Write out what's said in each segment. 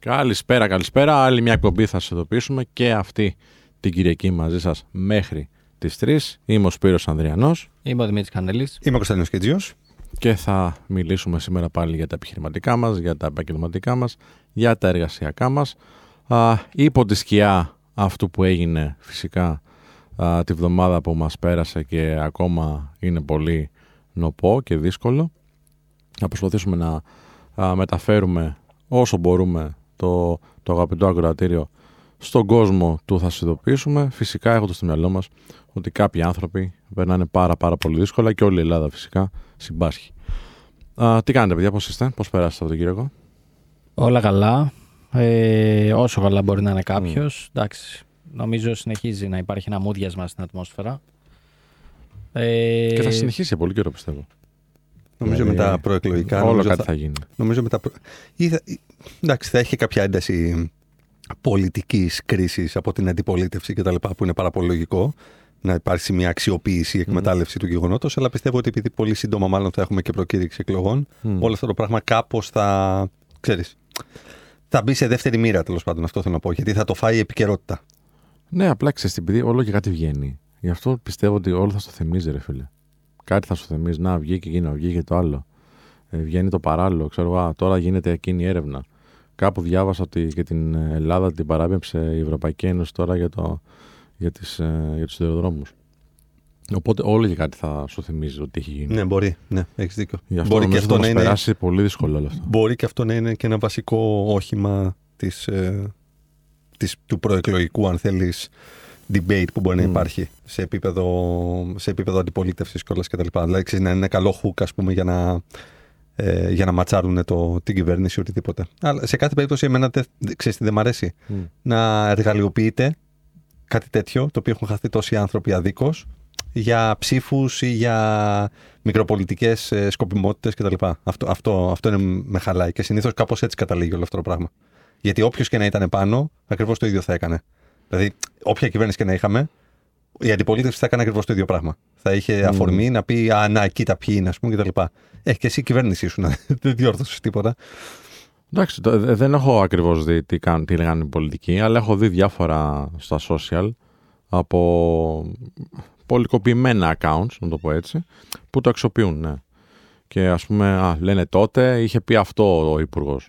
Καλησπέρα, καλησπέρα. Άλλη μια εκπομπή θα σας ειδοποιήσουμε και αυτή την Κυριακή μαζί σας μέχρι τις 3. Είμαι ο Σπύρος Ανδριανός Είμαι ο Δημήτρης Κανέλης. Είμαι ο Κωνσταντίνος Κετζιός. και θα μιλήσουμε σήμερα πάλι για τα επιχειρηματικά μας, για τα επαγγελματικά μας, για τα εργασιακά μας. Υπό τη σκιά αυτού που έγινε φυσικά α, τη βδομάδα που μας πέρασε και ακόμα είναι πολύ νοπό και δύσκολο. Να προσπαθήσουμε να α, μεταφέρουμε όσο μπορούμε το, το αγαπητό ακροατήριο στον κόσμο του θα σας ειδοποιήσουμε. Φυσικά έχοντας στο μυαλό μας ότι κάποιοι άνθρωποι περνάνε πάρα πάρα πολύ δύσκολα και όλη η Ελλάδα φυσικά συμπάσχει. Α, τι κάνετε παιδιά, πώς είστε, πώς περάσατε από τον Κυριακό. Όλα καλά. Ε, όσο καλά μπορεί να είναι κάποιος. Εντάξει. Νομίζω συνεχίζει να υπάρχει ένα μούδιασμα στην ατμόσφαιρα. Ε, Και θα συνεχίσει για πολύ καιρό πιστεύω. Νομίζω Δηλαδή, με τα προεκλογικά. Όλο νομίζω κάτι θα, θα γίνει. νομίζω με τα προ... ή θα... ή- Εντάξει, θα έχει και κάποια ένταση πολιτικής κρίσης από την αντιπολίτευση κτλ. που είναι πάρα πολύ λογικό να υπάρξει μια αξιοποίηση, εκμετάλλευση του γεγονότος. Αλλά πιστεύω ότι επειδή πολύ σύντομα μάλλον θα έχουμε και προκήρυξη εκλογών, Μμ. όλο αυτό το πράγμα κάπως θα. ξέρεις, θα μπει σε δεύτερη μοίρα τέλος πάντων. Αυτό θέλω να πω. Γιατί θα το φάει η επικαιρότητα. Ναι, απλά ξέρεις την παιδί, όλο και κάτι βγαίνει. Γι' αυτό πιστεύω ότι όλο θα στο θυμίζει, ρε φίλε. Κάτι θα στο θυμίζει. Να, βγήκε εκείνο, βγήκε το άλλο. Ε, βγαίνει το παράλληλο. Ξέρω, εγώ, α, τώρα γίνεται εκείνη η έρευνα. Κάπου διάβασα ότι και την Ελλάδα την παράπεμψε η Ευρωπαϊκή Ένωση τώρα για, το, για, τις, ε, για τους σιδηροδρόμους. Οπότε όλο και κάτι θα σου θυμίζει ότι έχει γίνει. Ναι, μπορεί. Ναι, έχεις δίκιο. Γι' αυτό μπορεί, και νομίζω αυτό θα να μας είναι, περάσει πολύ δύσκολο όλο αυτό. μπορεί και αυτό να είναι και ένα βασικό όχημα της, ε, της, του προεκλογικού, αν θέλεις, debate που μπορεί να Μμ. υπάρχει σε επίπεδο, σε επίπεδο αντιπολίτευσης κιόλας και τα λοιπά. Δηλαδή, ξέρεις, να είναι ένα καλό hook, ας πούμε, για να, ε, για να ματσάρουν το, την κυβέρνηση ή οτιδήποτε. Αλλά σε κάθε περίπτωση, εμένα δεν, ξέρεις τι δεν μ' αρέσει. Μμ. Να εργαλειοποιείται κάτι τέτοιο, το οποίο έχουν χαθεί τόσοι άνθρωποι αδίκως, για ψήφους ή για μικροπολιτικές ε, σκοπιμότητες κτλ. Αυτό, αυτό, αυτό είναι με χαλάει και συνήθως κάπως έτσι καταλήγει όλο αυτό το πράγμα. Γιατί όποιος και να ήταν πάνω, ακριβώς το ίδιο θα έκανε. Δηλαδή, όποια κυβέρνηση και να είχαμε, η αντιπολίτευση θα έκανε ακριβώς το ίδιο πράγμα. Θα είχε Μμμ. αφορμή να πει Α, να, κοίτα ποιοι είναι, ας πούμε, κτλ. Έχει και εσύ η κυβέρνηση σου, δεν διόρθωσες τίποτα. Εντάξει, το- δε- δεν έχω ακριβώς δει τι, κάνουν, τι λέγανε οι πολιτικοί, αλλά έχω δει διάφορα στα social από πολυκοπημένα accounts, να το πω έτσι, που το αξιοποιούν, ναι. Και ας πούμε, α, λένε τότε είχε πει αυτό ο υπουργός.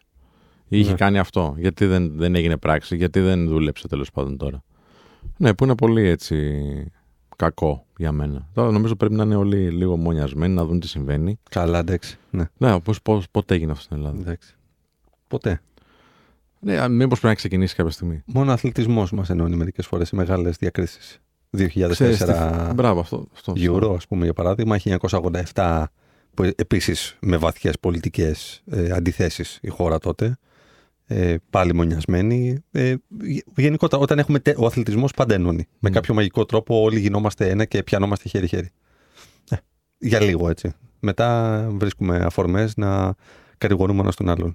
Ή είχε Ναι. κάνει αυτό. Γιατί δεν, δεν έγινε πράξη, γιατί δεν δούλεψε τέλος πάντων τώρα. Ναι, που είναι πολύ έτσι κακό για μένα. Τώρα νομίζω πρέπει να είναι όλοι λίγο μονιασμένοι να δουν τι συμβαίνει. Καλά, εντάξει. Ναι, Ναι, πώς, πώς, πότε έγινε αυτό στην Ελλάδα. εντάξει. Ποτέ. Ναι, μήπως πρέπει να ξεκινήσει κάποια στιγμή. Μόνο ο αθλητισμός μας ενώνει μερικές φορές σε μεγάλες διακρίσεις. Ξέρεις τι- 2004 Μπράβο, αυτό. αυτό Euro, ας πούμε, για παράδειγμα, 1987, που επίσης με βαθιές πολιτικές ε, αντιθέσεις η χώρα τότε. Ε, πάλι μονιασμένη. Ε, γε- γενικότερα, όταν έχουμε. τε- ο αθλητισμός πάντα ενώνει. Με Μμ. κάποιο μαγικό τρόπο όλοι γινόμαστε ένα και πιανόμαστε χέρι-χέρι. Ε, για λίγο έτσι. Μετά βρίσκουμε αφορμές να κατηγορούμε ένας τον άλλον.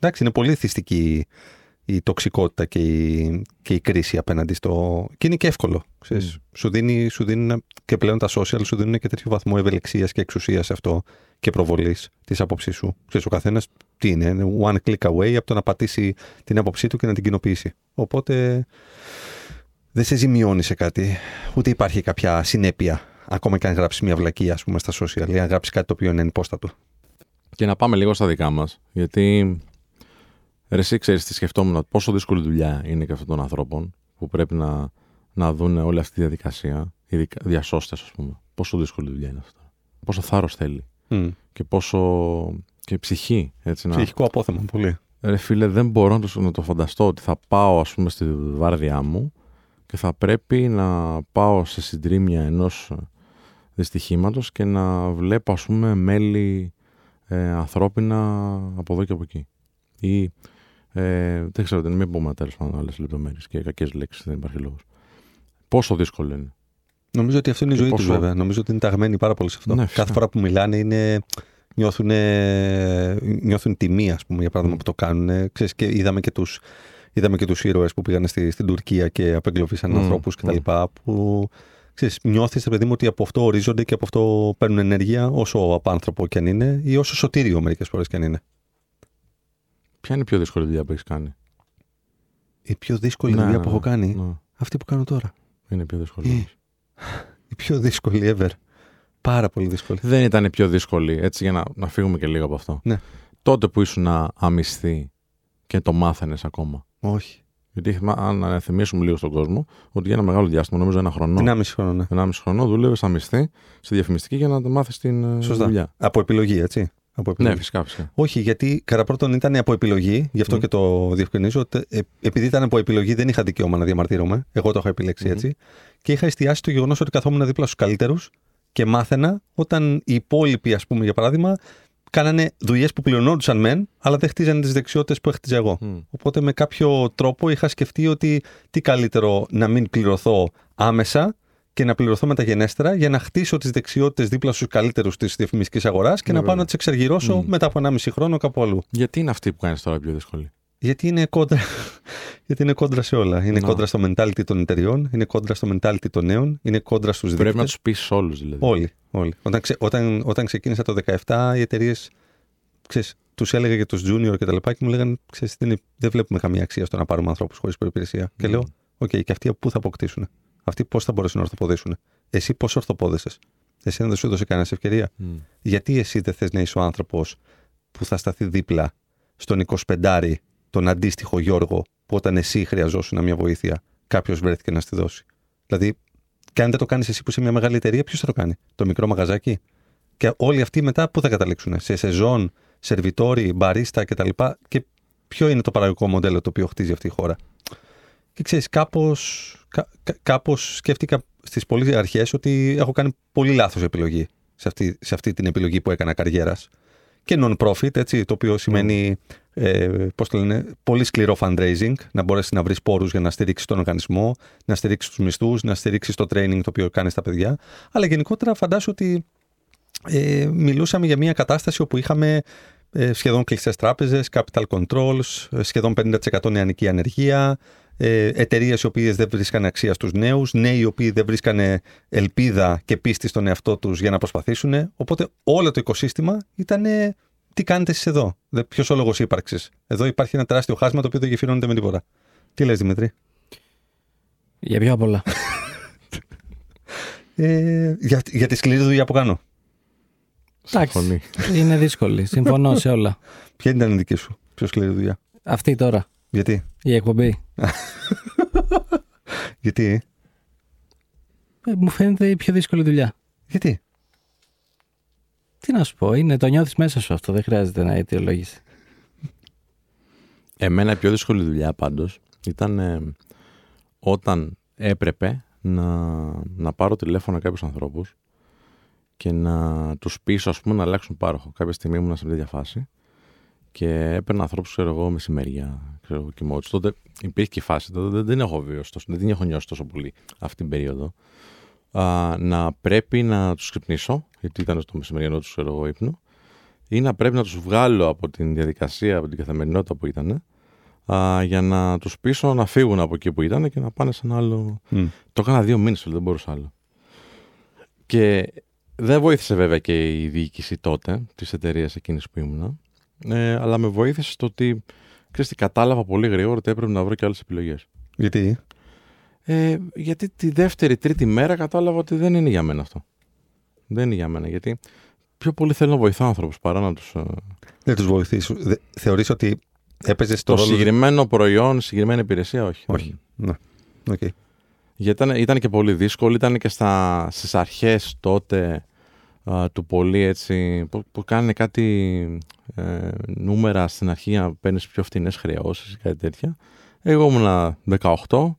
Εντάξει, είναι πολύ θυστική η τοξικότητα και η, και η κρίση απέναντι στο. και είναι και εύκολο. Ξέρεις. Σου, δίνει, σου δίνει ένα- και πλέον τα social σου δίνουν και τέτοιο βαθμό ευελιξίας και εξουσίας σε αυτό και προβολής της άποψής σου. Ξέρεις, ο καθένας τι είναι, είναι one click away από το να πατήσει την άποψή του και να την κοινοποιήσει. Οπότε δεν σε ζημιώνει σε κάτι, ούτε υπάρχει κάποια συνέπεια. Ακόμα και αν γράψεις μια βλακία, ας πούμε, στα social ή αν γράψεις κάτι το οποίο είναι ενυπόστατο. Και να πάμε λίγο στα δικά μας. Γιατί ρε, εσύ ξέρεις τι σκεφτόμουν, πόσο δύσκολη δουλειά είναι και αυτών των ανθρώπων που πρέπει να, να δουν όλη αυτή τη διαδικασία. Οι διασώστες, ας πούμε. Πόσο δύσκολη δουλειά είναι αυτό. Πόσο θάρρος θέλει. Mm. Και πόσο. και ψυχή. Έτσι, να... Ψυχικό απόθεμα, πολύ. Ρε φίλε, δεν μπορώ να το, να το φανταστώ ότι θα πάω ας πούμε στη βάρδιά μου και θα πρέπει να πάω σε συντρίμια ενός δυστυχήματος και να βλέπω ας πούμε μέλη ε, ανθρώπινα από εδώ και από εκεί. Ή ε, δεν ξέρω, δεν μην πούμε τέλος πάντων άλλες λεπτομέρειες και κακές λέξεις, δεν υπάρχει λόγος. Πόσο δύσκολο είναι. Νομίζω ότι αυτό είναι η Και ζωή πόσο- του, βέβαια. Νομίζω ότι είναι ταγμένοι πάρα πολύ σε αυτό. Ναι, φυσικά. Κάθε φορά που μιλάνε είναι. Νιώθουν, νιώθουν τιμή, ας πούμε, για παράδειγμα, που το κάνουν. Ξέρεις, και είδαμε και τους, είδαμε και τους ήρωες που πήγαν στη, στην Τουρκία και απεγκλωβίσαν Μμ, ανθρώπους κτλ. μμ. Που ξέρεις, νιώθεις, ρε παιδί μου, ότι από αυτό ορίζονται και από αυτό παίρνουν ενέργεια, όσο απάνθρωπο κι αν είναι, ή όσο σωτήριο μερικές φορές κι αν είναι. Ποια είναι η πιο δύσκολη δουλειά που έχεις κάνει; Η πιο δύσκολη Ναι, δουλειά ναι, που έχω ναι. κάνει, Ναι. αυτή που κάνω τώρα. Είναι πιο δύσκολη. Ε. όμως. Η πιο δύσκολη ever. Πάρα πολύ δύσκολη. Δεν ήταν η πιο δύσκολη, έτσι για να, να φύγουμε και λίγο από αυτό. Ναι. Τότε που ήσουν αμυστή και το μάθαινες ακόμα. Όχι. Γιατί θυμά- αν θυμίσουμε λίγο στον κόσμο, ότι για ένα μεγάλο διάστημα, νομίζω ένα χρονό, Ένα μισή χρόνο, ναι. ένα μισή χρονό, δούλευες αμυστή στη διαφημιστική για να μάθεις την ε, Σωστά. δουλειά. Από επιλογή, έτσι. Από επιλογή. Ναι, φυσικά, φυσικά. Όχι, γιατί κατά πρώτον ήταν από επιλογή, γι' αυτό Μμ. και το διευκρινίζω. ότι, ε, επειδή ήταν από επιλογή, δεν είχα δικαίωμα να διαμαρτύρομαι. Εγώ το είχα επιλέξει Μμμ. έτσι. Και είχα εστιάσει το γεγονός ότι καθόμουν δίπλα στους καλύτερους και μάθαινα όταν οι υπόλοιποι, ας πούμε, για παράδειγμα, κάνανε δουλειές που πληρωνόντουσαν μεν, αλλά δεν χτίζανε τις δεξιότητες που έχτιζα εγώ. Μμ. Οπότε με κάποιο τρόπο είχα σκεφτεί ότι τι καλύτερο να μην πληρωθώ άμεσα και να πληρωθώ μεταγενέστερα για να χτίσω τις δεξιότητες δίπλα στους καλύτερους της διαφημιστικής αγοράς και Ναι, να πάω βέβαια. να τις εξεργυρώσω Μμ. μετά από 1,5 χρόνο κάπου αλλού. Γιατί είναι αυτή που κάνεις τώρα πιο δύσκολη; Γιατί είναι κόντρα, γιατί είναι κόντρα σε όλα. Είναι Να. κόντρα στο mentality των εταιριών, είναι κόντρα στο mentality των νέων, είναι κόντρα στους Πρέπει δείκτες. να τους πεις όλους δηλαδή. Όλοι. όλοι. Όταν, ξε, όταν, όταν ξεκίνησα το 17, οι εταιρείες τους έλεγα για τους junior και τα λοιπά και μου λέγανε: Ξέρεις, δεν, είναι- δεν βλέπουμε καμία αξία στο να πάρουμε ανθρώπους χωρίς προϋπηρεσία. Και Μμ. λέω: Οκ, και αυτοί από πού θα αποκτήσουν. Αυτοί πώς θα μπορέσουν να ορθοποδήσουν; Εσύ πώς ορθοπόδησες. Εσύ δεν σου έδωσε κανένας ευκαιρία. Μμ. Γιατί εσύ δεν θες να είσαι ο άνθρωπος που θα σταθεί δίπλα στον 25 τον αντίστοιχο Γιώργο που όταν εσύ χρειαζόσουν μια βοήθεια κάποιος βρέθηκε να στη δώσει; Δηλαδή, και αν δεν το κάνεις εσύ που είσαι μια μεγάλη εταιρεία, ποιος θα το κάνει; Το μικρό μαγαζάκι; Και όλοι αυτοί μετά πού θα καταλήξουν. Σε σεζόν, σερβιτόρι, μπαρίστα κτλ. Και ποιο είναι το παραγωγικό μοντέλο το οποίο χτίζει αυτή η χώρα; Και ξέρεις, κάπως κα, κα- κάπως σκέφτηκα στις πολύ αρχές ότι έχω κάνει πολύ λάθος επιλογή σε αυτή, σε αυτή την επιλογή που έκανα καριέρας. Και non-profit, έτσι, το οποίο σημαίνει ε, πώς το λένε, πολύ σκληρό fundraising, να μπορέσεις να βρεις πόρους για να στηρίξεις τον οργανισμό, να στηρίξεις τους μισθούς, να στηρίξεις το training το οποίο κάνεις στα παιδιά. Αλλά γενικότερα φαντάσου ότι ε, μιλούσαμε για μια κατάσταση όπου είχαμε ε, σχεδόν κλειστές τράπεζες, capital controls, ε, σχεδόν 50% νεανική ανεργία, ε, εταιρείες οι οποίες δεν βρίσκανε αξία στους νέους, νέοι οι οποίοι δεν βρίσκανε ελπίδα και πίστη στον εαυτό τους για να προσπαθήσουν. Οπότε όλο το οικοσύστημα ήταν τι κάνετε εσείς εδώ; Ποιος ο λόγος ύπαρξης; Εδώ υπάρχει ένα τεράστιο χάσμα το οποίο δεν γεφυρώνεται με τίποτα. Τι λες Δημήτρη; Για πιο απ' όλα. Ε, για, για τη σκληρή δουλειά που κάνω. Εντάξει. Συμφωνεί. Είναι δύσκολη. Συμφωνώ σε όλα. Ποια ήταν η δική σου; Πιο σκληρή δουλειά. Αυτή τώρα. Γιατί; Η εκπομπή. Γιατί; Ε, μου φαίνεται η πιο δύσκολη δουλειά. Γιατί; Τι να σου πω, είναι το νιώθεις μέσα σου αυτό. Δεν χρειάζεται να αιτιολογήσει. Εμένα η πιο δύσκολη δουλειά πάντως ήταν ε, όταν έπρεπε να, να πάρω τηλέφωνα κάποιους ανθρώπους και να τους πείσω ας πούμε να αλλάξουν πάροχο. Κάποια στιγμή ήμουν σε μια τέτοια φάση και έπαιρνα ανθρώπους, ξέρω εγώ, μεσημέρια, ξέρω εγώ, κοιμώτης. Τότε υπήρχε και η φάση, τότε δεν την έχω βιώσει τόσο, δεν την έχω νιώσει τόσο πολύ αυτή την περίοδο. Α, να πρέπει να τους ξυπνήσω, γιατί ήταν στο μεσημεριανό τους, ξέρω εγώ, ύπνο, ή να πρέπει να τους βγάλω από την διαδικασία, από την καθημερινότητα που ήταν, α, για να τους πείσω να φύγουν από εκεί που ήταν και να πάνε σε ένα άλλο... Μμ. Το έκανα δύο μήνες, δεν μπορούσα άλλο. Και δεν βοήθησε βέβαια και η διοίκηση τότε της εταιρείας εκείνης που ήμουνα, ε, αλλά με βοήθησε στο ότι ξέρεις, τι, κατάλαβα πολύ γρήγορα ότι έπρεπε να βρω και άλλες επιλογές. Γιατί; Ε, γιατί τη δεύτερη, τρίτη μέρα κατάλαβα ότι δεν είναι για μένα αυτό. Δεν είναι για μένα, γιατί πιο πολύ θέλω να βοηθάω άνθρωπους παρά να τους... ε, Δεν τους βοηθήσει. Δε- Θεωρείς ότι έπαιζες Το το ρόλο. συγκεκριμένο προϊόν, συγκεκριμένη υπηρεσία, όχι. Όχι. Ναι. Οκ. Γιατί ήταν, ήταν και πολύ δύσκολο, ήταν και στα, στις αρχές τότε α, του πολύ έτσι, που, που κάνουν κάτι ε, νούμερα στην αρχή για να παίρνεις πιο φτηνές χρεώσεις ή κάτι τέτοια. Εγώ ήμουνα 18,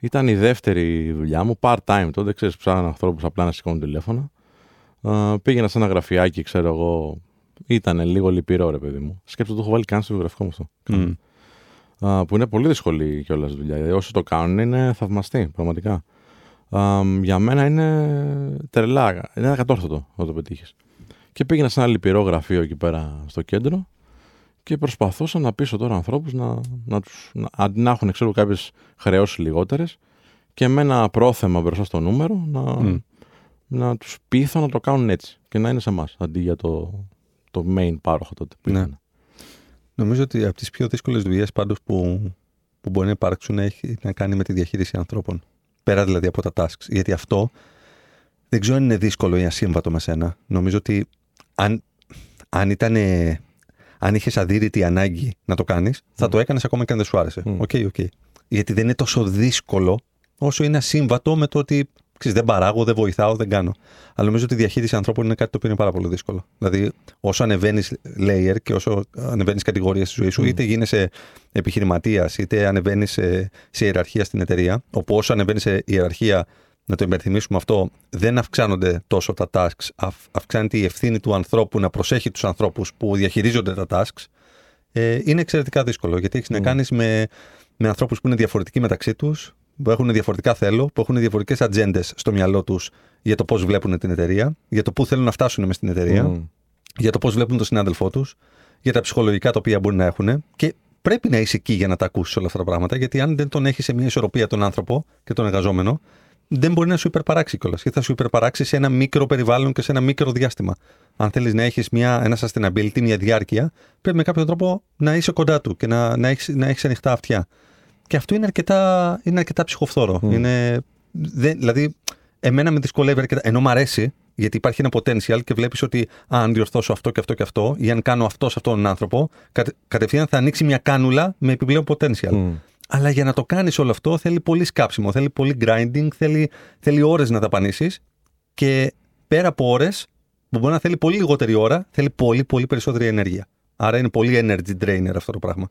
ήταν η δεύτερη δουλειά μου, part-time τότε, ξέρεις, ψάχνω ανθρώπους απλά να σηκώνουν τηλέφωνα. Α, πήγαινα σε ένα γραφιάκι, ξέρω εγώ, ήταν λίγο λυπηρό ρε παιδί μου. Σκέψτε το έχω βάλει καν στο βιογραφικό μου αυτό. Μμ. Α, που είναι πολύ δύσκολη κιόλας δουλειά. Δηλαδή, όσοι το κάνουν είναι θαυμαστοί, πραγματικά. Α, για μένα είναι τρελά. Είναι ακατόρθωτο να το πετύχεις. Και πήγαινα σε ένα λυπηρό γραφείο εκεί πέρα στο κέντρο και προσπαθούσα να πείσω τώρα ανθρώπους να, να, τους, να, αντί να έχουν ξέρω, κάποιες χρεώσεις λιγότερες και με ένα πρόθεμα μπροστά στο νούμερο να, Μμ. να τους πείθω να το κάνουν έτσι και να είναι σε εμάς αντί για το, το main πάροχο τότε που Ναι. ήταν. Νομίζω ότι από τις πιο δύσκολες δουλειές πάντως που, που μπορεί να υπάρξουν έχει να κάνει με τη διαχείριση ανθρώπων. Πέρα δηλαδή από τα tasks. Γιατί αυτό δεν ξέρω αν είναι δύσκολο ή ασύμβατο με σένα. Νομίζω ότι αν, αν ήταν. Αν είχες αδήριτη ανάγκη να το κάνεις, θα το έκανες ακόμα και αν δεν σου άρεσε. OK, Mm. OK. Γιατί δεν είναι τόσο δύσκολο όσο είναι ασύμβατο με το ότι ξέρεις, δεν παράγω, δεν βοηθάω, δεν κάνω. Αλλά νομίζω ότι η διαχείριση ανθρώπων είναι κάτι το οποίο είναι πάρα πολύ δύσκολο. Δηλαδή, όσο ανεβαίνεις layer και όσο ανεβαίνεις κατηγορία στη ζωή σου, Mm. είτε γίνεσαι επιχειρηματίας, είτε ανεβαίνεις σε, σε ιεραρχία στην εταιρεία, όπου όσο ανεβαίνεις σε ιεραρχία, να το υπενθυμίσουμε αυτό, δεν αυξάνονται τόσο τα tasks, αυ- αυξάνεται η ευθύνη του ανθρώπου να προσέχει τους ανθρώπους που διαχειρίζονται τα tasks. Ε, είναι εξαιρετικά δύσκολο γιατί έχεις να Mm. κάνεις με, με ανθρώπους που είναι διαφορετικοί μεταξύ τους, που έχουν διαφορετικά θέλω, που έχουν διαφορετικές ατζέντες στο μυαλό τους για το πώς βλέπουν την εταιρεία, για το πού θέλουν να φτάσουν μες στην εταιρεία, Μμ. για το πώς βλέπουν τον συνάδελφό τους, για τα ψυχολογικά τα οποία μπορεί να έχουν. Και πρέπει να είσαι εκεί για να τα ακούσεις όλα αυτά τα πράγματα, γιατί αν δεν τον έχεις σε μια ισορροπία τον άνθρωπο και τον εργαζόμενο, δεν μπορεί να σου υπερπαράξει κιόλας. Και θα σου υπερπαράξει σε ένα μικρό περιβάλλον και σε ένα μικρό διάστημα. Αν θέλεις να έχεις ένας sustainability, μια διάρκεια, πρέπει με κάποιο τρόπο να είσαι κοντά του και να, να έχεις να έχεις ανοιχτά αυτιά. Και αυτό είναι αρκετά, είναι αρκετά ψυχοφθόρο. Μμ. Είναι, δεν, δηλαδή, εμένα με δυσκολεύει αρκετά. Ενώ μου αρέσει, γιατί υπάρχει ένα potential και βλέπεις ότι α, αν διορθώσω αυτό και αυτό και αυτό, ή αν κάνω αυτό σε αυτόν τον άνθρωπο, κατε, κατευθείαν θα ανοίξει μια κάνουλα με επιπλέον potential. Μμ. Αλλά για να το κάνεις όλο αυτό θέλει πολύ σκάψιμο, θέλει πολύ grinding, θέλει, θέλει ώρες να δαπανίσει. Και πέρα από ώρες, που μπορεί να θέλει πολύ λιγότερη ώρα, θέλει πολύ, πολύ περισσότερη ενέργεια. Άρα είναι πολύ energy drainer αυτό το πράγμα.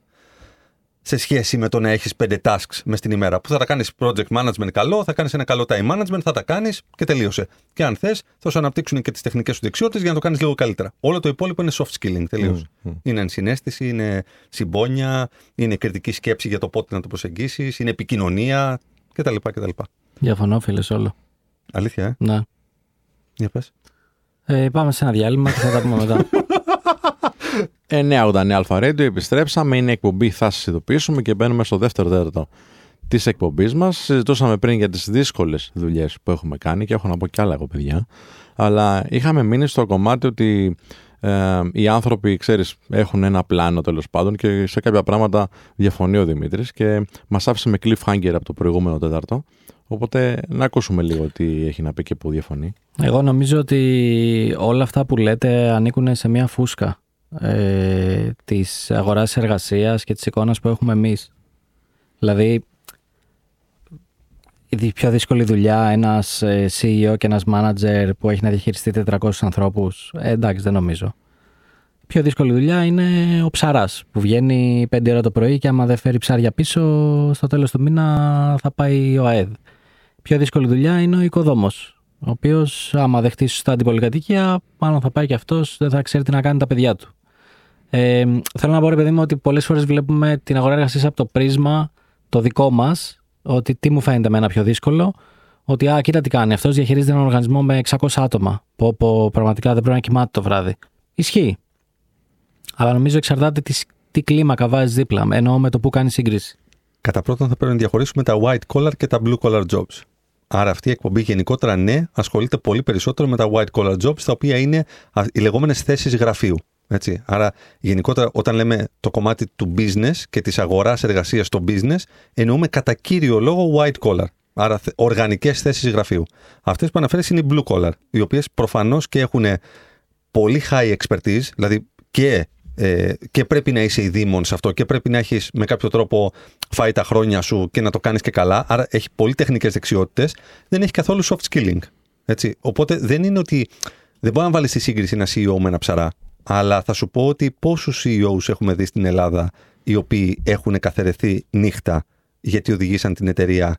Σε σχέση με το να έχεις πέντε tasks μες στην ημέρα. Που θα τα κάνεις project management καλό, θα κάνεις ένα καλό time management, θα τα κάνεις και τελείωσε. Και αν θες, θα σου αναπτύξουν και τις τεχνικές σου δεξιότητες για να το κάνεις λίγο καλύτερα. Όλο το υπόλοιπο είναι soft skilling τελείως. Μμ. Μμ. Είναι ενσυναίσθηση, είναι συμπόνια, είναι κριτική σκέψη για το πότε να το προσεγγίσεις, είναι επικοινωνία κτλ. κτλ. Διαφωνώ, φίλες, σε όλο. Αλήθεια, ε; Ναι. Για πες. Ε, πάμε σε ένα διάλειμμα και θα τα πούμε μετά. 989 Αλφα Radio, επιστρέψαμε. Είναι εκπομπή, θα σας ειδοποιήσουμε και μπαίνουμε στο δεύτερο τέταρτο της εκπομπής μας. Συζητούσαμε πριν για τις δύσκολες δουλειές που έχουμε κάνει και έχω να πω κι άλλα εγώ, παιδιά. Αλλά είχαμε μείνει στο κομμάτι ότι ε, οι άνθρωποι, ξέρεις, έχουν ένα πλάνο τέλος πάντων και σε κάποια πράγματα διαφωνεί ο Δημήτρης και μας άφησε με cliffhanger από το προηγούμενο τέταρτο. Οπότε να ακούσουμε λίγο τι έχει να πει και που διαφωνεί. Εγώ νομίζω ότι όλα αυτά που λέτε ανήκουν σε μια φούσκα ε, της αγοράς εργασίας και της εικόνας που έχουμε εμείς. Δηλαδή, η δι- πιο δύσκολη δουλειά ένας ε, CEO και ένας manager που έχει να διαχειριστεί 400 ανθρώπους, ε, εντάξει δεν νομίζω. Η πιο δύσκολη δουλειά είναι ο ψαράς που βγαίνει 5 ώρα το πρωί και άμα δεν φέρει ψάρια πίσω, στο τέλος του μήνα θα πάει ο ΑΕΔ. Η πιο δύσκολη δουλειά είναι ο οικοδόμος, ο οποίος, άμα δεχτεί σωστά την πολυκατοικία, μάλλον θα πάει και αυτός, δεν θα ξέρει τι να κάνει τα παιδιά του. Ε, θέλω να πω, ρε παιδί μου, ότι πολλές φορές βλέπουμε την αγορά εργασίας από το πρίσμα το δικό μας, ότι τι μου φαίνεται εμένα πιο δύσκολο, ότι α, κοίτα τι κάνει. Αυτός διαχειρίζεται έναν οργανισμό με 600 άτομα. Που, που πραγματικά δεν πρέπει να κοιμάται το βράδυ. Ισχύει. Αλλά νομίζω εξαρτάται τις, τι κλίμακα βάζεις δίπλα, εννοώ με το που κάνεις σύγκριση. Κατά πρώτον, θα πρέπει να διαχωρίσουμε τα white collar και τα blue collar jobs. Άρα αυτή η εκπομπή γενικότερα, ναι, ασχολείται πολύ περισσότερο με τα white collar jobs, τα οποία είναι α, οι λεγόμενες θέσεις γραφείου. Έτσι. Άρα, γενικότερα, όταν λέμε το κομμάτι του business και της αγοράς εργασίας στο business, εννοούμε κατά κύριο λόγο white collar. Άρα, οργανικές θέσεις γραφείου. Αυτές που αναφέρεις είναι οι blue collar, οι οποίες προφανώς και έχουν πολύ high expertise, δηλαδή και, ε, και πρέπει να είσαι ειδήμων σε αυτό και πρέπει να έχεις με κάποιο τρόπο φάει τα χρόνια σου και να το κάνεις και καλά. Άρα έχει πολύ τεχνικές δεξιότητες, δεν έχει καθόλου soft skilling. Έτσι. Οπότε δεν είναι ότι δεν μπορεί να βάλεις στη σύγκριση ένα CEO με ένα ψαρά. Αλλά θα σου πω ότι πόσους CEOs έχουμε δει στην Ελλάδα οι οποίοι έχουν καθαιρεθεί νύχτα γιατί οδηγήσαν την εταιρεία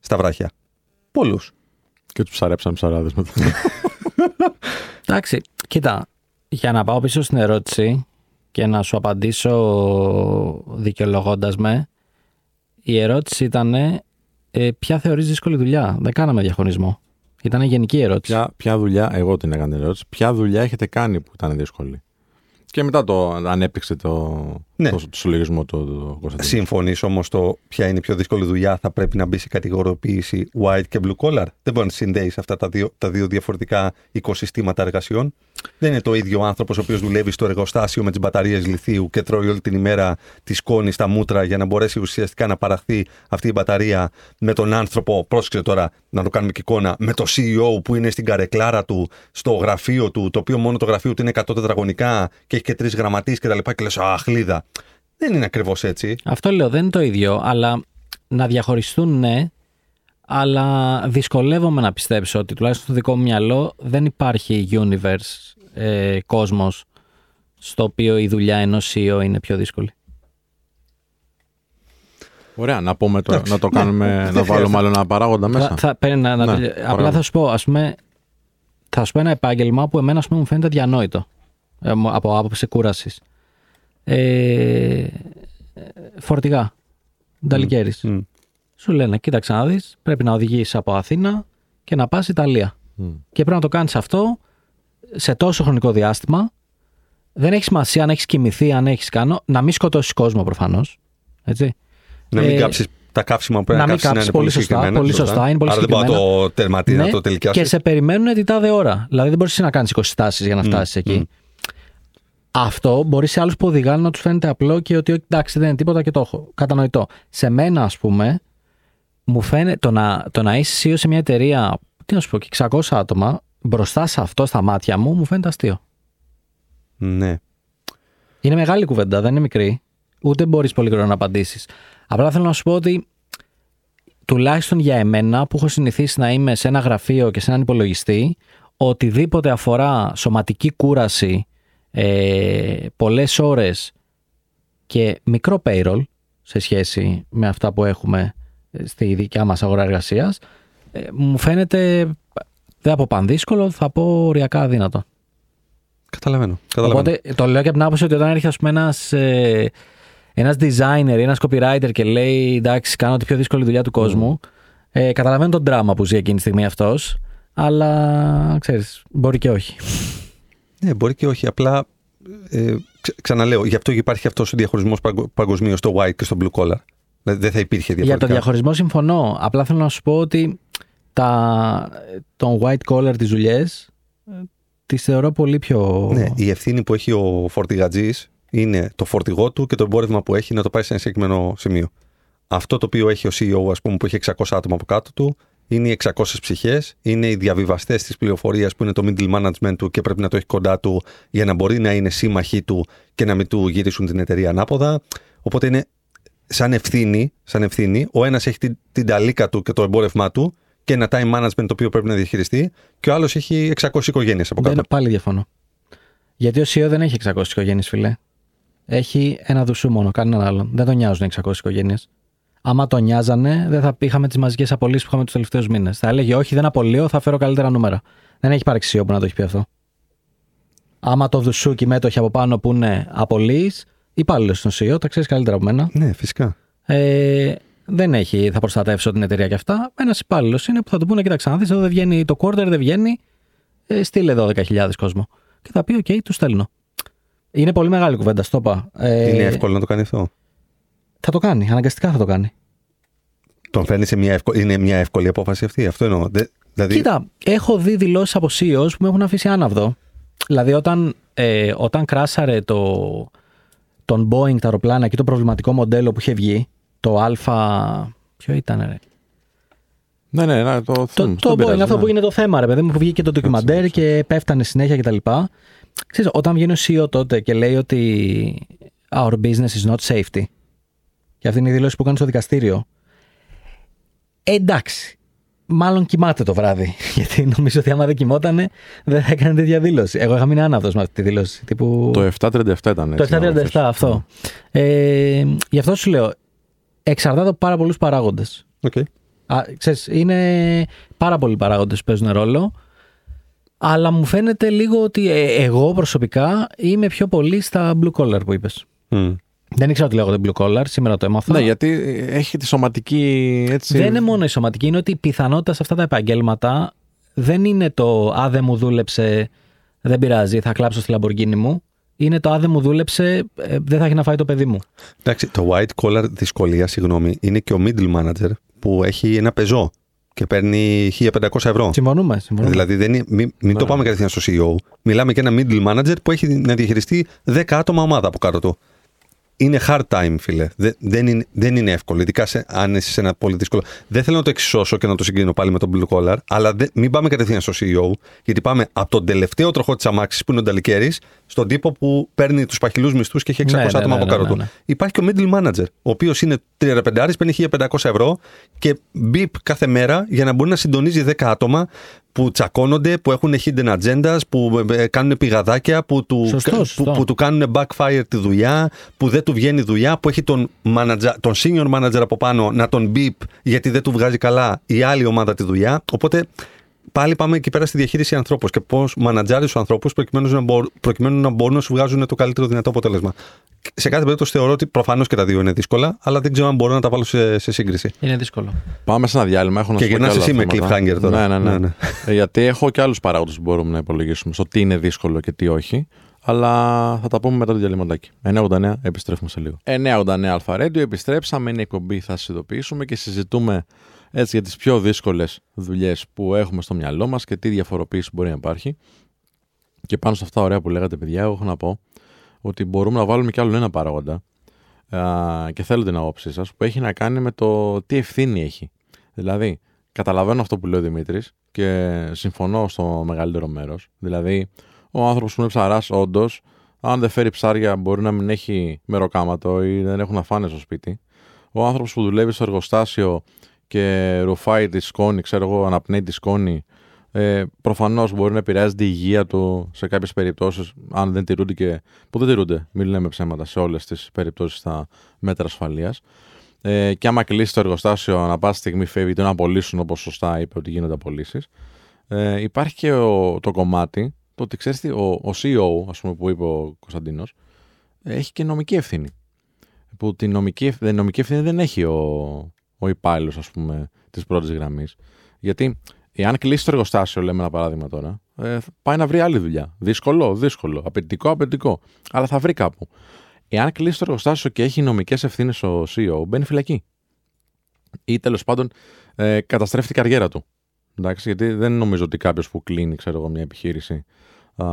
στα βράχια; Πολλούς. Και τους ψαρέψαν ψαράδες μετά. Εντάξει, κοίτα, για να πάω πίσω στην ερώτηση και να σου απαντήσω δικαιολογώντας με, η ερώτηση ήταν ε, ποια θεωρείς δύσκολη δουλειά; Δεν κάναμε διαχωρισμό. Ήταν γενική ερώτηση. ποια, ποια δουλειά, εγώ την έκανα την ερώτηση, ποια δουλειά έχετε κάνει που ήταν δύσκολη; Και μετά το ανέπτυξε το, Ναι. το, το συλλογισμό του του Κωνσταντίνου. Συμφωνείς όμως το ποια είναι η πιο δύσκολη δουλειά θα πρέπει να μπει σε κατηγοριοποίηση white και blue collar; Δεν μπορεί να συνδέεις αυτά τα δύο, τα δύο διαφορετικά οικοσυστήματα εργασιών. Δεν είναι το ίδιο άνθρωπος ο οποίος δουλεύει στο εργοστάσιο με τις μπαταρίες λιθίου και τρώει όλη την ημέρα τη σκόνη στα μούτρα για να μπορέσει ουσιαστικά να παραχθεί αυτή η μπαταρία με τον άνθρωπο. Πρόσεξε τώρα να το κάνουμε και εικόνα. Με το CEO που είναι στην καρεκλάρα του, στο γραφείο του, το οποίο μόνο το γραφείο του είναι 100 τετραγωνικά και έχει και τρεις γραμματείς κτλ. Και, και λες, Αχ, χλίδα. Δεν είναι ακριβώς έτσι. Αυτό λέω, δεν είναι το ίδιο, αλλά να διαχωριστούν ναι, αλλά δυσκολεύομαι να πιστέψω ότι τουλάχιστον στο δικό μου μυαλό δεν υπάρχει universe, ε, κόσμος, στο οποίο η δουλειά ενός CEO είναι πιο δύσκολη. Ωραία, να πούμε το, Εντάξει, να το ναι, κάνουμε, δεν να χρειάζεται. βάλουμε άλλο ένα παράγοντα μέσα. Θα, θα, παίρνει να, να Ναι, τελει- Απλά παρακαλώ. θα σου πω, ας πούμε, θα σου πω ένα επάγγελμα που εμένα ας πούμε, μου φαίνεται διανόητο ε, μου- από άποψη κούρασης. Ε, ε, φορτηγά. Νταλικέρης. Μμ. Σου λένε, κοίταξε να δεις, πρέπει να οδηγήσεις από Αθήνα και να πας Ιταλία. Μμ. Και πρέπει να το κάνεις αυτό σε τόσο χρονικό διάστημα. Δεν έχει σημασία αν έχεις κοιμηθεί, αν έχεις κάνω, να μην σκοτώσεις κόσμο προφανώς. Έτσι. Να μην Ε, κάψεις τα κάψιμα που πρέπει να να, μην κάψεις να κάψεις, είναι πολύ πολύ σωστά, συγκεκριμένα. πολύ σωστά, είναι πολύ Άρα δεν μπορεί να συγκεκριμένα. το τερματίσει, να Ναι, το τελικιάσει. Και σε περιμένουν την τάδε ώρα. Δηλαδή δεν μπορείς να κάνεις 20 στάσεις για να φτάσεις εκεί. μμ. Αυτό μπορεί σε άλλους που οδηγάνε να τους φαίνεται απλό και ότι εντάξει δεν είναι τίποτα και το έχω. Κατανοητό. Σε μένα, ας πούμε, μου φαίνεται το να, το να είσαι CEO σε μια εταιρεία, τι να σου πω, και 600 άτομα, μπροστά σε αυτό στα μάτια μου, μου φαίνεται αστείο. Ναι. Είναι μεγάλη κουβέντα, δεν είναι μικρή. Ούτε μπορείς πολύ γρήγορα να απαντήσεις. Απλά θέλω να σου πω ότι τουλάχιστον για εμένα που έχω συνηθίσει να είμαι σε ένα γραφείο και σε έναν υπολογιστή, οτιδήποτε αφορά σωματική κούραση, ε, πολλές ώρες και μικρό payroll σε σχέση με αυτά που έχουμε στη δικιά μας αγορά εργασίας, ε, μου φαίνεται, δεν θα πω πανδύσκολο, θα πω οριακά αδύνατο. Καταλαβαίνω. Καταλαβαίνω. Οπότε το λέω και από την άποψη ότι όταν έρχεται ας πούμε, ένας, ε, ένας designer ή ένας copywriter και λέει εντάξει κάνω τη πιο δύσκολη δουλειά του κόσμου ε, καταλαβαίνω τον δράμα που ζει εκείνη τη στιγμή αυτός αλλά ξέρεις μπορεί και όχι. Ναι, μπορεί και όχι. Απλά ε, ξα- ξαναλέω, γι' αυτό υπάρχει αυτός ο διαχωρισμός παγκοσμίως στο white και στο blue collar. Δηλαδή δεν θα υπήρχε Για διαφορετικά. το διαχωρισμό συμφωνώ. Απλά θέλω να σου πω ότι τα, τον white collar τις δουλειές ε, τις θεωρώ πολύ πιο... Ναι, η ευθύνη που έχει ο φορτηγατζής είναι το φορτηγό του και το εμπόρευμα που έχει να το πάει σε ένα συγκεκριμένο σημείο. Αυτό το οποίο έχει ο CEO, ας πούμε, που έχει 600 άτομα από κάτω του, είναι οι 600 ψυχές, είναι οι διαβιβαστές της πληροφορίας που είναι το middle management του και πρέπει να το έχει κοντά του για να μπορεί να είναι σύμμαχοί του και να μην του γυρίσουν την εταιρεία ανάποδα. Οπότε είναι σαν ευθύνη, σαν ευθύνη ο ένας έχει την, την ταλίκα του και το εμπόρευμά του και ένα time management το οποίο πρέπει να διαχειριστεί και ο άλλος έχει 600 οικογένειες από κάτω. Δεν, πάλι διαφωνώ. Γιατί ο CEO δεν έχει 600 οικογένειες, φιλέ. Έχει ένα δουσού μόνο, κανέναν άλλον. Δεν τον νοιάζουν 600 οικογένειες. Άμα τον νοιάζανε, δεν θα είχαμε τις μαζικές απολύσεις που είχαμε τους τελευταίους μήνες. Θα έλεγε Όχι, δεν απολύω, θα φέρω καλύτερα νούμερα. Δεν έχει υπάρξει CEO που να το έχει πει αυτό. Άμα του δώσουν κι οι μέτοχοι από πάνω που είναι απλός υπάλληλος στον CEO, τα ξέρεις καλύτερα από μένα. Ναι, φυσικά. Ε, δεν έχει, θα προστατεύσω την εταιρεία και αυτά. Ένας υπάλληλος είναι που θα του πούνε: Κοίταξε, να δεις, εδώ δεν βγαίνει το quarter, δεν βγαίνει. Ε, στείλε 12.000 κόσμο. Και θα πει: Οκ, τους στέλνω. Είναι πολύ μεγάλη κουβέντα, στο είπα. Ε, Είναι εύκολο να το κάνει αυτό. Θα το κάνει, αναγκαστικά θα το κάνει. Τον φέρνει σε μια εύκολη, είναι μια εύκολη απόφαση αυτή. Αυτό εννοώ. Δε- δηλαδή, Κοίτα, έχω δει δηλώσεις από CEOs που με έχουν αφήσει άναυδο. Δηλαδή, όταν, ε, όταν κράσαρε το, τον Boeing τα αεροπλάνα και το προβληματικό μοντέλο που είχε βγει, το Α. Ποιο ήταν, ρε; Ναι, ναι, ναι, το, Το, θυμ, το δεν Boeing, πειράζει, αυτό ναι. που είναι το θέμα, ρε παιδί μου, που βγήκε το ντοκιμαντέρ και πέφτανε συνέχεια κτλ. Ξέρεις, όταν βγαίνει ο CEO τότε και λέει ότι our business is not safety, και αυτή είναι η δήλωση που κάνει στο δικαστήριο, ε, εντάξει. Μάλλον κοιμάται το βράδυ. Γιατί νομίζω ότι άμα δεν κοιμότανε, δεν θα έκανε τέτοια δήλωση. Εγώ είχα μείνει άναυδος με αυτή τη δήλωση. Τύπου... Το 737 ήταν Το έτσι. να 737, ρωτήσω. αυτό. Ε, γι' αυτό σου λέω, εξαρτάται από πάρα πολλούς παράγοντες. οκ. Α, ξέρεις, είναι πάρα πολλοί παράγοντες που παίζουν ρόλο. Αλλά μου φαίνεται λίγο ότι ε, εγώ προσωπικά είμαι πιο πολύ στα blue collar που είπες. Μμ. Δεν ήξερα ότι λέγονται blue collar, σήμερα το έμαθα. Ναι, γιατί έχει τη σωματική έτσι. Δεν είναι μόνο η σωματική, είναι ότι η πιθανότητα σε αυτά τα επαγγέλματα δεν είναι το «Α, δεν μου δούλεψε, δεν πειράζει, θα κλάψω στη Λαμπορκίνη μου». είναι το άδε μου δούλεψε, ε, δεν θα έχει να φάει το παιδί μου. Εντάξει, το white collar δυσκολία, συγγνώμη, είναι και ο middle manager που έχει ένα πεζό και παίρνει 1500 ευρώ. Συμφωνούμε. συμφωνούμε. Δηλαδή, δεν είναι, μην, μην το πάμε κατευθείαν στο CEO. Μιλάμε και ένα middle manager που έχει να διαχειριστεί 10 άτομα ομάδα από κάτω του. Είναι hard time, φίλε. Δεν, δεν, είναι, δεν είναι εύκολο, ειδικά σε, αν είσαι σε ένα πολύ δύσκολο. Δεν θέλω να το εξισώσω και να το συγκρίνω πάλι με τον blue collar, αλλά δεν, μην πάμε κατευθείαν στο CEO, γιατί πάμε από τον τελευταίο τροχό της αμάξης που είναι ο Νταλικέρης, στον τύπο που παίρνει τους παχυλούς μισθούς και έχει 600 Ναι, ναι, άτομα ναι, από ναι, κάτω ναι, του. ναι. Υπάρχει και ο middle manager, ο οποίος είναι 35 παίρνει 1500 ευρώ και μπιπ κάθε μέρα για να μπορεί να συντονίζει 10 άτομα που τσακώνονται, που έχουν hidden agendas, που ε, κάνουν πηγαδάκια, που του, Σωστός, που, σωστό. που του κάνουν backfire τη δουλειά, που δεν του βγαίνει δουλειά, που έχει τον, manager, τον senior manager από πάνω να τον beep γιατί δεν του βγάζει καλά η άλλη ομάδα τη δουλειά. Οπότε πάλι πάμε εκεί πέρα στη διαχείριση ανθρώπους και πώς μανατζάρεις τους ανθρώπους προκειμένου, να μπορούν- προκειμένου να μπορούν να σου βγάζουν το καλύτερο δυνατό αποτέλεσμα. Σε κάθε περίπτωση θεωρώ ότι προφανώς και τα δύο είναι δύσκολα, αλλά δεν ξέρω αν μπορώ να τα βάλω σε, σε σύγκριση. Είναι δύσκολο. Πάμε σε ένα διάλειμμα. Έχω να Και σου πω γυρνάς κι άλλα εσύ με θέματα. cliffhanger τώρα. Ναι, ναι, ναι. Ναι, ναι. Ε, Γιατί έχω και άλλους παράγοντες που μπορούμε να υπολογίσουμε στο τι είναι δύσκολο και τι όχι. Αλλά θα τα πούμε μετά το διαλυματάκι. 989, επιστρέφουμε σε λίγο. 989 Αλφα Radio, επιστρέψαμε. Είναι η εκπομπή, θα σας ειδοποιήσουμε και συζητούμε έτσι για τις πιο δύσκολες δουλειές που έχουμε στο μυαλό μας και τι διαφοροποίηση μπορεί να υπάρχει. Και πάνω σε αυτά ωραία που λέγατε, παιδιά, εγώ έχω να πω ότι μπορούμε να βάλουμε κι άλλο ένα παράγοντα α, και θέλω την άποψή σας, που έχει να κάνει με το τι ευθύνη έχει. Δηλαδή, καταλαβαίνω αυτό που λέει ο Δημήτρης και συμφωνώ στο μεγαλύτερο μέρος. Δηλαδή, ο άνθρωπος που είναι ψαράς, όντως, αν δεν φέρει ψάρια, μπορεί να μην έχει μεροκάματο ή δεν έχουν να φάνε στο σπίτι. Ο άνθρωπος που δουλεύει στο εργοστάσιο και ρουφάει τη σκόνη, ξέρω εγώ, αναπνέει τη σκόνη, ε, προφανώς μπορεί να επηρεάζεται η υγεία του σε κάποιες περιπτώσεις, αν δεν τηρούνται και. που δεν τηρούνται, μην λέμε ψέματα, σε όλες τις περιπτώσεις στα μέτρα ασφαλείας. Ε, και άμα κλείσει το εργοστάσιο, ανά πάση στιγμή φεύγει, το να απολύσουν όπως σωστά είπε ότι γίνονται απολύσεις. Ε, υπάρχει και ο, το κομμάτι, το ότι ξέρεις τι, ο, ο CEO, ας πούμε, που είπε ο Κωνσταντίνος, έχει και νομική ευθύνη. Που την νομική, ευθ- την νομική ευθύνη δεν έχει ο, ο υπάλληλος, ας πούμε, της πρώτης γραμμής. Γιατί εάν κλείσει το εργοστάσιο, λέμε ένα παράδειγμα τώρα, ε, θα πάει να βρει άλλη δουλειά. Δύσκολο, δύσκολο. Απαιτητικό, απαιτητικό. Αλλά θα βρει κάπου. Εάν κλείσει το εργοστάσιο και έχει νομικές ευθύνες ο CEO, μπαίνει φυλακή. Ή τέλος πάντων ε, καταστρέφει την καριέρα του. Εντάξει, γιατί δεν νομίζω ότι κάποιος που κλείνει ξέρω εγώ, μια επιχείρηση α,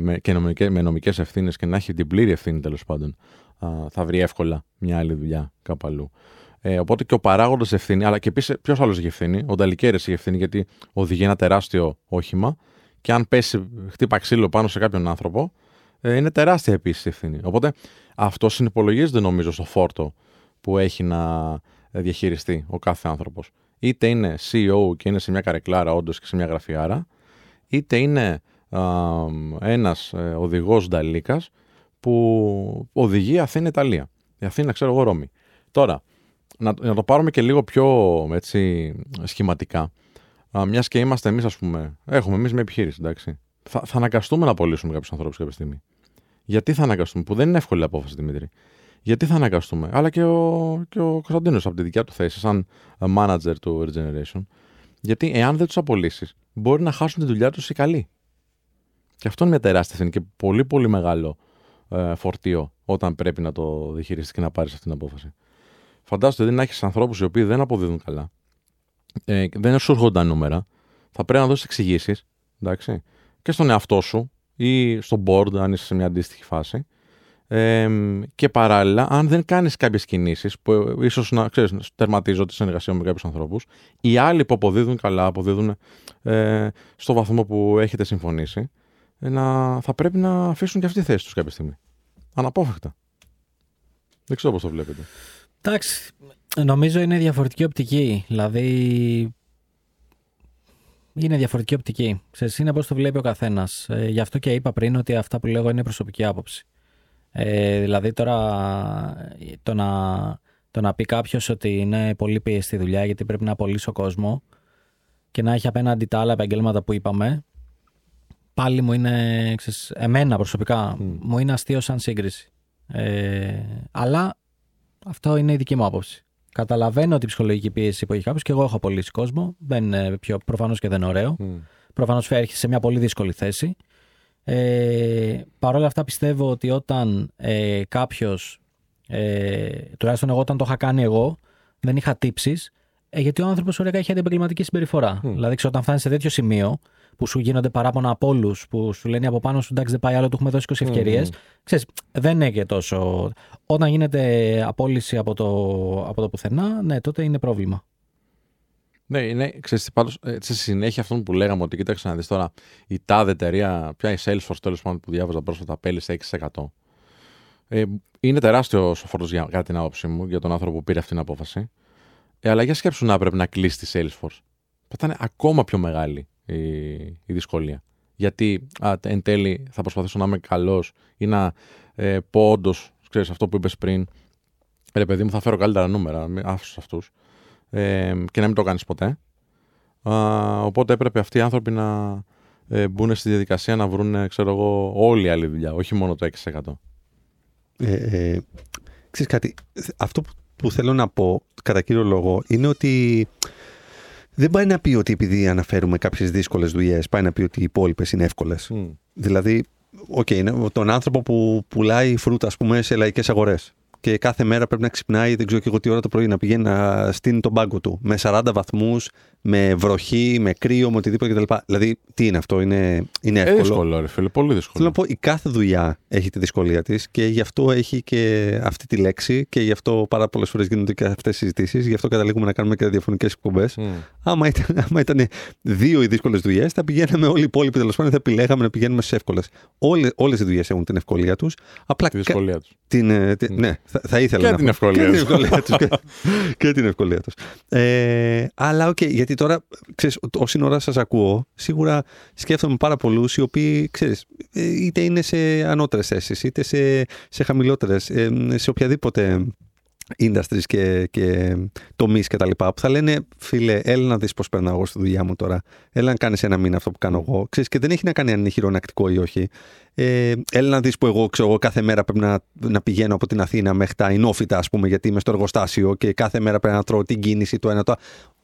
με, και νομικές, με νομικές ευθύνες και να έχει την πλήρη ευθύνη τέλος πάντων, α, θα βρει εύκολα μια άλλη δουλειά κάπου αλλού. Ε, οπότε και ο παράγοντας ευθύνη, αλλά και επίσης ποιος άλλος έχει ευθύνη; Ο Νταλικέρης έχει ευθύνη γιατί οδηγεί ένα τεράστιο όχημα και αν πέσει, χτύπα ξύλο πάνω σε κάποιον άνθρωπο, ε, είναι τεράστια επίσης ευθύνη. Οπότε αυτό συνυπολογίζεται νομίζω στο φόρτο που έχει να διαχειριστεί ο κάθε άνθρωπος. Είτε είναι CEO και είναι σε μια καρεκλάρα, όντως και σε μια γραφειάρα, είτε είναι α, ένας ε, οδηγός Νταλίκας που οδηγεί Αθήνα-Ιταλία. Η Αθήνα, ξέρω εγώ, Ρώμη. Τώρα, να, να το πάρουμε και λίγο πιο έτσι, σχηματικά. Α, μιας και είμαστε εμείς, ας πούμε, έχουμε εμείς μια επιχείρηση, εντάξει. Θα, θα αναγκαστούμε να απολύσουμε κάποιους ανθρώπους κάποια στιγμή. Γιατί θα αναγκαστούμε, που δεν είναι εύκολη απόφαση, Δημήτρη. Γιατί θα αναγκαστούμε. Αλλά και ο, και ο Κωνσταντίνος από τη δικιά του θέση, σαν ε, manager του Regeneration. Γιατί εάν δεν τους απολύσεις, μπορεί να χάσουν τη δουλειά τους οι καλοί. Και αυτό είναι μια τεράστια ευθύνη και πολύ πολύ μεγάλο ε, φορτίο όταν πρέπει να το διαχειριστείς και να πάρεις αυτή την απόφαση. Φαντάζομαι ότι δεν έχεις ανθρώπους οι οποίοι δεν αποδίδουν καλά, ε, δεν σου έρχονται τα νούμερα, θα πρέπει να δώσεις εξηγήσεις και στον εαυτό σου ή στο board, αν είσαι σε μια αντίστοιχη φάση. Ε, και παράλληλα, αν δεν κάνεις κάποιες κινήσεις που ίσως να ξέρεις, τερματίζω τη συνεργασία με κάποιους ανθρώπους, οι άλλοι που αποδίδουν καλά, αποδίδουν ε, στο βαθμό που έχετε συμφωνήσει, ε, να, θα πρέπει να αφήσουν και αυτή τη θέση τους κάποια στιγμή. Αναπόφευκτα. Δεν ξέρω πώς το βλέπετε. Εντάξει, νομίζω είναι διαφορετική οπτική. Δηλαδή, είναι διαφορετική οπτική. Ξέρεις, είναι πώς το βλέπει ο καθένας. Ε, γι' αυτό και είπα πριν ότι αυτά που λέγω είναι προσωπική άποψη. Ε, δηλαδή τώρα το να, το να πει κάποιος ότι είναι πολύ πιεστή δουλειά γιατί πρέπει να απολύσει ο κόσμο και να έχει απέναντι τα άλλα επαγγέλματα που είπαμε, πάλι μου είναι, ξέρεις, εμένα προσωπικά, μου είναι αστείο σαν σύγκριση. Ε, αλλά αυτό είναι η δική μου άποψη. Καταλαβαίνω την ψυχολογική πίεση που έχει κάποιος και εγώ έχω απολύσει κόσμο. Δεν είναι πιο προφανώς και δεν είναι ωραίο. Mm. Προφανώς φέρει σε μια πολύ δύσκολη θέση. Ε, Παρ' όλα αυτά πιστεύω ότι όταν ε, κάποιος, ε, τουλάχιστον εγώ όταν το είχα κάνει εγώ, δεν είχα τύψεις, ε, γιατί ο άνθρωπος οριακά έχει αντιεπαγγελματική συμπεριφορά. Δηλαδή, ξέρω, όταν φτάνεις σε τέτοιο σημείο που σου γίνονται παράπονα από όλους, που σου λένε από πάνω σου εντάξει δεν πάει άλλο, του έχουμε δώσει 20 ευκαιρίες. Ξέρεις, δεν είναι και τόσο. Όταν γίνεται απόλυση από το, από το πουθενά, ναι, τότε είναι πρόβλημα. Ναι, είναι, ξέρεις, τι, πάντως, ε, σε συνέχεια αυτών που λέγαμε ότι κοίταξε να δεις τώρα η τάδε εταιρεία, πια η Salesforce τέλος πάντων που διάβαζα πρόσφατα, απέλησε 6%. Ε, είναι τεράστιος ο φόρτος για, για την άποψή μου, για τον άνθρωπο που πήρε αυτή την απόφαση. Ε, αλλά για σκέψου να πρέπει να κλείσει τη Salesforce. Θα ήταν ακόμα πιο μεγάλη η, η δυσκολία. Γιατί α, εν τέλει θα προσπαθήσω να είμαι καλός ή να ε, πω όντως, ξέρεις αυτό που είπες πριν, ρε παιδί μου, θα φέρω καλύτερα νούμερα, άφησου αυτούς. Ε, και να μην το κάνεις ποτέ. Α, οπότε έπρεπε αυτοί οι άνθρωποι να ε, μπουν στη διαδικασία να βρουν, ξέρω εγώ, όλη η άλλη δουλειά, όχι μόνο το 6%. Ε, ε, ξέρεις κάτι, αυτό που, που θέλω να πω κατά κύριο λόγο είναι ότι δεν πάει να πει ότι επειδή αναφέρουμε κάποιες δύσκολες δουλειές, πάει να πει ότι οι υπόλοιπες είναι εύκολες. Δηλαδή, okay, είναι τον άνθρωπο που πουλάει φρούτα, ας πούμε, σε λαϊκές αγορές και κάθε μέρα πρέπει να ξυπνάει, δεν ξέρω και εγώ τι ώρα το πρωί, να πηγαίνει να στείνει τον πάγκο του. Με 40 βαθμούς, με βροχή, με κρύο, με οτιδήποτε κτλ. Δηλαδή, τι είναι αυτό, είναι, είναι εύκολο. Ε, δύσκολο, ρε φίλε, πολύ δύσκολο. Θέλω να πω, η κάθε δουλειά έχει τη δυσκολία της και γι' αυτό έχει και αυτή τη λέξη και γι' αυτό πάρα πολλές φορές γίνονται και αυτές οι συζητήσεις. Γι' αυτό καταλήγουμε να κάνουμε και διαφορετικέ εκπομπές. Mm. Άμα, ήταν, άμα ήταν δύο οι δύσκολες δουλειές, θα πηγαίναμε όλοι οι υπόλοιποι τέλος πάντων, θα επιλέγαμε να πηγαίνουμε στις εύκολες. Όλες οι δουλειές έχουν την ευκολία τους. Απλά τη δυσκολία τους. Την, ε, την, ναι, θα, θα ήθελα και, να... την ευκολία και την ευκολία τους. και, και την ευκολία τους. Ε, αλλά OK, okay, γιατί τώρα, ξέρεις, όση ώρα σας ακούω, σίγουρα σκέφτομαι πάρα πολλούς οι οποίοι, ξέρεις, ε, είτε είναι σε ανώτερες θέσεις, είτε σε, σε χαμηλότερες, ε, σε οποιαδήποτε industries και, και τομείς και τα λοιπά, που θα λένε φίλε, έλα να δεις πώς περνάω εγώ στη δουλειά μου τώρα. Έλα να κάνεις ένα μήνα αυτό που κάνω εγώ. Ξέρεις, και δεν έχει να κάνει αν είναι χειρονακτικό ή όχι. Ε, έλα να δεις που εγώ, ξέρω, εγώ κάθε μέρα πρέπει να, να πηγαίνω από την Αθήνα μέχρι τα Ινόφυτα, ας πούμε, γιατί είμαι στο εργοστάσιο και κάθε μέρα πρέπει να τρώω την κίνηση το ένα το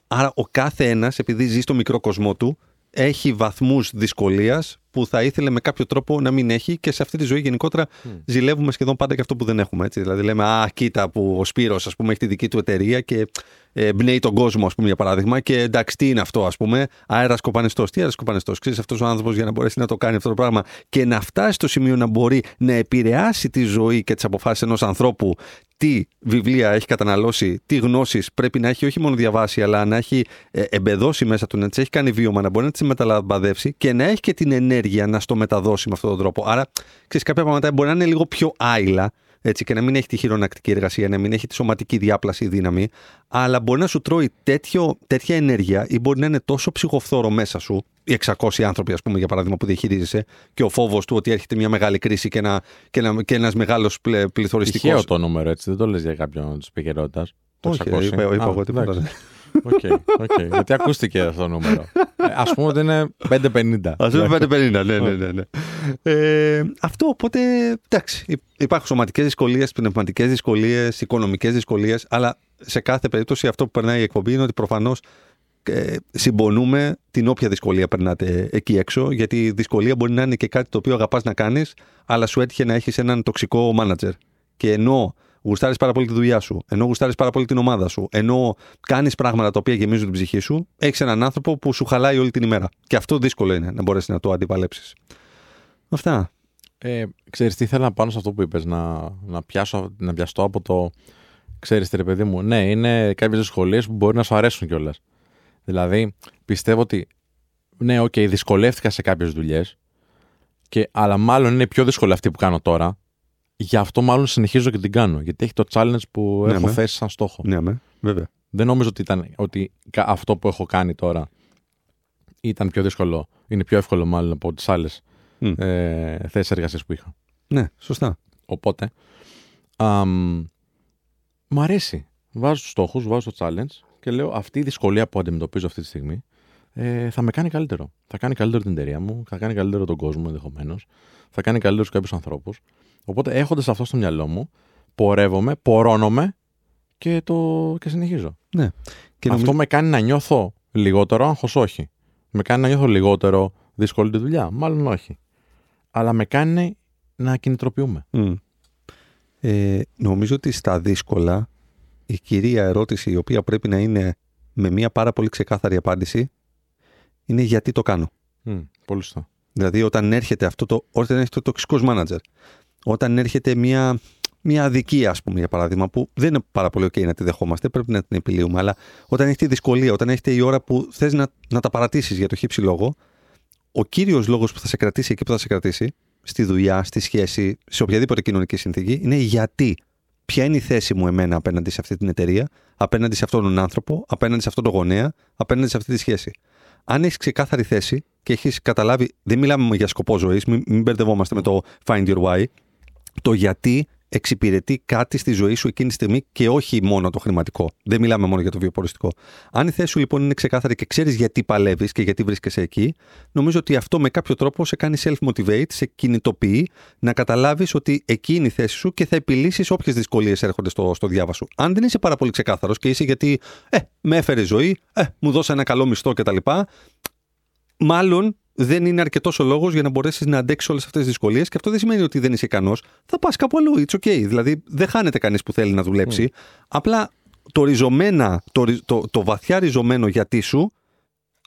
Άρα ο κάθε ένας, επειδή ζει στο μικρό κοσμό του, έχει βαθμούς δυσκολίας που θα ήθελε με κάποιο τρόπο να μην έχει και σε αυτή τη ζωή γενικότερα mm. ζηλεύουμε σχεδόν πάντα και αυτό που δεν έχουμε. Έτσι. Δηλαδή λέμε, Α, κοίτα που ο Σπύρος ας πούμε, έχει τη δική του εταιρεία και ε, μπνέει τον κόσμο, ας πούμε, για παράδειγμα. Και εντάξει, τι είναι αυτό, ας πούμε, αέρας κοπανιστός. Τι αέρας κοπανιστός. Ξέρεις αυτός ο άνθρωπος για να μπορέσει να το κάνει αυτό το πράγμα και να φτάσει στο σημείο να μπορεί να επηρεάσει τη ζωή και τις αποφάσεις ενός ανθρώπου τι βιβλία έχει καταναλώσει, τι γνώσεις πρέπει να έχει όχι μόνο διαβάσει, αλλά να έχει ε, εμπεδώσει μέσα του, να τις έχει κάνει βίωμα, να μπορεί να τις μεταλαμπαδεύσει και να έχει και την ενέργεια να στο μεταδώσει με αυτόν τον τρόπο. Άρα, ξέρεις, κάποια πράγματα μπορεί να είναι λίγο πιο άειλα, έτσι, και να μην έχει τη χειρονακτική εργασία, να μην έχει τη σωματική διάπλαση ή δύναμη, αλλά μπορεί να σου τρώει τέτοιο, τέτοια ενέργεια ή μπορεί να είναι τόσο ψυχοφθόρο μέσα σου, οι 600 άνθρωποι, ας πούμε, για παράδειγμα, που διαχειρίζεσαι, και ο φόβος του ότι έρχεται μια μεγάλη κρίση και, ένα, και, ένα, και ένας μεγάλος πληθωριστικός... Τυχαίο το νούμερο, έτσι, δεν το λες για κάποιον της επικαιρότητας. Όχι, είπα, είπα εγώ τίποτα. OK, okay, Γιατί ακούστηκε αυτό το νούμερο. Α πούμε ότι είναι 5,50. Α πούμε 5,50, ναι, ναι, ναι. ναι. Ε, αυτό οπότε, εντάξει, υπάρχουν σωματικές δυσκολίες, πνευματικές δυσκολίες, οικονομικές δυσκολίες, αλλά σε κάθε περίπτωση αυτό που περνάει η εκπομπή είναι ότι προφανώς ε, συμπονούμε την όποια δυσκολία περνάτε εκεί έξω, γιατί η δυσκολία μπορεί να είναι και κάτι το οποίο αγαπάς να κάνεις, αλλά σου έτυχε να έχεις έναν τοξικό μάνατζερ. Και ενώ γουστάρεις πάρα πολύ τη δουλειά σου, ενώ γουστάρεις πάρα πολύ την ομάδα σου, ενώ κάνεις πράγματα τα οποία γεμίζουν την ψυχή σου, έχεις έναν άνθρωπο που σου χαλάει όλη την ημέρα. Και αυτό δύσκολο είναι να μπορέσεις να το αντιπαλέψεις. Αυτά. Ε, ξέρεις τι ήθελα να πάνω σε αυτό που είπες, να, να, πιάσω, να πιαστώ από το... Ξέρεις τι ρε παιδί μου, ναι, είναι κάποιες δυσκολίες που μπορεί να σου αρέσουν κιόλας. Δηλαδή, πιστεύω ότι, ναι, OK, okay, δυσκολεύτηκα σε κάποιες δουλειές, και, αλλά μάλλον είναι πιο δύσκολη αυτή που κάνω τώρα, Γι' αυτό μάλλον συνεχίζω και την κάνω. Γιατί έχει το challenge που ναι, έχω με. θέσει σαν στόχο. Ναι, με. βέβαια. Δεν νομίζω ότι, ήταν, ότι αυτό που έχω κάνει τώρα ήταν πιο δύσκολο. Είναι πιο εύκολο μάλλον από τις άλλες mm. ε, θέσεις εργασίας που είχα. Ναι, σωστά. Οπότε. Α, μ' αρέσει. Βάζω του στόχους, βάζω το challenge και λέω αυτή η δυσκολία που αντιμετωπίζω αυτή τη στιγμή ε, θα με κάνει καλύτερο. Θα κάνει καλύτερο την εταιρεία μου, θα κάνει καλύτερο τον κόσμο ενδεχομένως, θα κάνει καλύτερου κάποιους ανθρώπους. Οπότε έχοντας αυτό στο μυαλό μου, πορεύομαι, πορώνομαι και, το... και συνεχίζω. Ναι. Και αυτό με κάνει να νιώθω λιγότερο άγχος, όχι. Με κάνει να νιώθω λιγότερο δύσκολη τη δουλειά, μάλλον όχι. αλλά με κάνει να κινητροποιούμε. Μμ. Ε, νομίζω ότι στα δύσκολα η κυρία ερώτηση η οποία πρέπει να είναι με μια πάρα πολύ ξεκάθαρη απάντηση είναι γιατί το κάνω. Μμ, πολύ σωστά. Δηλαδή όταν έρχεται αυτό το, όταν έρχεται το τοξικός manager, όταν έρχεται μια, μια αδικία ας πούμε για παράδειγμα που δεν είναι πάρα πολύ ok να τη δεχόμαστε, πρέπει να την επιλύουμε, αλλά όταν έχετε δυσκολία, όταν έχετε η ώρα που θες να, να τα παρατήσεις για το χύψη λόγο, ο κύριος λόγος που θα σε κρατήσει εκεί που θα σε κρατήσει, στη δουλειά, στη σχέση, σε οποιαδήποτε κοινωνική συνθήκη, είναι γιατί. Ποια είναι η θέση μου εμένα απέναντι σε αυτή την εταιρεία, απέναντι σε αυτόν τον άνθρωπο, απέναντι σε αυτόν τον γονέα, απέναντι σε αυτή τη σχέση. Αν έχεις ξεκάθαρη θέση και έχεις καταλάβει, δεν μιλάμε για σκοπό ζωής, μην, μην μπερδευόμαστε με το find your why, το γιατί εξυπηρετεί κάτι στη ζωή σου εκείνη τη στιγμή και όχι μόνο το χρηματικό. Δεν μιλάμε μόνο για το βιοποριστικό. Αν η θέση σου λοιπόν είναι ξεκάθαρη και ξέρεις γιατί παλεύεις και γιατί βρίσκεσαι εκεί, νομίζω ότι αυτό με κάποιο τρόπο σε κάνει self-motivate, σε κινητοποιεί να καταλάβεις ότι εκεί είναι η θέση σου και θα επιλύσεις όποιες δυσκολίες έρχονται στο, στο διάβα σου. Αν δεν είσαι πάρα πολύ ξεκάθαρος και είσαι γιατί, ε, με έφερε η ζωή, ε, μου δώσε ένα καλό μισθό κτλ. Μάλλον δεν είναι αρκετός ο λόγος για να μπορέσεις να αντέξεις όλες αυτές τις δυσκολίες και αυτό δεν σημαίνει ότι δεν είσαι ικανός. Θα πας κάπου αλλού. It's okay. Δηλαδή δεν χάνεται κανείς που θέλει να δουλέψει. Απλά το ριζωμένα, το, ρι- το, το βαθιά ριζωμένο γιατί σου,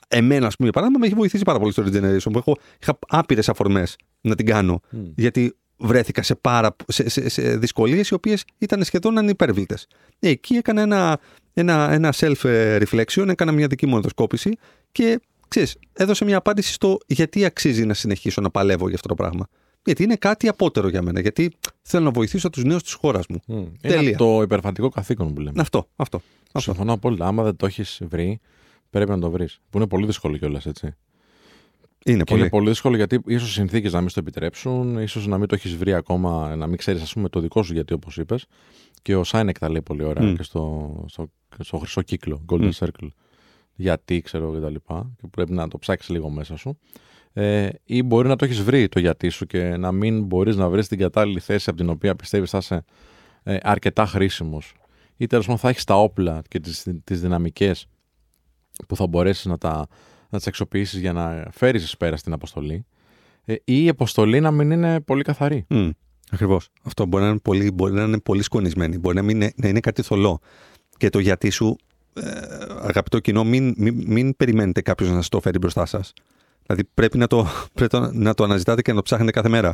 εμένα, ας πούμε, για παράδειγμα, με έχει βοηθήσει πάρα πολύ στο Regeneration που έχω, είχα άπειρες αφορμές να την κάνω. Γιατί βρέθηκα σε, πάρα, σε, σε, σε δυσκολίες οι οποίες ήταν σχεδόν ανυπέρβλητες. Εκεί έκανα ένα, ένα, ένα self-reflection, έκανα μια δική μου ενδοσκόπηση και ξέρεις, έδωσε μια απάντηση στο γιατί αξίζει να συνεχίσω να παλεύω για αυτό το πράγμα. Γιατί είναι κάτι απότερο για μένα. Γιατί θέλω να βοηθήσω τους νέους της χώρας μου. Μμ. Είναι Τέλεια. το υπερφαντικό καθήκον που λέμε. Αυτό, αυτό. αυτό. Συμφωνώ απόλυτα. Άμα δεν το έχεις βρει, πρέπει να το βρεις. Που είναι πολύ δύσκολο κιόλας, έτσι. Είναι Και πολύ. είναι πολύ δύσκολο γιατί ίσως οι συνθήκες να μην στο επιτρέψουν, ίσως να μην το έχεις βρει ακόμα, να μην ξέρεις, ας πούμε, το δικό σου γιατί, όπως είπες. Και ο Σάινεκ τα λέει πολύ ωραία Μμ. και στο, στο, στο χρυσό κύκλο, Golden Μμ. Circle. Γιατί, ξέρω και τα λοιπά. Και πρέπει να το ψάξεις λίγο μέσα σου. Ε, ή μπορεί να το έχεις βρει το γιατί σου και να μην μπορείς να βρεις την κατάλληλη θέση από την οποία πιστεύεις θα είσαι ε, αρκετά χρήσιμος. Ή τέλος πάντων θα έχεις τα όπλα και τις τις δυναμικές που θα μπορέσεις να, τα, να τις αξιοποιήσεις για να φέρεις εις πέρα στην αποστολή ε, ή η αποστολή να μην είναι πολύ καθαρή. Mm. Ακριβώς. Αυτό μπορεί να, είναι πολύ, μπορεί να είναι πολύ σκονισμένη. Μπορεί να, μην είναι, να είναι κάτι θολό. Και το γιατί σου, ε, αγαπητό κοινό, μην, μην, μην περιμένετε κάποιος να σας το φέρει μπροστά σας. Δηλαδή πρέπει να το, πρέπει το- να το αναζητάτε και να το ψάχνετε κάθε μέρα.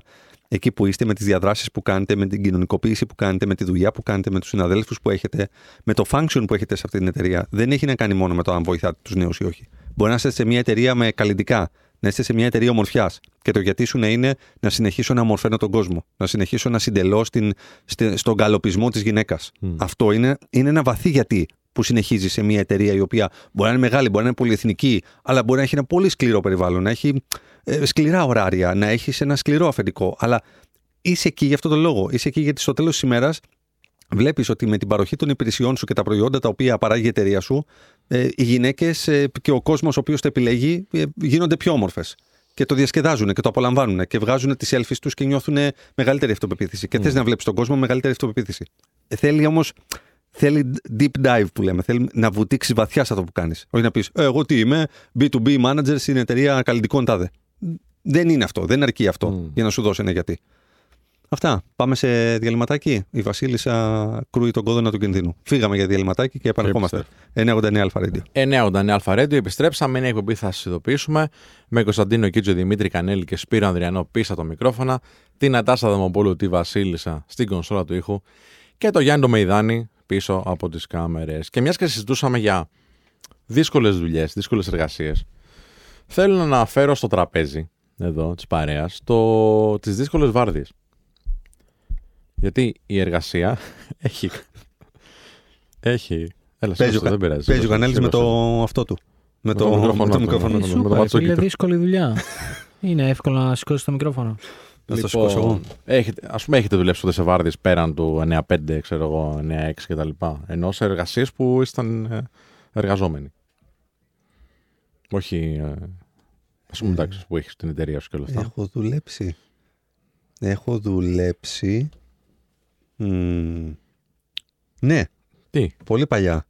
Εκεί που είστε, με τις διαδράσεις που κάνετε, με την κοινωνικοποίηση που κάνετε, με τη δουλειά που κάνετε, με τους συναδέλφους που έχετε, με το function που έχετε σε αυτή την εταιρεία. Δεν έχει να κάνει μόνο με το αν βοηθάτε τους νέους ή όχι. Μπορεί να είστε σε μια εταιρεία με καλλιτικά, να είστε σε μια εταιρεία ομορφιάς. Και το γιατί σου να είναι να συνεχίσω να ομορφαίνω τον κόσμο. Να συνεχίσω να συντελώ στην, στη- στον καλοπισμό της γυναίκας. Αυτό είναι, είναι ένα βαθύ γιατί που συνεχίζει σε μια εταιρεία η οποία μπορεί να είναι μεγάλη, μπορεί να είναι πολυεθνική, αλλά μπορεί να έχει ένα πολύ σκληρό περιβάλλον, να έχει ε, σκληρά ωράρια, να έχει ένα σκληρό αφεντικό. Αλλά είσαι εκεί για αυτόν τον λόγο. Είσαι εκεί γιατί στο τέλος της ημέρας βλέπεις ότι με την παροχή των υπηρεσιών σου και τα προϊόντα τα οποία παράγει η εταιρεία σου, ε, οι γυναίκες και ο κόσμος ο οποίος το επιλέγει ε, γίνονται πιο όμορφες. Και το διασκεδάζουν και το απολαμβάνουν και βγάζουν τις selfies τους και νιώθουν μεγαλύτερη αυτοπεποίθηση. Και θες να βλέπεις τον κόσμο με μεγαλύτερη αυτοπεποίθηση. Ε, θέλει όμως. Θέλει deep dive που λέμε. Θέλει να βουτήξει βαθιά σε αυτό που κάνεις. Όχι να πεις, ε, Εγώ τι είμαι, B2B manager στην εταιρεία καλλιτικών τάδε. Δεν είναι αυτό. Δεν αρκεί αυτό για να σου δώσει ένα γιατί. Αυτά. Πάμε σε διαλυματάκι. Η Βασίλισσα κρούει τον κόδωνα του κινδύνου. Φύγαμε για διαλυματάκι και επανερχόμαστε. 989 Αλφα Radio. 989 Αλφα Radio, επιστρέψαμε. Είναι η εκπομπή, θα σα ειδοποιήσουμε. Με Κωνσταντίνο Κίτζο, Δημήτρη Κανέλη και Σπύρο Ανδριανό πίσω από το μικρόφωνα. Την Ατάσα Δαμοπούλου, τη Βασίλισσα στην κονσόλα του ήχου. Και το Γιάννη το Μεϊδάνη πίσω από τις κάμερες. Και μιας και συζητούσαμε για δύσκολες δουλειές, δύσκολες εργασίες, θέλω να αναφέρω στο τραπέζι εδώ της παρέας το... τις δύσκολες βάρδιες. Γιατί η εργασία έχει. έχει. Έλα, Παίζει ο, σώστε, δεν πειράζει. παίζει ο Κανέλης με Σώστε. το αυτό του. Με το το, μικρόφωνο με το του. μικρόφωνο Με του. το- με το Σούπερ, ματσόκι φίλε, του. δύσκολη δουλειά. Είναι εύκολο να σηκώσει το μικρόφωνο. Να το σηκώσω εγώ. Λοιπόν, έχετε, ας πούμε έχετε δουλέψει τότε σε βάρδιες πέραν του 9-5, ξέρω εγώ, 9-6 κτλ. Ενώ σε εργασίες που ήσταν ε, εργαζόμενοι. Όχι, ε, ας πούμε εντάξει, που έχεις την εταιρεία σου και όλα αυτά. Έχω δουλέψει. Έχω δουλέψει. Μμμ. Ναι, Τι; πολύ παλιά.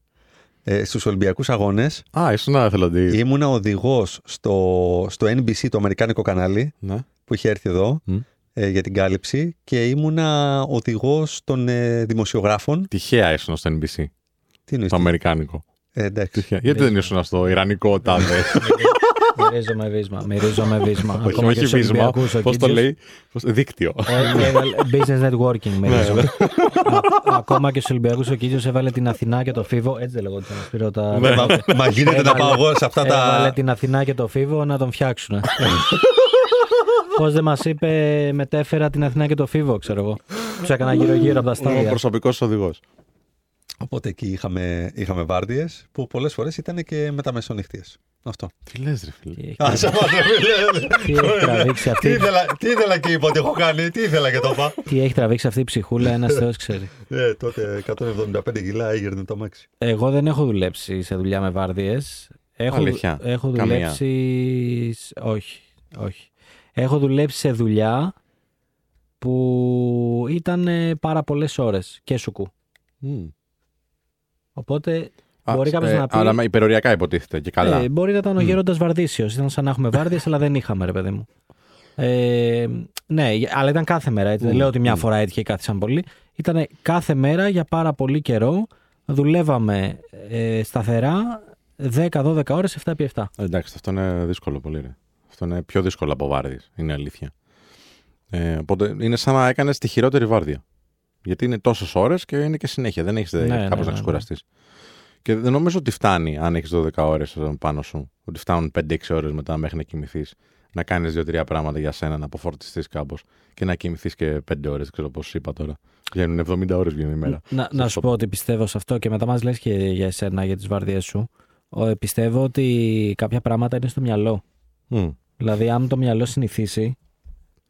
Ε, στους Ολυμπιακούς Αγώνες Α, ήσουν ένα εθελοντή. ήμουνα οδηγός στο, στο NBC, το αμερικάνικο κανάλι, Ναι. Που είχε έρθει εδώ Μμ. ε, για την κάλυψη και ήμουνα οδηγός των ε, δημοσιογράφων. Τυχαία ήσουν στο NBC, Τι εννοείς, στο τι- αμερικάνικο. ε, εντάξει. Τυχαία. Γιατί δεν ήσουν στο ιρανικό τάδε. Μυρίζομαι βίσμα. Μυρίζομαι βίσμα. όχι, Ακόμα και όχι στους βίσμα. Ολυμπιακούς ο Πώς το Κίτζος, λέει, πώς- δίκτυο. ε, έβαλε- Business networking Ναι, μυρίζομαι. Α- Ακόμα και στους Ολυμπιακούς ο Κίτζο έβαλε την Αθηνά και το Φίβο. Έτσι δεν λεγόταν. Σπύρο, τα... Ναι. Μα, μα γίνεται να Έβαλε- πάω εγώ σε αυτά Έβαλε τα. την Αθηνά και το Φίβο να τον φτιάξουν. Πώς δεν μας είπε, μετέφερα την Αθηνά και το Φίβο, ξέρω εγώ. Τους έκανα γύρω-γύρω από τα Ο στάδια. προσωπικός οδηγός. Οπότε εκεί είχαμε, είχαμε βάρδιες που πολλές φορές ήταν και μεταμεσονυχτίες. Αυτό. Τι λες, ρε φίλε. Τι έχει- Άσε μας, ρε φίλε. Τι έχει τραβήξει αυτή- Τι ήθελα, τι ήθελα και είπα ότι έχω κάνει, τι ήθελα και το είπα. Τι έχει τραβήξει αυτή η ψυχούλα, ένας Θεός ξέρει. Ε, τότε 175 κιλά έγερνε το μάξι. Εγώ δεν έχω δουλέψει σε δουλειά με βάρδιες. Έχω, Αλήθεια. έχω Καμία. δουλέψει. σ- Όχι, όχι. Έχω δουλέψει σε δουλειά που ήταν ε, πάρα πολλές ώρες και σουκού. Μμ. Οπότε Α, μπορεί κάποιος ε, να πει. Αλλά με υπεροριακά υποτίθεται και καλά. Ε, μπορεί να ήταν ο Μμ. γέροντας Βαρδίσιος. Ήταν σαν να έχουμε βάρδιε, αλλά δεν είχαμε, ρε παιδί μου. Ε, ναι, αλλά ήταν κάθε μέρα. Έτσι. Δεν Μμ, λέω ότι μια μμ. φορά έτυχε κάτι σαν πολύ. Ήταν κάθε μέρα για πάρα πολύ καιρό. Δουλεύαμε ε, σταθερά 10-12 ώρες 7x7. Ε, Εντάξει, αυτό είναι δύσκολο πολύ. Ρε. Αυτό είναι πιο δύσκολο από βάρδις. Είναι αλήθεια. Ε, οπότε είναι σαν να έκανες τη χειρότερη βάρδια. Γιατί είναι τόσες ώρες και είναι και συνέχεια. Δεν έχεις Ναι, ναι, ναι, κάπως ναι, να ναι. ξεκουραστείς. Και δεν νομίζω ότι φτάνει αν έχεις 12 ώρες πάνω σου. Ότι φτάνουν 5-6 ώρες μετά μέχρι να κοιμηθείς. Να κάνεις 2-3 πράγματα για σένα, να αποφορτιστείς κάπως και να κοιμηθείς και 5 ώρες. Ξέρω πώς είπα τώρα. Βγαίνουν 70 ώρες βγαίνουν η μέρα. Να, να σου πω ότι πιστεύω σε αυτό και μετά μας λες και για εσένα, για τις βαρδιές σου. Ο, πιστεύω ότι κάποια πράγματα είναι στο μυαλό. Μμ. Δηλαδή, αν το μυαλό συνηθίσει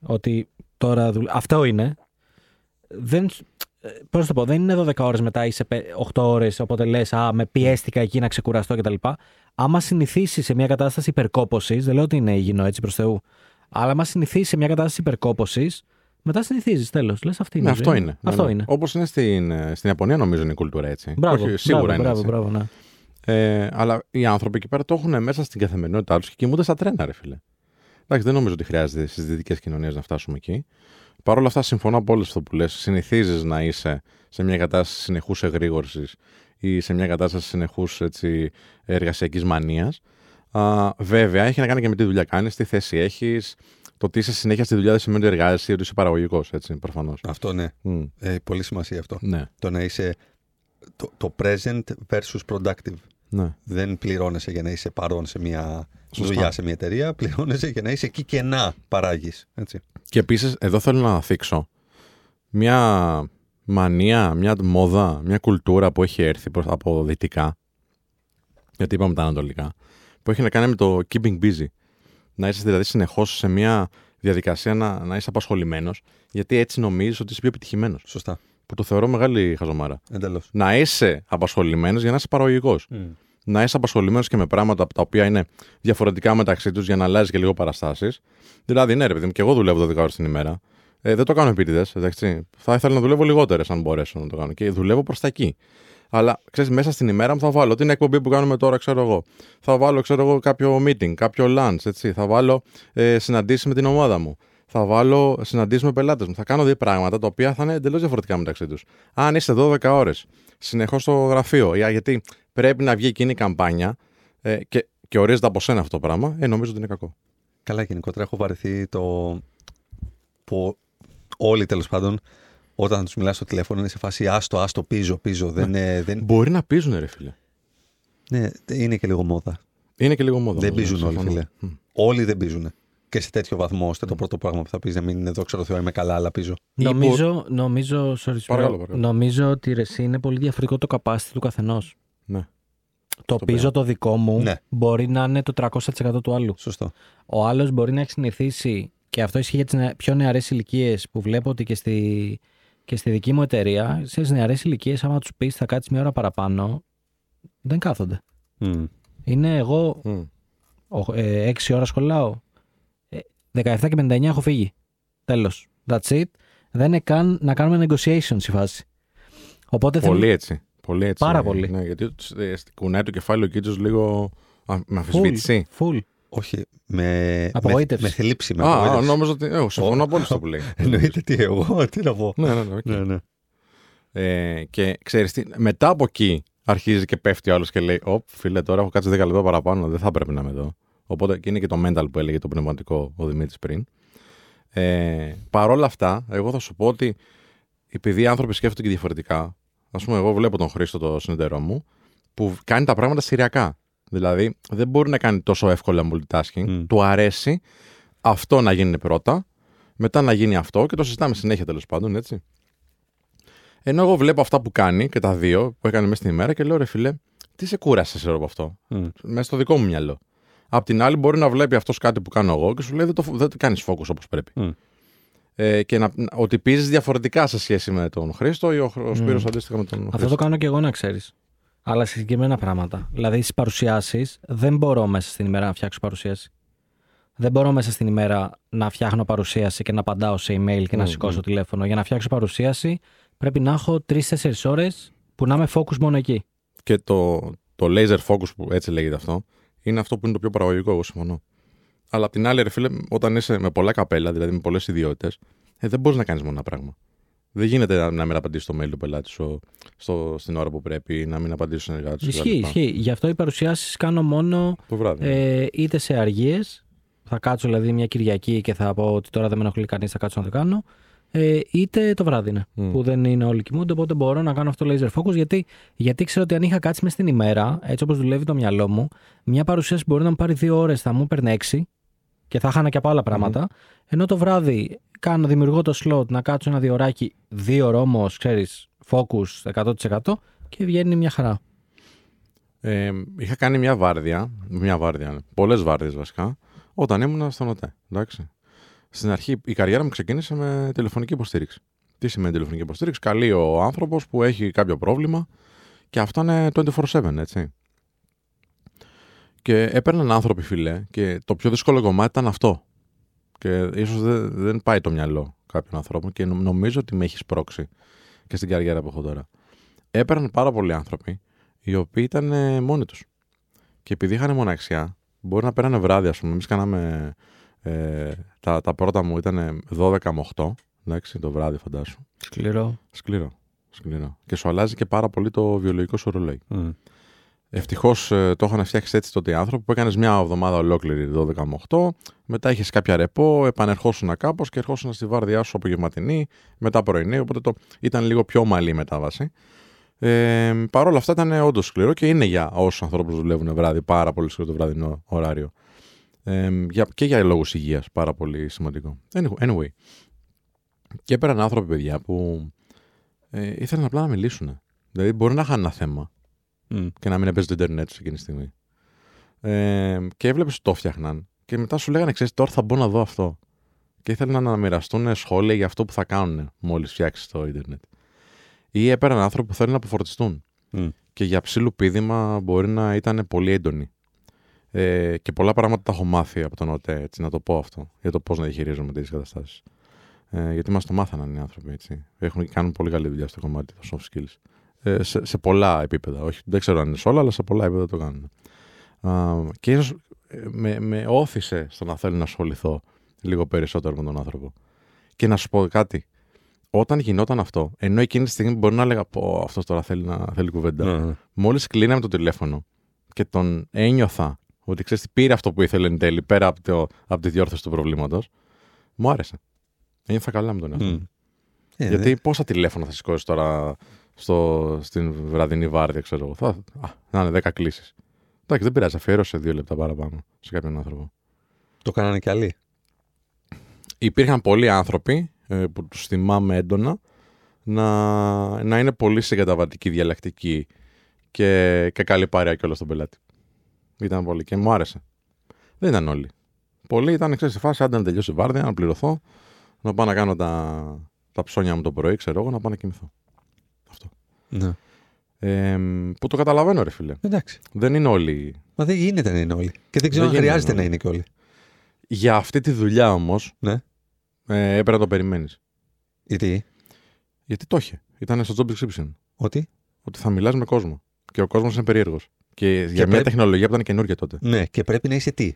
ότι τώρα. δουλ- Αυτό είναι. Δεν. Πώς να το πω, δεν είναι 12 ώρες μετά, είσαι 8 ώρες, οπότε λες, Α, με πιέστηκα εκεί να ξεκουραστώ κτλ. Άμα συνηθίσει σε μια κατάσταση υπερκόπωσης, δεν λέω ότι είναι υγιεινό έτσι προς Θεού, αλλά άμα συνηθίσει σε μια κατάσταση υπερκόπωσης, μετά συνηθίζεις τέλος. Λες αυτή είναι. Ναι, η αυτό ζωή. είναι. Αυτό είναι. Όπως είναι στην, ε, στην Ιαπωνία, νομίζω είναι η κουλτούρα έτσι. Μπράβο, Όχι, σίγουρα μπράβο, είναι μπράβο, έτσι. μπράβο, ναι. Ε, αλλά οι άνθρωποι εκεί πέρα το έχουν μέσα στην καθημερινότητά τους και κοιμούνται στα τρένα, ρε φίλε. Εντάξει, δεν νομίζω ότι χρειάζεται στις δυτικές κοινωνίες να φτάσουμε εκεί. Παρ' όλα αυτά, συμφωνώ από όλε αυτό που λες. Συνηθίζεις να είσαι σε μια κατάσταση συνεχούς εγρήγορσης ή σε μια κατάσταση συνεχούς εργασιακής μανίας. Βέβαια, έχει να κάνει και με τι δουλειά κάνεις, τι θέση έχεις. Το ότι είσαι συνέχεια στη δουλειά δεν σημαίνει ότι εργάζεσαι ή ότι είσαι παραγωγικός, έτσι, προφανώς. Αυτό ναι. Ε, πολύ σημασία αυτό. Ναι, Το να είσαι το, το present versus productive. ναι. Δεν πληρώνεσαι για να είσαι παρόν σε μια Σωστά. δουλειά, σε μια εταιρεία. Πληρώνεσαι για να είσαι εκεί και να παράγεις. Και επίσης, εδώ θέλω να θίξω μια μανία, μια μόδα, μια κουλτούρα που έχει έρθει προς, από δυτικά, γιατί είπαμε τα ανατολικά, που έχει να κάνει με το keeping busy. Να είσαι δηλαδή συνεχώς σε μια διαδικασία να, να είσαι απασχολημένος, γιατί έτσι νομίζεις ότι είσαι πιο επιτυχημένος. Σωστά. Που το θεωρώ μεγάλη χαζομάρα. Εντελώς. Να είσαι απασχολημένος για να είσαι παραγωγικός. Να είσαι απασχολημένος και με πράγματα τα οποία είναι διαφορετικά μεταξύ τους για να αλλάζεις και λίγο παραστάσεις. Δηλαδή, ναι, ρε παιδί μου, και εγώ δουλεύω 12 ώρες την ημέρα. Ε, δεν το κάνω επίτηδες, εντάξει. Θα ήθελα να δουλεύω λιγότερες, αν μπορέσω να το κάνω. Και δουλεύω προς τα εκεί. Αλλά ξέρεις, μέσα στην ημέρα μου θα βάλω την εκπομπή που κάνουμε τώρα, ξέρω εγώ. Θα βάλω, ξέρω εγώ, κάποιο meeting, κάποιο lunch, έτσι. Θα βάλω ε, συναντήσεις με την ομάδα μου. Θα βάλω συναντήσεις με πελάτες μου. Θα κάνω δύο πράγματα τα οποία θα είναι εντελώς διαφορετικά μεταξύ τους. Αν είσαι 12 ώρες συνεχώς στο γραφείο, για- γιατί πρέπει να βγει εκείνη η καμπάνια ε, και, και ορίζεται από σένα αυτό το πράγμα, ε, νομίζω ότι είναι κακό. Καλά, γενικότερα έχω βαρεθεί το. που όλοι τέλος πάντων όταν τους μιλάς στο τηλέφωνο είναι σε φάση άστο, άστο, πίζω, πίζω. Δεν, ε, δεν... Μπορεί να πίζουν, ρε φίλε. Ναι, είναι και λίγο μόδα. Είναι και λίγο μόδα. δεν όμως, πίζουν όλοι, συμφωνώ. φίλε. Μμ. Όλοι δεν πίζουν. Και σε τέτοιο βαθμό, ώστε το πρώτο πράγμα που θα πεις να μην είναι εδώ, ξέρω Θεό, είμαι καλά, αλλά πίζω. Ή Νομίζω, νομίζω, sorry, sorry, Παρακαλώ, παρακαλώ. νομίζω ότι ρε, εσύ είναι πολύ διαφορετικό το capacity του καθενός. Ναι. Το πίζω το δικό μου Ναι. μπορεί να είναι το 300% του άλλου. Σωστό. Ο άλλος μπορεί να έχει συνηθίσει, και αυτό ισχύει για τις νεα- πιο νεαρές ηλικίες που βλέπω ότι και στη, και στη δική μου εταιρεία, σε νεαρές ηλικίες, άμα τους πεις θα κάτσεις μια ώρα παραπάνω, δεν κάθονται. Μμ. Είναι εγώ Μμ. 6 ώρα σχολάω. Ε, 17 και 59 έχω φύγει. Τέλος. That's it. Δεν είναι καν να κάνουμε negotiations η φάση. Οπότε Πολύ θέλω- έτσι. Πολύ έτσι. Πάρα πολύ. Ναι, γιατί ε, κουνάει το κεφάλι ο Κίτσος λίγο α, με Full, αμφισβήτηση. full. Όχι. Με, Απογοήτευση. με, με θλίψη. Με Α, α, απογοήτευση. νόμιζα ότι. Εγώ συμφωνώ πολύ στο που λέει. Εννοείται τι εγώ, τι να πω. ναι, ναι, ναι, οκ. Ναι, ναι. Ε, και ξέρεις τι, μετά από εκεί αρχίζει και πέφτει ο άλλος και λέει: Ωπ, φίλε, τώρα έχω κάτσει 10 λεπτά παραπάνω, δεν θα πρέπει να είμαι εδώ. Οπότε και είναι και το mental που έλεγε το πνευματικό ο Δημήτρης πριν. Ε, Παρ' όλα αυτά, εγώ θα σου πω ότι επειδή οι άνθρωποι σκέφτονται και διαφορετικά, ας πούμε, εγώ βλέπω τον Χρήστο, το συνεταιρό μου, που κάνει τα πράγματα σηριακά. Δηλαδή, δεν μπορεί να κάνει τόσο εύκολα multitasking. Μμ. Του αρέσει αυτό να γίνει πρώτα, μετά να γίνει αυτό και το συζητάμε συνέχεια τέλος πάντων, έτσι. Ενώ εγώ βλέπω αυτά που κάνει και τα δύο που έκανε μέσα στην ημέρα και λέω ρε φιλέ, τι σε κούρασες ξέρω από αυτό. Μμ. Μέσα στο δικό μου μυαλό. Απ' την άλλη, μπορεί να βλέπει αυτός κάτι που κάνω εγώ και σου λέει δεν το, δεν το κάνεις focus όπως πρέπει. Μμ. Ε, και να, ότι πίζει διαφορετικά σε σχέση με τον Χρήστο ή ο, ο Σπύρος αντίστοιχα με τον Αυτό Χρήστο; το κάνω και εγώ να ξέρεις. Αλλά σε συγκεκριμένα πράγματα. Δηλαδή στις παρουσιάσεις δεν μπορώ μέσα στην ημέρα να φτιάξω παρουσίαση. Δεν μπορώ μέσα στην ημέρα να φτιάχνω παρουσίαση και να απαντάω σε email και να Μμμ, σηκώσω μμμ. τηλέφωνο. Για να φτιάξω παρουσίαση πρέπει να έχω 3-4 ώρες που να είμαι focus μόνο εκεί. Και το, το laser focus που έτσι λέγεται αυτό, είναι αυτό που είναι το πιο παραγωγικό, εγώ συμφωνώ. Αλλά απ' την άλλη, ρε φίλε, όταν είσαι με πολλά καπέλα, δηλαδή με πολλές ιδιότητες, ε, δεν μπορείς να κάνεις μόνο ένα πράγμα. Δεν γίνεται να, να μην απαντήσεις στο mail του πελάτη σου στο, στην ώρα που πρέπει, να μην απαντήσεις στον συνεργάτη σου. Ισχύει, κτλ. ισχύει. Γι' αυτό οι παρουσιάσεις κάνω μόνο Το βράδυ. ε, είτε σε αργίες. Θα κάτσω δηλαδή μια Κυριακή και θα πω ότι τώρα δεν με ενοχλεί κανείς, θα κάτσω να το κάνω. Ε, είτε το βράδυ είναι. Μμ. Που δεν είναι όλοι κοιμούνται, οπότε μπορώ να κάνω αυτό το laser focus. Γιατί, γιατί ξέρω ότι αν είχα κάτσει μες στην ημέρα, έτσι όπως δουλεύει το μυαλό μου, μια παρουσίαση μπορεί να μου πάρει δύο ώρες, θα μου παίρνει έξι και θα χάνα και από άλλα πράγματα. Ενώ το βράδυ κάνω, δημιουργώ το slot να κάτσω ένα διωράκι, δύο ώρο όμω, ξέρεις, focus 100% και βγαίνει μια χαρά. Ε, είχα κάνει μια βάρδια, μια βάρδια, πολλές βάρδιες βασικά, όταν ήμουν στον ΟΤΕ, εντάξει. Στην αρχή η καριέρα μου ξεκίνησε με τηλεφωνική υποστήριξη. Τι σημαίνει τηλεφωνική υποστήριξη; Καλεί ο άνθρωπος που έχει κάποιο πρόβλημα και αυτό είναι 24-7, έτσι. Και έπαιρναν άνθρωποι, φιλέ, και το πιο δύσκολο κομμάτι ήταν αυτό. Και ίσως δεν, δεν πάει το μυαλό κάποιων ανθρώπων και νο- νομίζω ότι με έχεις σπρώξει και στην καριέρα που έχω τώρα. Έπαιρναν πάρα πολλοί άνθρωποι οι οποίοι ήταν ε, μόνοι τους. Και επειδή είχαν μοναξιά, μπορεί να πέρανε βράδυ, ας πούμε. Εμείς κάναμε. Ε, τα, τα πρώτα μου ήταν 12 με 8. Εντάξει, το βράδυ, φαντάσου. Σκληρό. Σκληρό. Σκληρό. Και σου αλλάζει και πάρα πολύ το βιολογικό σου ρολόι. Μμ. Ευτυχώς το είχαν φτιάξει έτσι τότε οι άνθρωποι που έκανες μια εβδομάδα ολόκληρη 12 με 8. Μετά είχες κάποια ρεπό, επανερχόσουν κάπως και ερχόσουν στη βάρδιά σου απογευματινή, μετά πρωινή. Οπότε το, ήταν λίγο πιο ομαλή η μετάβαση. Ε, Παρ' όλα αυτά ήταν όντως σκληρό και είναι για όσους ανθρώπους δουλεύουν βράδυ πάρα πολύ σκληρό το βραδινό ωράριο. Ε, για, και για λόγους υγείας πάρα πολύ σημαντικό. Anyway, anyway. Και έπαιρναν άνθρωποι, παιδιά, που ε, ήθελαν απλά να μιλήσουν. Δηλαδή, μπορεί να είχαν ένα θέμα Μμ. και να μην έπαιζε το Ιντερνετ σε εκείνη τη στιγμή. Ε, και έβλεπες ότι το φτιάχναν και μετά σου λέγανε: Ξέρεις, τώρα θα μπω να δω αυτό. Και ήθελαν να μοιραστούν σχόλια για αυτό που θα κάνουν μόλις φτιάξεις το Ιντερνετ. Ή έπαιρναν άνθρωποι που θέλουν να αποφορτιστούν. Μμ. Και για ψήλου πείδημα μπορεί να ήταν πολύ έντονοι. Ε, και πολλά πράγματα τα έχω μάθει από τον ΟΤΕ, έτσι, να το πω αυτό, για το πώς να διαχειρίζομαι τέτοιες καταστάσεις. Ε, γιατί μας το μάθαναν οι άνθρωποι, έτσι. Έχουν, κάνουν πολύ καλή δουλειά στο κομμάτι των soft skills. Ε, σε, σε πολλά επίπεδα. Όχι, δεν ξέρω αν είναι σε όλα, αλλά σε πολλά επίπεδα το κάνουν. Α, και ίσως με, με όθησε στο να θέλω να ασχοληθώ λίγο περισσότερο με τον άνθρωπο. Και να σου πω κάτι. Όταν γινόταν αυτό, ενώ εκείνη τη στιγμή μπορεί να έλεγα Πω, αυτός τώρα θέλει, να, θέλει κουβέντα. Ναι, ναι. Μόλις κλείναμε το τηλέφωνο και τον ένιωθα ότι ξέρεις τι πήρε αυτό που ήθελε εν τέλει πέρα από, το, από τη διόρθωση του προβλήματος, μου άρεσε. Ένιωθα καλά με τον εαυτό. μου. Μμ. Ε, Γιατί πόσα τηλέφωνα θα σηκώσεις τώρα στο, στην βραδινή βάρδια, ξέρω εγώ. Θα, α, να είναι 10 κλήσεις. Εντάξει, δεν πειράζει, αφιέρωσε δύο λεπτά παραπάνω σε κάποιον άνθρωπο. Το κάνανε κι άλλοι. Υπήρχαν πολλοί άνθρωποι ε, που τους θυμάμαι έντονα να, να είναι πολύ συγκαταβατικοί, διαλεκτικοί και, και καλή παρέα κιόλα στον πελάτη. Ήταν πολύ και μου άρεσε. Δεν ήταν όλοι. Πολλοί ήταν ξέρεις, σε φάση, άντε να τελειώσει η βάρδια, να πληρωθώ, να πάω να κάνω τα, τα ψώνια μου το πρωί, ξέρω εγώ, να πάω να κοιμηθώ. Αυτό. Ναι. Ε, που το καταλαβαίνω, ρε φίλε. Εντάξει. Δεν είναι όλοι. Μα δεν γίνεται να είναι όλοι. Και δεν ξέρω Δεν αν γίνεται χρειάζεται όλοι. να είναι και όλοι. Για αυτή τη δουλειά όμως, Ναι. ε, έπρεπε να το περιμένεις. Γιατί; Γιατί το είχε. Ήταν στο job description. Ότι; Ότι θα μιλάς με κόσμο. Και ο κόσμος είναι περίεργος. Και για μια πρέπει- τεχνολογία που ήταν καινούργια τότε. Ναι, και πρέπει να είσαι τι;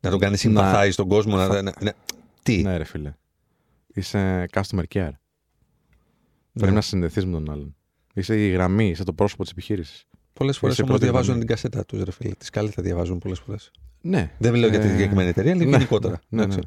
Να τον κάνεις συμπαθάεις στον κόσμο. Να, να, να- Τι; Ναι, ρε φίλε. Είσαι customer care. Ναι. Πρέπει να συνδεθείς με τον άλλον. Είσαι η γραμμή, είσαι το πρόσωπο της επιχείρησης. Πολλές φορές Είσαι όμως πρώτη διαβάζουν γραμμή. την κασέτα τους, ρε φίλε. Τις κάλυτα διαβάζουν πολλές φορές. Ναι. Δεν μιλάω για τη Ε, συγκεκριμένη εταιρεία, αλλά ναι, γενικότερα. ναι, ναι, Δεν ξέρω.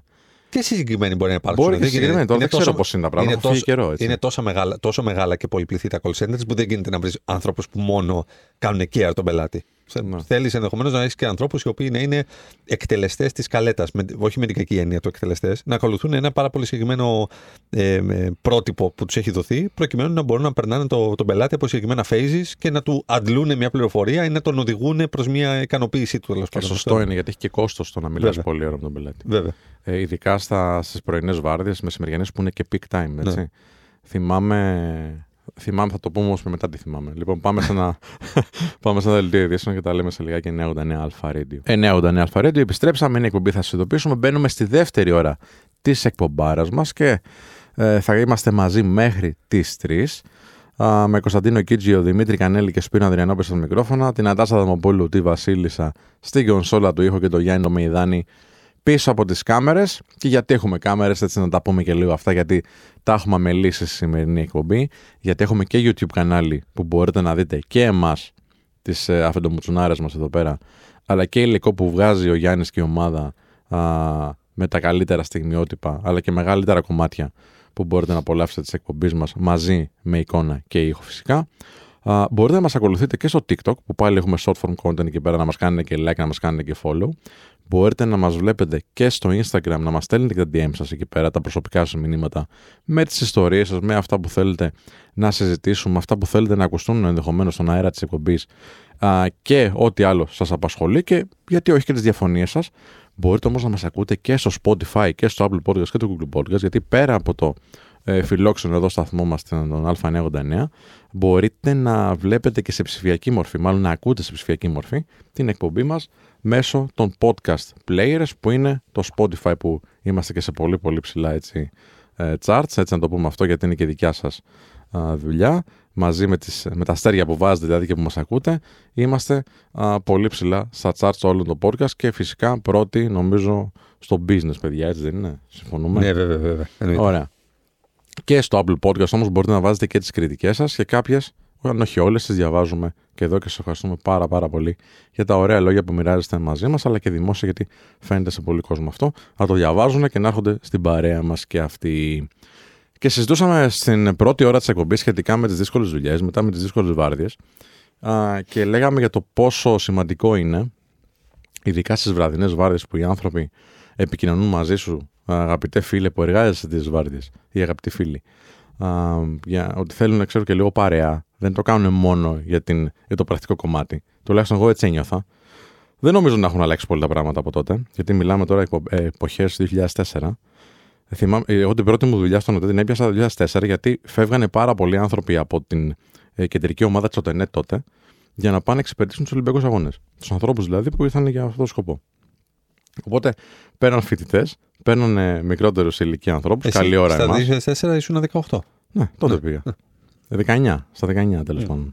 Και συγκεκριμένοι μπορεί να υπάρξουν. Μπορεί και Δεν γίνεται- συγκεκριμένοι. Τώρα είναι δεν ξέρω τόσο- πώς είναι τα πράγματα. είναι Έχω φύγει τόσο- καιρό. Έτσι. Είναι τόσο μεγάλα, τόσο μεγάλα και πολυπληθή τα call centers που δεν γίνεται να βρεις άνθρωπου που μόνο κάνουν care τον πελάτη. Ναι. Θέλεις ενδεχομένως να έχεις και ανθρώπους οι οποίοι να είναι εκτελεστές της καλέτας. Όχι με την κακή έννοια του εκτελεστές, να ακολουθούν ένα πάρα πολύ συγκεκριμένο ε, ε, πρότυπο που τους έχει δοθεί, προκειμένου να μπορούν να περνάνε το, τον πελάτη από συγκεκριμένα phases και να του αντλούν μια πληροφορία ή να τον οδηγούν προς μια ικανοποίησή του. τέλος Και πάντων. σωστό είναι γιατί έχει και κόστος το να μιλάς Βέβαια. πολύ ώρα με τον πελάτη. Βέβαια. Ε, ειδικά στις πρωινές βάρδιε, μεσημεριανές που είναι και peak time. Έτσι. Ναι. Θυμάμαι. Θυμάμαι, θα το πούμε όμως μετά τι θυμάμαι. Λοιπόν, πάμε σε ένα, πάμε σε ένα δελτίο ειδήσεων και τα λέμε σε λιγάκι 989 Αλφα Radio. 989 Αλφα Radio, επιστρέψαμε, είναι η εκπομπή, θα σας ειδοποιήσουμε. Μπαίνουμε στη δεύτερη ώρα της εκπομπάρας μας και ε, θα είμαστε μαζί μέχρι τις 3. Α, με Κωνσταντίνο Κίτζιο, Δημήτρη Κανέλη και Σπύρο Ανδριανόπη στο μικρόφωνα, την Αντάσα Δαμοπούλου, τη Βασίλισσα στην κονσόλα του ήχο και το Γιάννη το Μεϊδάνη πίσω από τις κάμερες και γιατί έχουμε κάμερες έτσι να τα πούμε και λίγο αυτά γιατί τα έχουμε αμελήσει στη σημερινή εκπομπή γιατί έχουμε και YouTube κανάλι που μπορείτε να δείτε και εμάς τις ε, αφεντομουτσουνάρες μας εδώ πέρα αλλά και υλικό που βγάζει ο Γιάννης και η ομάδα α, με τα καλύτερα στιγμιότυπα αλλά και μεγαλύτερα κομμάτια που μπορείτε να απολαύσετε τις εκπομπής μας μαζί με εικόνα και ήχο φυσικά. Α, μπορείτε να μας ακολουθείτε και στο TikTok που πάλι έχουμε short form content εκεί πέρα να μας κάνετε και like, να μας κάνετε και follow. Μπορείτε να μας βλέπετε και στο Instagram, να μας στέλνετε και τα DM σας εκεί πέρα, τα προσωπικά σας μηνύματα, με τις ιστορίες σας, με αυτά που θέλετε να συζητήσουμε, αυτά που θέλετε να ακουστούν ενδεχομένως στον αέρα της εκπομπής α, και ό,τι άλλο σας απασχολεί και γιατί όχι και τις διαφωνίες σας. Μπορείτε όμως να μας ακούτε και στο Spotify και στο Apple Podcast και το Google Podcast γιατί πέρα από το ε, φιλόξενο εδώ σταθμό μας τον Α989 μπορείτε να βλέπετε και σε ψηφιακή μορφή, μάλλον να ακούτε σε ψηφιακή μορφή την εκπομπή μας μέσω των podcast players που είναι το Spotify που είμαστε και σε πολύ πολύ ψηλά έτσι, ε, charts, έτσι να το πούμε αυτό γιατί είναι και δικιά σας α, δουλειά μαζί με, τις, με τα αστέρια που βάζετε δηλαδή και που μας ακούτε είμαστε α, πολύ ψηλά στα charts όλων των podcast και φυσικά πρώτοι νομίζω στο business παιδιά έτσι δεν είναι, συμφωνούμε; Ναι, βέβαια, βέβαια. Εννοείται. Ωραία. Και στο Apple Podcast όμως μπορείτε να βάζετε και τις κριτικές σας και κάποιες, αν όχι όλες, τις διαβάζουμε και εδώ και σας ευχαριστούμε πάρα πάρα πολύ για τα ωραία λόγια που μοιράζεστε μαζί μας αλλά και δημόσια γιατί φαίνεται σε πολύ κόσμο αυτό να το διαβάζουν και να έρχονται στην παρέα μας και αυτοί. Και συζητούσαμε στην πρώτη ώρα της εκπομπής σχετικά με τις δύσκολες δουλειές, μετά με τις δύσκολες βάρδιες α, και λέγαμε για το πόσο σημαντικό είναι ειδικά στις βραδινές βάρδιες που οι άνθρωποι επικοινωνούν μαζί σου, αγαπητέ φίλε που εργάζεσαι τις βάρδιες, οι αγαπητοί φίλοι, α, για ότι θέλουν να ξέρω και λίγο παρέα. Δεν το κάνουν μόνο για, την, για το πρακτικό κομμάτι. Τουλάχιστον εγώ έτσι ένιωθα. Δεν νομίζω να έχουν αλλάξει πολύ τα πράγματα από τότε, γιατί μιλάμε τώρα επο, ε, εποχές 2004. Θυμάμαι, εγώ την πρώτη μου δουλειά στον ΟΤΕ την έπιασα το 2004 γιατί φεύγανε πάρα πολλοί άνθρωποι από την ε, κεντρική ομάδα της ΟΤΕΝΕΤ τότε για να πάνε να εξυπηρετήσουν τους Ολυμπιακούς Αγώνες. Τους ανθρώπους δηλαδή που ήρθαν για αυτό το σκοπό. Οπότε παίρναν φοιτητές, παίρναν μικρότερους σε ηλικία ανθρώπους, Εσύ, καλή ώρα Στα εμάς. 2004 ήσουν 18. Ναι, τότε πήγα. 19, στα 19 τέλος Μμ, πάντων.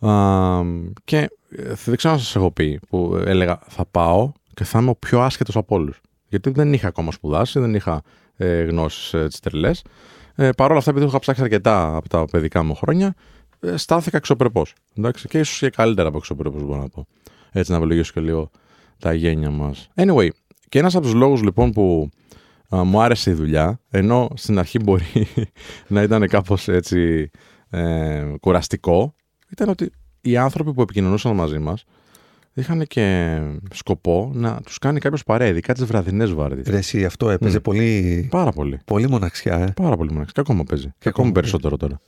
μμ. Α, και ε, δεν ξέρω αν σας έχω πει που έλεγα θα πάω και θα είμαι ο πιο άσχετος από όλους. Γιατί δεν είχα ακόμα σπουδάσει, δεν είχα ε, γνώσεις ε, τις τρελές. Ε, Παρ' όλα αυτά, επειδή είχα ψάξει αρκετά από τα παιδικά μου χρόνια, ε, στάθηκα αξιοπρεπώ. Και ίσως και καλύτερα από αξιοπρεπώ, μπορώ να πω. Έτσι, να ευλογήσω και λίγο τα γένια μας. Anyway, και ένας από τους λόγους λοιπόν που α, μου άρεσε η δουλειά, ενώ στην αρχή μπορεί να ήταν κάπως έτσι ε, κουραστικό, ήταν ότι οι άνθρωποι που επικοινωνούσαν μαζί μας είχαν και σκοπό να τους κάνει κάποιος παρέα, ειδικά τις βραδινές βάρδιες. Ρε, εσύ, αυτό έπαιζε Μμ. πολύ, Πάρα πολύ. πολύ μοναξιά. Ε. Πάρα πολύ μοναξιά. Και ακόμα παίζει. Και, Και ακόμα ακόμα, περισσότερο τώρα.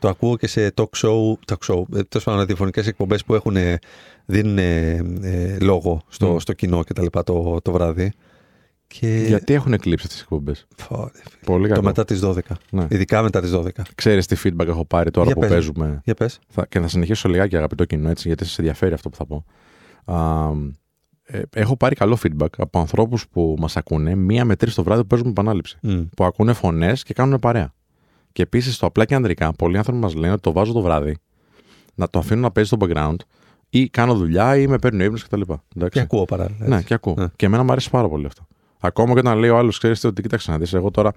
Το ακούω και σε talk show, talk show ε, τέλος πάντων διαφορετικές εκπομπές που έχουν, ε, δίνουν ε, ε, λόγο στο, Μμ. στο κοινό και τα λοιπά το, το βράδυ. Και... Γιατί έχουν εκλείψει αυτές τις εκπομπές; Φω, ρε, φίλε. Πολύ Το κακό. μετά τις 12. Ναι. Ειδικά μετά τις 12. Ξέρεις τι feedback έχω πάρει τώρα Για που πες. παίζουμε; Για πες. Θα, και θα συνεχίσω λιγάκι αγαπητό κοινό έτσι, γιατί σας ενδιαφέρει αυτό που θα πω. Α, ε, έχω πάρει καλό feedback από ανθρώπους που μας ακούνε μία με τρεις το βράδυ που παίζουμε επανάληψη. Μμ. Που ακούνε φωνές και κάνουν παρέα. Και επίσης στο απλά και ανδρικά, πολλοί άνθρωποι μας λένε ότι το βάζω το βράδυ, να το αφήνω να παίζει στο background ή κάνω δουλειά ή με παίρνει ο ύπνος κτλ. Και ακούω παράλληλα. Ναι, έτσι. και ακούω. Ναι. Και εμένα μου αρέσει πάρα πολύ αυτό. Ακόμα και όταν λέει ο άλλος, ξέρεις ότι κοίταξε να δεις, εγώ τώρα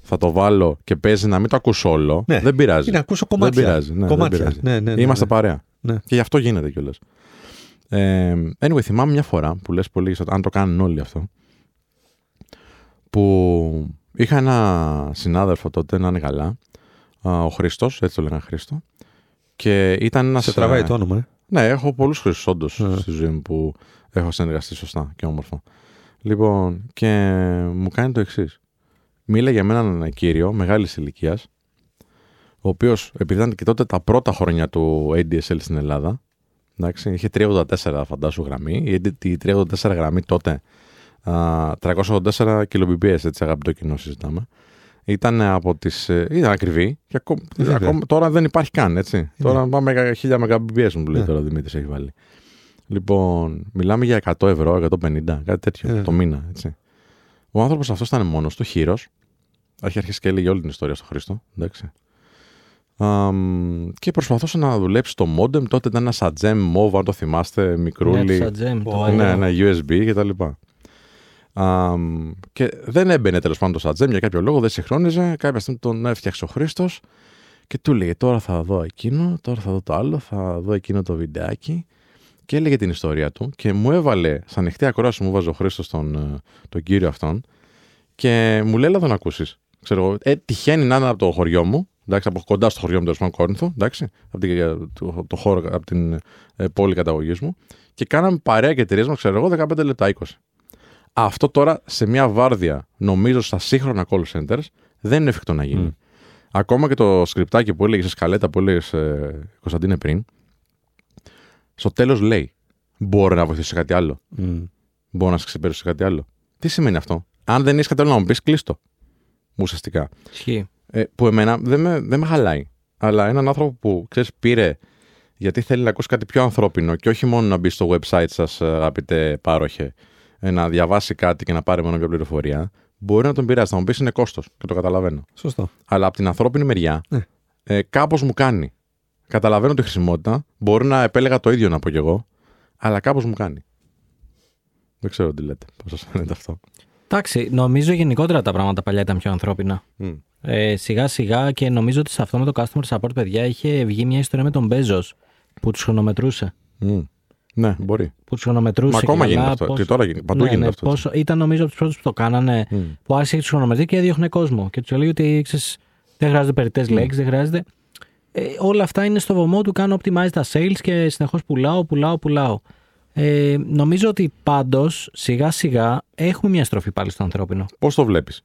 θα το βάλω και παίζει να μην το ακούσω όλο. Ναι. Δεν πειράζει. Είναι να ακούσω κομμάτια. Δεν πειράζει. Ναι, Κομμάτια. Δεν πειράζει. Ναι, ναι, ναι, Είμαστε ναι. παρέα. Ναι. Και γι' αυτό γίνεται κιόλας. Ε, anyway, θυμάμαι μια φορά που λες πολύ, αν το κάνουν όλοι αυτό, που είχα ένα συνάδελφο τότε να είναι καλά, α, ο Χρήστο, έτσι το λέγανε Χρήστο, και ήταν ένας. Σε τραβάει το όνομα, ε; Ναι, έχω πολλούς Χρήστου όντως Ναι. στη ζωή μου που έχω συνεργαστεί σωστά και όμορφα. Λοιπόν, και μου κάνει το εξής. Μίλα για μένα έναν κύριο μεγάλης ηλικίας, ο οποίος, επειδή ήταν και τότε τα πρώτα χρόνια του ADSL στην Ελλάδα, εντάξει, είχε 384 φαντάσου γραμμή. Η AD- Η 384 γραμμή τότε, α, 384 kbps, έτσι αγαπητό κοινό συζητάμε. Ήταν από τις... ε, ήταν ακριβή και ακόμη, Βέβαια. ακόμα, τώρα δεν υπάρχει καν, έτσι. Τώρα πάμε για 1000 Mbps μου λέει Ναι. τώρα ο Δημήτρης έχει βάλει. Λοιπόν, μιλάμε για 100 ευρώ, 150, κάτι τέτοιο Ναι. το μήνα, έτσι. Ο άνθρωπος αυτός ήταν μόνος του, χείρος. Έχει αρχίσει και έλεγε όλη την ιστορία στο Χρήστο, εντάξει. Αμ, και προσπαθούσε να δουλέψει το modem. Τότε ήταν ένα Sagem Move, αν το θυμάστε, μικρούλι. Ναι, το Sagem, το Ω, παλιό. Ναι, ένα USB κτλ. Αμ, και δεν έμπαινε τέλος πάντων το Sagem για κάποιο λόγο, δεν συγχρόνιζε. Κάποια στιγμή τον έφτιαξε ο Χρήστος και του έλεγε: Τώρα θα δω εκείνο, τώρα θα δω το άλλο, θα δω εκείνο το βιντεάκι. Και έλεγε την ιστορία του και μου έβαλε, σαν ανοιχτή ακρόαση μου βάζω ο Χρήστος τον, ε, τον κύριο αυτόν και μου λέει: Έλα να τον ακούσεις. Ξέρω εγώ, ε, τυχαίνει να είναι από το χωριό μου, εντάξει, από κοντά στο χωριό μου, τέλος πάντων Κόρινθο, εντάξει, από, την, ε, το, το χώρο, από την ε, πόλη καταγωγής μου. Και κάναμε παρέα και τηρίσμα, ξέρω εγώ, 15 λεπτά 20. Αυτό τώρα σε μια βάρδια, νομίζω στα σύγχρονα call centers, δεν είναι εφικτό να γίνει. Μμ. Ακόμα και το σκριπτάκι που έλεγες, σκαλέτα που έλεγες, ε, Κωνσταντίνε πριν, στο τέλος λέει: Μπορώ να βοηθήσω σε κάτι άλλο. Μμ. Μπορώ να σε ξεπεράσω σε κάτι άλλο. Τι σημαίνει αυτό; Αν δεν έχει κάτι άλλο να μου πεις, κλείστο. Ουσιαστικά. Ισχύει. Ε, που εμένα δεν με, δεν με χαλάει. Αλλά έναν άνθρωπο που ξέρεις, πήρε γιατί θέλει να ακούσει κάτι πιο ανθρώπινο και όχι μόνο να μπει στο website σας, αγαπητέ πάροχε, ε, να διαβάσει κάτι και να πάρει μόνο μια πληροφορία, μπορεί να τον πειράζει. Θα μου πεις είναι κόστος και το καταλαβαίνω. Σωστό. Αλλά από την ανθρώπινη μεριά, Ναι. ε, κάπως μου κάνει. Καταλαβαίνω τη χρησιμότητα. Μπορεί να επέλεγα το ίδιο να πω κι εγώ, αλλά κάπως μου κάνει. Δεν ξέρω τι λέτε. Πώς σας φαίνεται αυτό. Εντάξει, νομίζω γενικότερα τα πράγματα παλιά ήταν πιο ανθρώπινα. Μμ. Ε, σιγά σιγά και νομίζω ότι σε αυτό με το customer support, παιδιά, είχε βγει μια ιστορία με τον Μπέζο που τους χρονομετρούσε. Μμ. Ναι, μπορεί. Που τους χρονομετρούσε. Μα και ακόμα καλά γίνεται αυτό. πόσο- Και τώρα γίνεται; Παντού Ναι, γίνεται ναι, αυτό. πόσο- ήταν νομίζω από τους πρώτους που το κάνανε, Μμ. που άρχισε και τους χρονομετρήσει και έδιωχνε κόσμο. Και τους έλεγε ότι ξέρεις, δεν χρειάζονται περιττές λέξεις, δεν χρειάζεται. Ε, όλα αυτά είναι στο βωμό του. Κάνω optimize τα sales και συνεχώς πουλάω, πουλάω, πουλάω. Ε, νομίζω ότι πάντως σιγά σιγά έχουμε μια στροφή πάλι στο ανθρώπινο. Πώς το βλέπεις;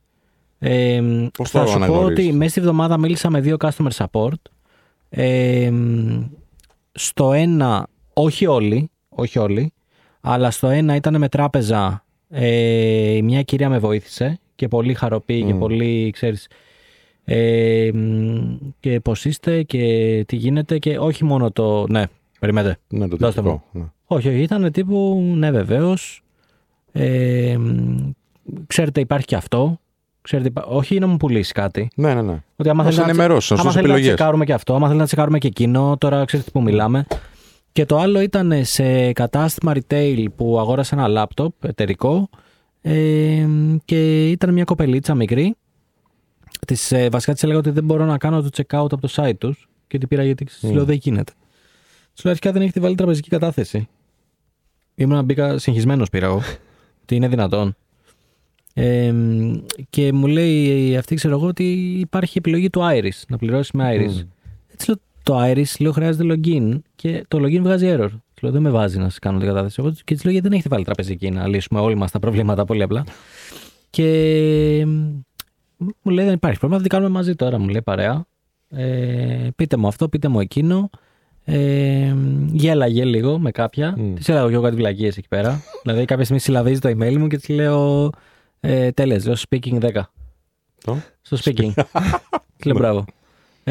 Ε, Πώς θα το σου πω αναγνωρίζεις; ότι μέσα στη εβδομάδα μίλησα με δύο customer support. Ε, στο ένα, όχι όλοι, όχι όλοι, αλλά στο ένα ήταν με τράπεζα. Ε, μια κυρία με βοήθησε και πολύ χαροπή και Μμ. πολύ, ξέρεις, ε, μ, και πώς είστε και τι γίνεται και όχι μόνο το, ναι, περιμένετε, Ναι, το Δώστε τυπικό. Ναι. όχι, όχι, ήταν τύπου ναι, βεβαίως. Ε, μ, ξέρετε, υπάρχει και αυτό. Ξέρετε, υπά- όχι να μου πουλήσεις κάτι. Ναι, ναι, ναι. Ότι άμα Να θέλεις σε να, ενημερώσει, να άμα σου θέλεις να επιλογές. τσεκάρουμε και αυτό, άμα θέλεις να τσεκάρουμε και εκείνο, τώρα ξέρετε που μιλάμε. Και το άλλο ήταν σε κατάστημα retail που αγόρασε ένα λάπτοπ εταιρικό ε, και ήταν μια κοπελίτσα μικρή. Της, ε, βασικά της έλεγα ότι δεν μπορώ να κάνω το check out από το site τους και την πήρα γιατί της Mm. λέω δεν γίνεται. Της λέω αρχικά δεν έχετε βάλει τραπεζική κατάθεση. Ήμουν μπήκα συγχυσμένος πήρα εγώ. Τι είναι δυνατόν. Ε, και μου λέει αυτή, ξέρω εγώ, ότι υπάρχει επιλογή του Iris, να πληρώσει με Iris. Μμ. Έτσι λέω, το Iris λέω χρειάζεται login και το login βγάζει error. Της λέω, δεν με βάζει να σε κάνω την κατάθεση. Εγώ, και της λέω, γιατί δεν έχετε βάλει τραπεζική να λύσουμε όλοι μας τα προβλήματα πολύ απλά. Και μου λέει, δεν υπάρχει πρόβλημα, θα την κάνουμε μαζί τώρα, μου λέει παρέα. Ε, πείτε μου αυτό, πείτε μου εκείνο. Ε, γέλαγε λίγο με κάποια. Μμ. Της έλεγα και εγώ κάτι βλακίες εκεί πέρα. δηλαδή, κάποια στιγμή συλλαβίζει το email μου και της λέω. Ε, Τέλε, λέω speaking 10. Το. Στο speaking. Της λέω μπράβο.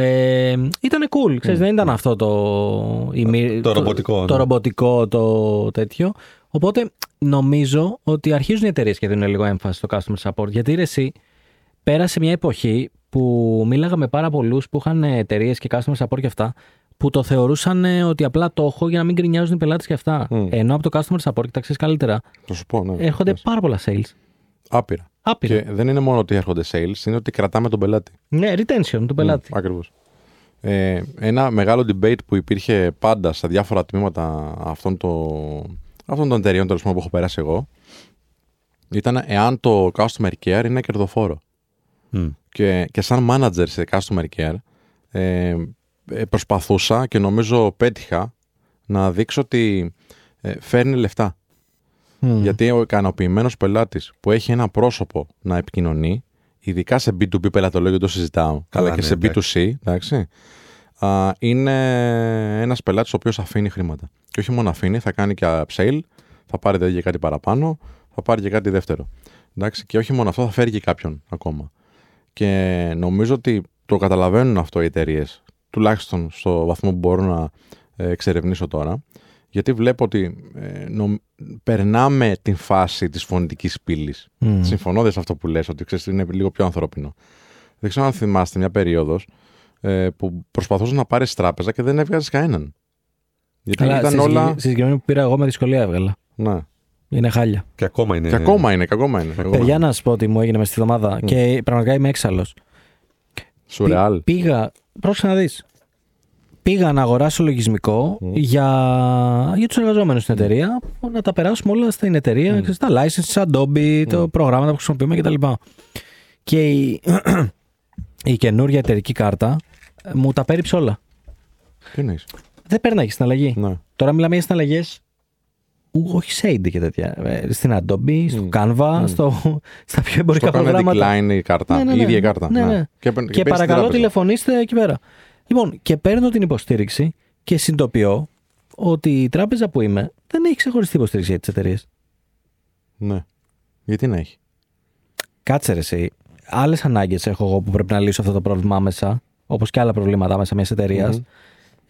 Ε, ήταν cool, ξέρεις, δεν ήταν αυτό το, η μη- Το ρομποτικό, το, ναι. ρομποτικό, το τέτοιο. Οπότε νομίζω ότι αρχίζουν οι εταιρείες και δίνουν λίγο έμφαση στο customer support. Γιατί ρε, εσύ πέρασε μια εποχή που μίλαγα με πάρα πολλούς που είχαν εταιρείες και customer support και αυτά, που το θεωρούσαν ε, ότι απλά το έχω για να μην γκρινιάζουν οι πελάτες και αυτά. Μμ. Ενώ από το customer support, και τα ξέρεις καλύτερα, Θα σου πω, ναι. έρχονται Πες. πάρα πολλά sales. Άπειρα. Άπειρα. Και δεν είναι μόνο ότι έρχονται sales, είναι ότι κρατάμε τον πελάτη. Ναι, retention του πελάτη. Ακριβώς. Ε, ένα μεγάλο debate που υπήρχε πάντα στα διάφορα τμήματα αυτών, το, αυτών των εταιριών τέλος πάντων, που έχω περάσει εγώ ήταν εάν το customer care είναι κερδοφόρο. Μμ. Και, και σαν manager σε customer care ε, ε, προσπαθούσα και νομίζω πέτυχα να δείξω ότι ε, φέρνει λεφτά. Μμ. Γιατί ο ικανοποιημένος πελάτης που έχει ένα πρόσωπο να επικοινωνεί, ειδικά σε B2B πελατολόγιο το συζητάω, αλλά ναι, και σε εντάξει. B2C, εντάξει, α, είναι ένας πελάτης ο οποίος αφήνει χρήματα. Και όχι μόνο αφήνει, θα κάνει και upsale, θα πάρει δηλαδή και κάτι παραπάνω, θα πάρει και κάτι δεύτερο. Εντάξει, και όχι μόνο αυτό, θα φέρει και κάποιον ακόμα. Και νομίζω ότι το καταλαβαίνουν αυτό οι εταιρείες, τουλάχιστον στο βαθμό που μπορώ να ε, εξερευνήσω τώρα. Γιατί βλέπω ότι ε, νομ- περνάμε την φάση της φωνητικής πύλης. Μμ. Συμφωνώ δες σε αυτό που λες, ότι ξέρεις, είναι λίγο πιο ανθρώπινο. Δεν ξέρω αν θυμάστε μια περίοδος ε, που προσπαθούσες να πάρεις τράπεζα και δεν έβγαζες κανέναν. Γιατί Καλά, ήταν στη, όλα... συγκεκρι- στη συγκεκριμένη που πήρα εγώ με δυσκολία έβγαλα. Ναι. Είναι χάλια. Και ακόμα είναι. Και ακόμα είναι, και ακόμα είναι. ακόμα Παιδιά, είναι. να σα πω ότι μου έγινε μες στη εβδομάδα και πραγματικά είμαι έξαλλος. Σουρεάλ. Πήγα. Πρόσεχε να δεις. Πήγα να αγοράσω λογισμικό για, για τους εργαζόμενους στην εταιρεία, να τα περάσουμε όλα στην εταιρεία, ξέρεις, τα licenses, Adobe, το προγράμματα που χρησιμοποιούμε κτλ. Και η, η καινούργια εταιρική κάρτα ε, μου τα πέριψε όλα. Τι εννοείς; Δεν πέρναγε στην αλλαγή. Ναι. Τώρα μιλάμε για συναλλαγές. Όχι σε AD και τέτοια. Ε, Στην Adobe, στο Canva, στο, στα πιο εμπορικά Στο κάνει προγράμματα. decline η κάρτα. Ναι, ναι, Η ναι. ίδια η κάρτα. Ναι, ναι. Και, Και, παίρνει την παρακαλώ τράπεζα. τηλεφωνήστε εκεί πέρα. Λοιπόν, και παίρνω την υποστήριξη και συνειδητοποιώ ότι η τράπεζα που είμαι δεν έχει ξεχωριστή υποστήριξη για τις εταιρείες. Ναι. Γιατί να έχει; Κάτσε ρε εσύ. Άλλες ανάγκες έχω εγώ που πρέπει να λύσω αυτό το πρόβλημα άμεσα, όπως και άλλα προβλήματα μέσα μιας εταιρείας. Μμμ.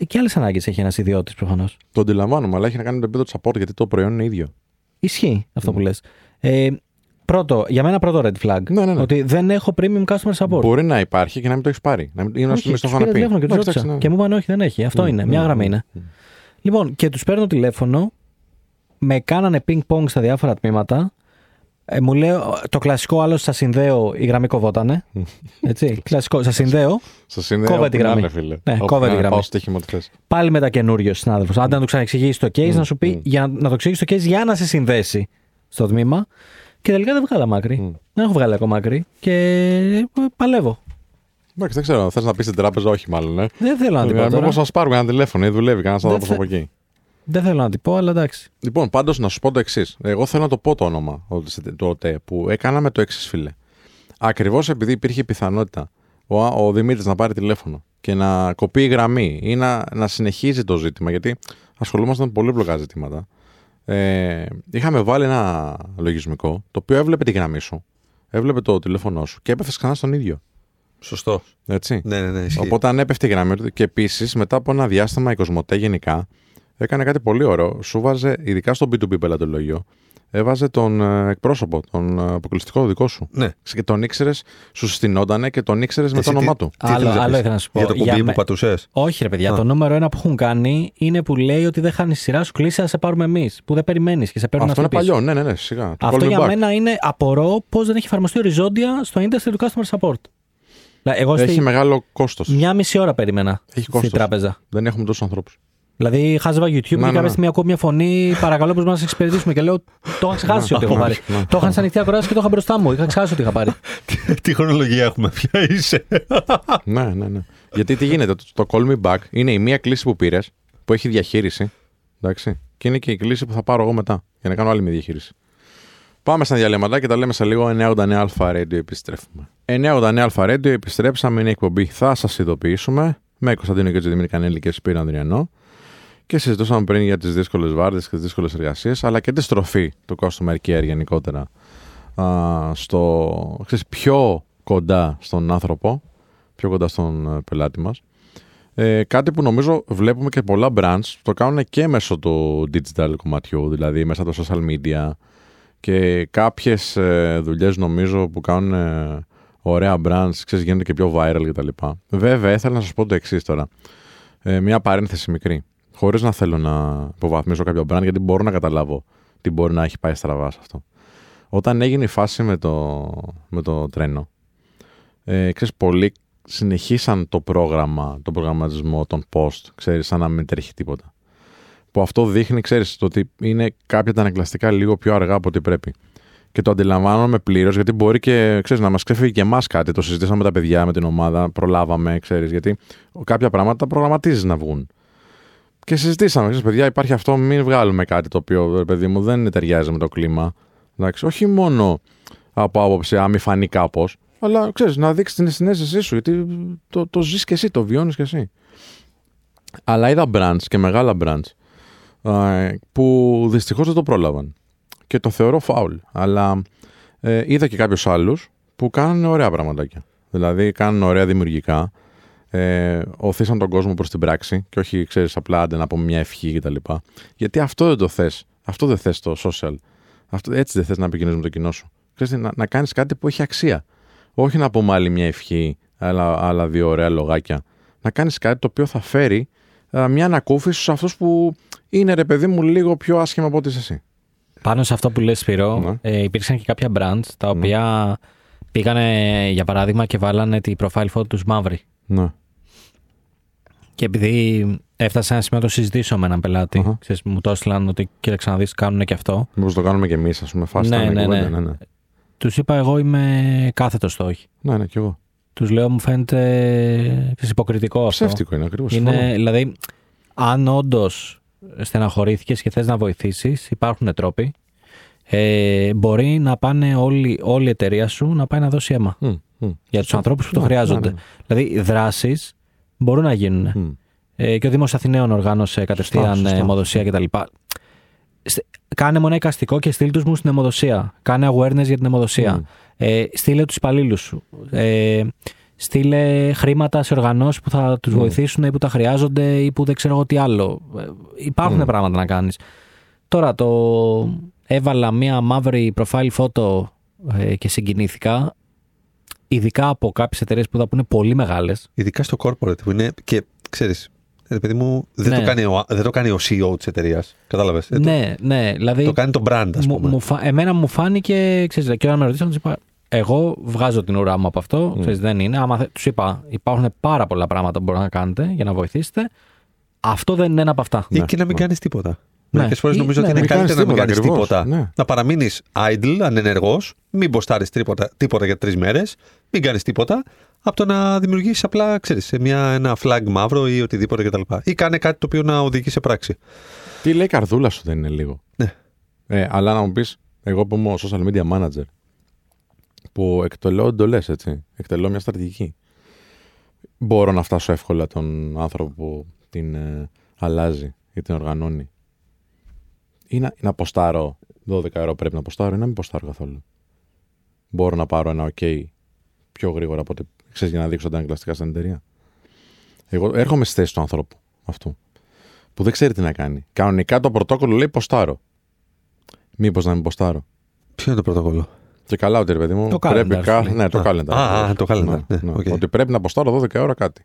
Και άλλες ανάγκες έχει ένας ιδιώτης προφανώς. Το αντιλαμβάνομαι, αλλά έχει να κάνει με το επίπεδο support γιατί το προϊόν είναι ίδιο. Ισχύει αυτό που λες. Ε, πρώτο, για μένα πρώτο red flag. Ναι, ναι, ναι. Ότι δεν έχω premium customer support. Μπορεί να υπάρχει και να μην το έχεις πάρει. Να μην, ή να Όχι, σου τους το πήρα είχαν πει. τηλέφωνο και τους Εντάξει, ρώτησα. εντάξει, ναι. Και μου είπαν όχι, δεν έχει. Αυτό Μμ, είναι. μμ, Μια γραμμή μμ, είναι. μμ. Λοιπόν, και τους παίρνω τηλέφωνο, με κάνανε ping-pong στα διάφορα τμήματα. Ε, μου λέω το κλασικό άλλο σας συνδέω, η γραμμή κοβότανε. Έτσι, κλασικό, σας συνδέω. Σας είναι Κόβε όπου τη να γραμμή. είναι, φίλε. Ναι, Όπου κόβε να τη είναι, γραμμή. Πάω στο στοίχημα ότι θες. Πάλι μετά καινούριο συνάδελφος. Άντε να του ξαναεξηγήσει το case, να σου πει για να, να το εξηγήσει το case για να σε συνδέσει στο τμήμα. Και τελικά δεν βγάλα μάκρη. Μμ. Δεν έχω βγάλει ακόμα μάκρη. Και ε, παλεύω. Εντάξει, δεν ξέρω. Θες να πεις στην τράπεζα, όχι μάλλον. Ε. Δεν θέλω να την πω. τώρα. Μήπως σα πάρουμε ένα τηλέφωνο ή δουλεύει κανένας Δεν άνθρωπος θε- από εκεί. Δεν θέλω να την πω, αλλά εντάξει. Λοιπόν, πάντως να σου πω το εξής. Εγώ θέλω να το πω το όνομα του ΟΤΕ που έκανα με το εξής, φίλε. Ακριβώς επειδή υπήρχε η πιθανότητα ο, ο Δημήτρης να πάρει τηλέφωνο και να κοπεί η γραμμή ή να, να συνεχίζει το ζήτημα, γιατί ασχολούμασταν με πολύπλοκα ζητήματα. Ε, είχαμε βάλει ένα λογισμικό το οποίο έβλεπε τη γραμμή σου, έβλεπε το τηλέφωνό σου και έπεφτε ξανά στον ίδιο. Σωστό. Έτσι. Ναι, ναι, ναι. ισχύει. Οπότε αν έπεφτε η γραμμή του και επίσης μετά από ένα διάστημα η Κοσμοτέ γενικά έκανε κάτι πολύ ωραίο. Σου βάζε, ειδικά στο B2B πελατολογείο, έβαζε τον ε, εκπρόσωπο, τον ε, αποκλειστικό δικό σου. Ναι. Και τον ήξερες, σου συστηνότανε και τον ήξερες με Εσύ το όνομά τι- του. Τι Άλλο- θέλεις να άλλο πεις; ήθελα να σου πω. Για το Για κουμπί με- που πατούσες; Όχι, ρε παιδιά. Α. Το νούμερο ένα που έχουν κάνει είναι που λέει ότι δεν χάνεις σειρά σου κλείσει, θα σε πάρουμε εμείς. Που δεν περιμένεις και σε παίρνουν Αυτό είναι αυτοί πίσω. παλιό, ναι, ναι, ναι, σιγά. Το Αυτό call me για back. μένα είναι απορώ πώς δεν έχει εφαρμοστεί οριζόντια στο industry του customer support. Δηλαδή, εγώ Έχει στη... μεγάλο κόστος. μια μισή ώρα περίμενα Έχει στην κόστος. τράπεζα. Δεν έχουμε τόσους ανθρώπους. Δηλαδή, χάζευα YouTube και ναι, κάποια ναι. στιγμή ακούω μια φωνή, παρακαλώ πώς να σας εξυπηρετήσουμε. Και λέω, το είχα ξεχάσει ότι έχω ναι, πάρει. ναι. Το είχα σε ανοιχτή ακρόαση και το είχα μπροστά μου. Είχα ξεχάσει ότι είχα πάρει. Τι χρονολογία έχουμε, ποια είσαι; ναι, ναι, ναι. Γιατί τι γίνεται, το, το call me back είναι η μία κλίση που πήρες, που έχει διαχείριση. Εντάξει. Και είναι και η κλίση που θα πάρω εγώ μετά, για να κάνω άλλη μια διαχείριση. Πάμε στα διαλύματα και τα λέμε σε λίγο 989 Αλφα Radio επιστρέφουμε. 989 Αλφα Radio επιστρέψαμε, είναι η εκπομπή. Θα σας ειδοποιήσουμε με Κωνσταντίνο και Τζεντιμίρη Κανέλη και Σπύρο Ανδριανό. Και συζητούσαμε πριν για τις δύσκολες βάρδιε και τις δύσκολες εργασίες, αλλά και τη στροφή του customer care γενικότερα α, στο, ξέρεις, πιο κοντά στον άνθρωπο, πιο κοντά στον ε, πελάτη μας. Ε, κάτι που νομίζω βλέπουμε και πολλά brands το κάνουν και μέσω του digital κομματιού, δηλαδή μέσα από το social media και κάποιες ε, δουλειές νομίζω που κάνουν ε, ωραία brands, ξέρεις, γίνονται και πιο viral κτλ. Βέβαια, ήθελα να σας πω το εξής τώρα. Ε, μια παρένθεση μικρή. Χωρίς να θέλω να υποβαθμίσω κάποιο brand, γιατί μπορώ να καταλάβω τι μπορεί να έχει πάει στραβά σε αυτό. Όταν έγινε η φάση με το, με το τρένο, ε, ξέρεις, πολλοί συνεχίσαν το πρόγραμμα, τον προγραμματισμό, τον post, ξέρεις, σαν να μην τρέχει τίποτα. Που αυτό δείχνει, ξέρεις, το ότι είναι κάποια τα ανακλαστικά λίγο πιο αργά από ό,τι πρέπει. Και το αντιλαμβάνομαι πλήρως, γιατί μπορεί και ξέρεις, να μας ξέφυγε και εμάς κάτι. Το συζητήσαμε με τα παιδιά, με την ομάδα, προλάβαμε, ξέρεις, γιατί κάποια πράγματα προγραμματίζεις να βγουν. Και συζητήσαμε, ξέρεις, παιδιά, υπάρχει αυτό, μην βγάλουμε κάτι το οποίο, ρε παιδί μου, δεν ταιριάζει με το κλίμα. Εντάξει, όχι μόνο από άποψη, αν μη φανεί κάπως, αλλά ξέρεις, να δείξεις την συνέστησή σου, γιατί το, το ζεις και εσύ, το βιώνεις και εσύ. Αλλά είδα brands και μεγάλα brands ε, που δυστυχώς δεν το πρόλαβαν. Και το θεωρώ φάουλ. Αλλά ε, είδα και κάποιους άλλους που κάνουν ωραία πραγματάκια. Δηλαδή, κάνουν ωραία δημιουργικά. Ε, οθήσαν τον κόσμο προς την πράξη και όχι, ξέρεις, απλά άντε να πούμε μια ευχή κτλ. Γιατί αυτό δεν το θες. Αυτό δεν θες το social. Αυτό, έτσι δεν θες να επικοινωνείς με το κοινό σου. Ξέρεις, να, να κάνεις κάτι που έχει αξία. Όχι να πούμε άλλη μια ευχή, άλλα, άλλα δύο ωραία λογάκια. Να κάνεις κάτι το οποίο θα φέρει α, μια ανακούφιση σε αυτούς που είναι ρε παιδί μου λίγο πιο άσχημα από ό,τι είσαι εσύ. Πάνω σε αυτό που λες Σπύρο, Ναι. ε, υπήρξαν και κάποια brands τα οποία πήγανε για παράδειγμα και βάλανε τη profile photo τους μαύρη. Ναι. Και επειδή έφτασα σε ένα σημείο να το συζητήσω με έναν πελάτη, Αχα. ξέρεις, μου το έστειλαν ότι κοίταξε να δεις κάνουν και αυτό. Μήπως το κάνουμε κι εμείς, ας πούμε, φάση Ναι, ήταν η ναι, κουβέντα, ναι. ναι, ναι. Τους είπα εγώ είμαι κάθετος στο όχι. Ναι, ναι, κι εγώ. Τους λέω μου φαίνεται ξέρεις, υποκριτικό αυτό. Ψεύτικο είναι ακριβώς. Είναι, δηλαδή, αν όντως στεναχωρήθηκες και θες να βοηθήσεις, υπάρχουν τρόποι. Ε, μπορεί να πάνε όλη, όλη η εταιρεία σου να πάει να δώσει αίμα για τους ανθρώπους που το Ναι, χρειάζονται. ναι, ναι. Δηλαδή, δράσεις μπορούν να γίνουν. Μμ. Ε, και ο Δήμος Αθηναίων οργάνωσε κατευθείαν Σωστά, σωστά. ε, αιμοδοσία κτλ. Στε- Κάνε μονέ εικαστικό και στείλ τους μου στην αιμοδοσία. Κάνε awareness για την αιμοδοσία. Μμ. Ε, στείλε τους υπαλλήλους σου. Ε, στείλε χρήματα σε οργανώσεις που θα τους Μμ. βοηθήσουν ή που τα χρειάζονται ή που δεν ξέρω εγώ τι άλλο. Ε, υπάρχουν Μμ. πράγματα να κάνεις. Τώρα το έβαλα μία μαύρη profile photo ε, και συγκινήθηκα. Ειδικά από κάποιες εταιρείες που θα πούνε πολύ μεγάλες. Ειδικά στο corporate που είναι και ξέρεις. Ρε παιδί μου, δεν, Ναι. το κάνει ο, δεν το κάνει ο CEO της εταιρείας. Κατάλαβες. ναι, ναι. Δηλαδή, Το κάνει το brand, ας μου, πούμε. μου φα- εμένα μου φάνηκε, ξέρεις, και όταν με ρωτήσαν, τους είπα, εγώ βγάζω την ουρά μου από αυτό, Mm. ξέρεις, δεν είναι. Άμα θε- τους είπα, υπάρχουν πάρα πολλά πράγματα που μπορείτε να κάνετε για να βοηθήσετε. Αυτό δεν είναι ένα από αυτά. Ή Ναι, και να μην ναι. κάνεις τίποτα. Ναι. Μερικές φορές Ή- νομίζω ναι, ότι να είναι μην κάνεις καλύτερα να μην τίποτα, κάνεις ακριβώς. τίποτα. Ναι. Να παραμείνεις idle, ανενεργός, μην μποστάρει τίποτα, τίποτα για τρεις μέρες, μην κάνεις τίποτα, από το να δημιουργήσεις απλά, ξέρεις, ένα flag μαύρο ή οτιδήποτε κτλ. Ή κάνε κάτι το οποίο να οδηγεί σε πράξη. Τι λέει η καρδούλα σου δεν είναι λίγο. Ναι. Ε, αλλά να μου πεις, εγώ που είμαι ο social media manager, που εκτελώ εντολές, έτσι. Εκτελώ μια στρατηγική. Μπορώ να φτάσω εύκολα τον άνθρωπο που την ε, αλλάζει ή την οργανώνει. Ή να, να ποστάρω 12 ευρώ πρέπει να ποστάρω ή να μην ποστάρω καθόλου. Μπορώ να πάρω ένα OK πιο γρήγορα από ότι ξέρεις για να δείξω τα εγκλαστικά στην εταιρεία. Εγώ έρχομαι στη θέση του ανθρώπου αυτού που δεν ξέρει τι να κάνει. Κανονικά το πρωτόκολλο λέει ποστάρω. Μήπως να μην ποστάρω. Ποιο είναι το πρωτόκολλο; Και καλά ότι ρε παιδί μου. Το πρέπει calendar, κα- σου λέει. Ναι, το Α, calendar. α, α, το calendar, ναι, οκ. Ότι πρέπει να ποστάρω 12 ώρα κάτι.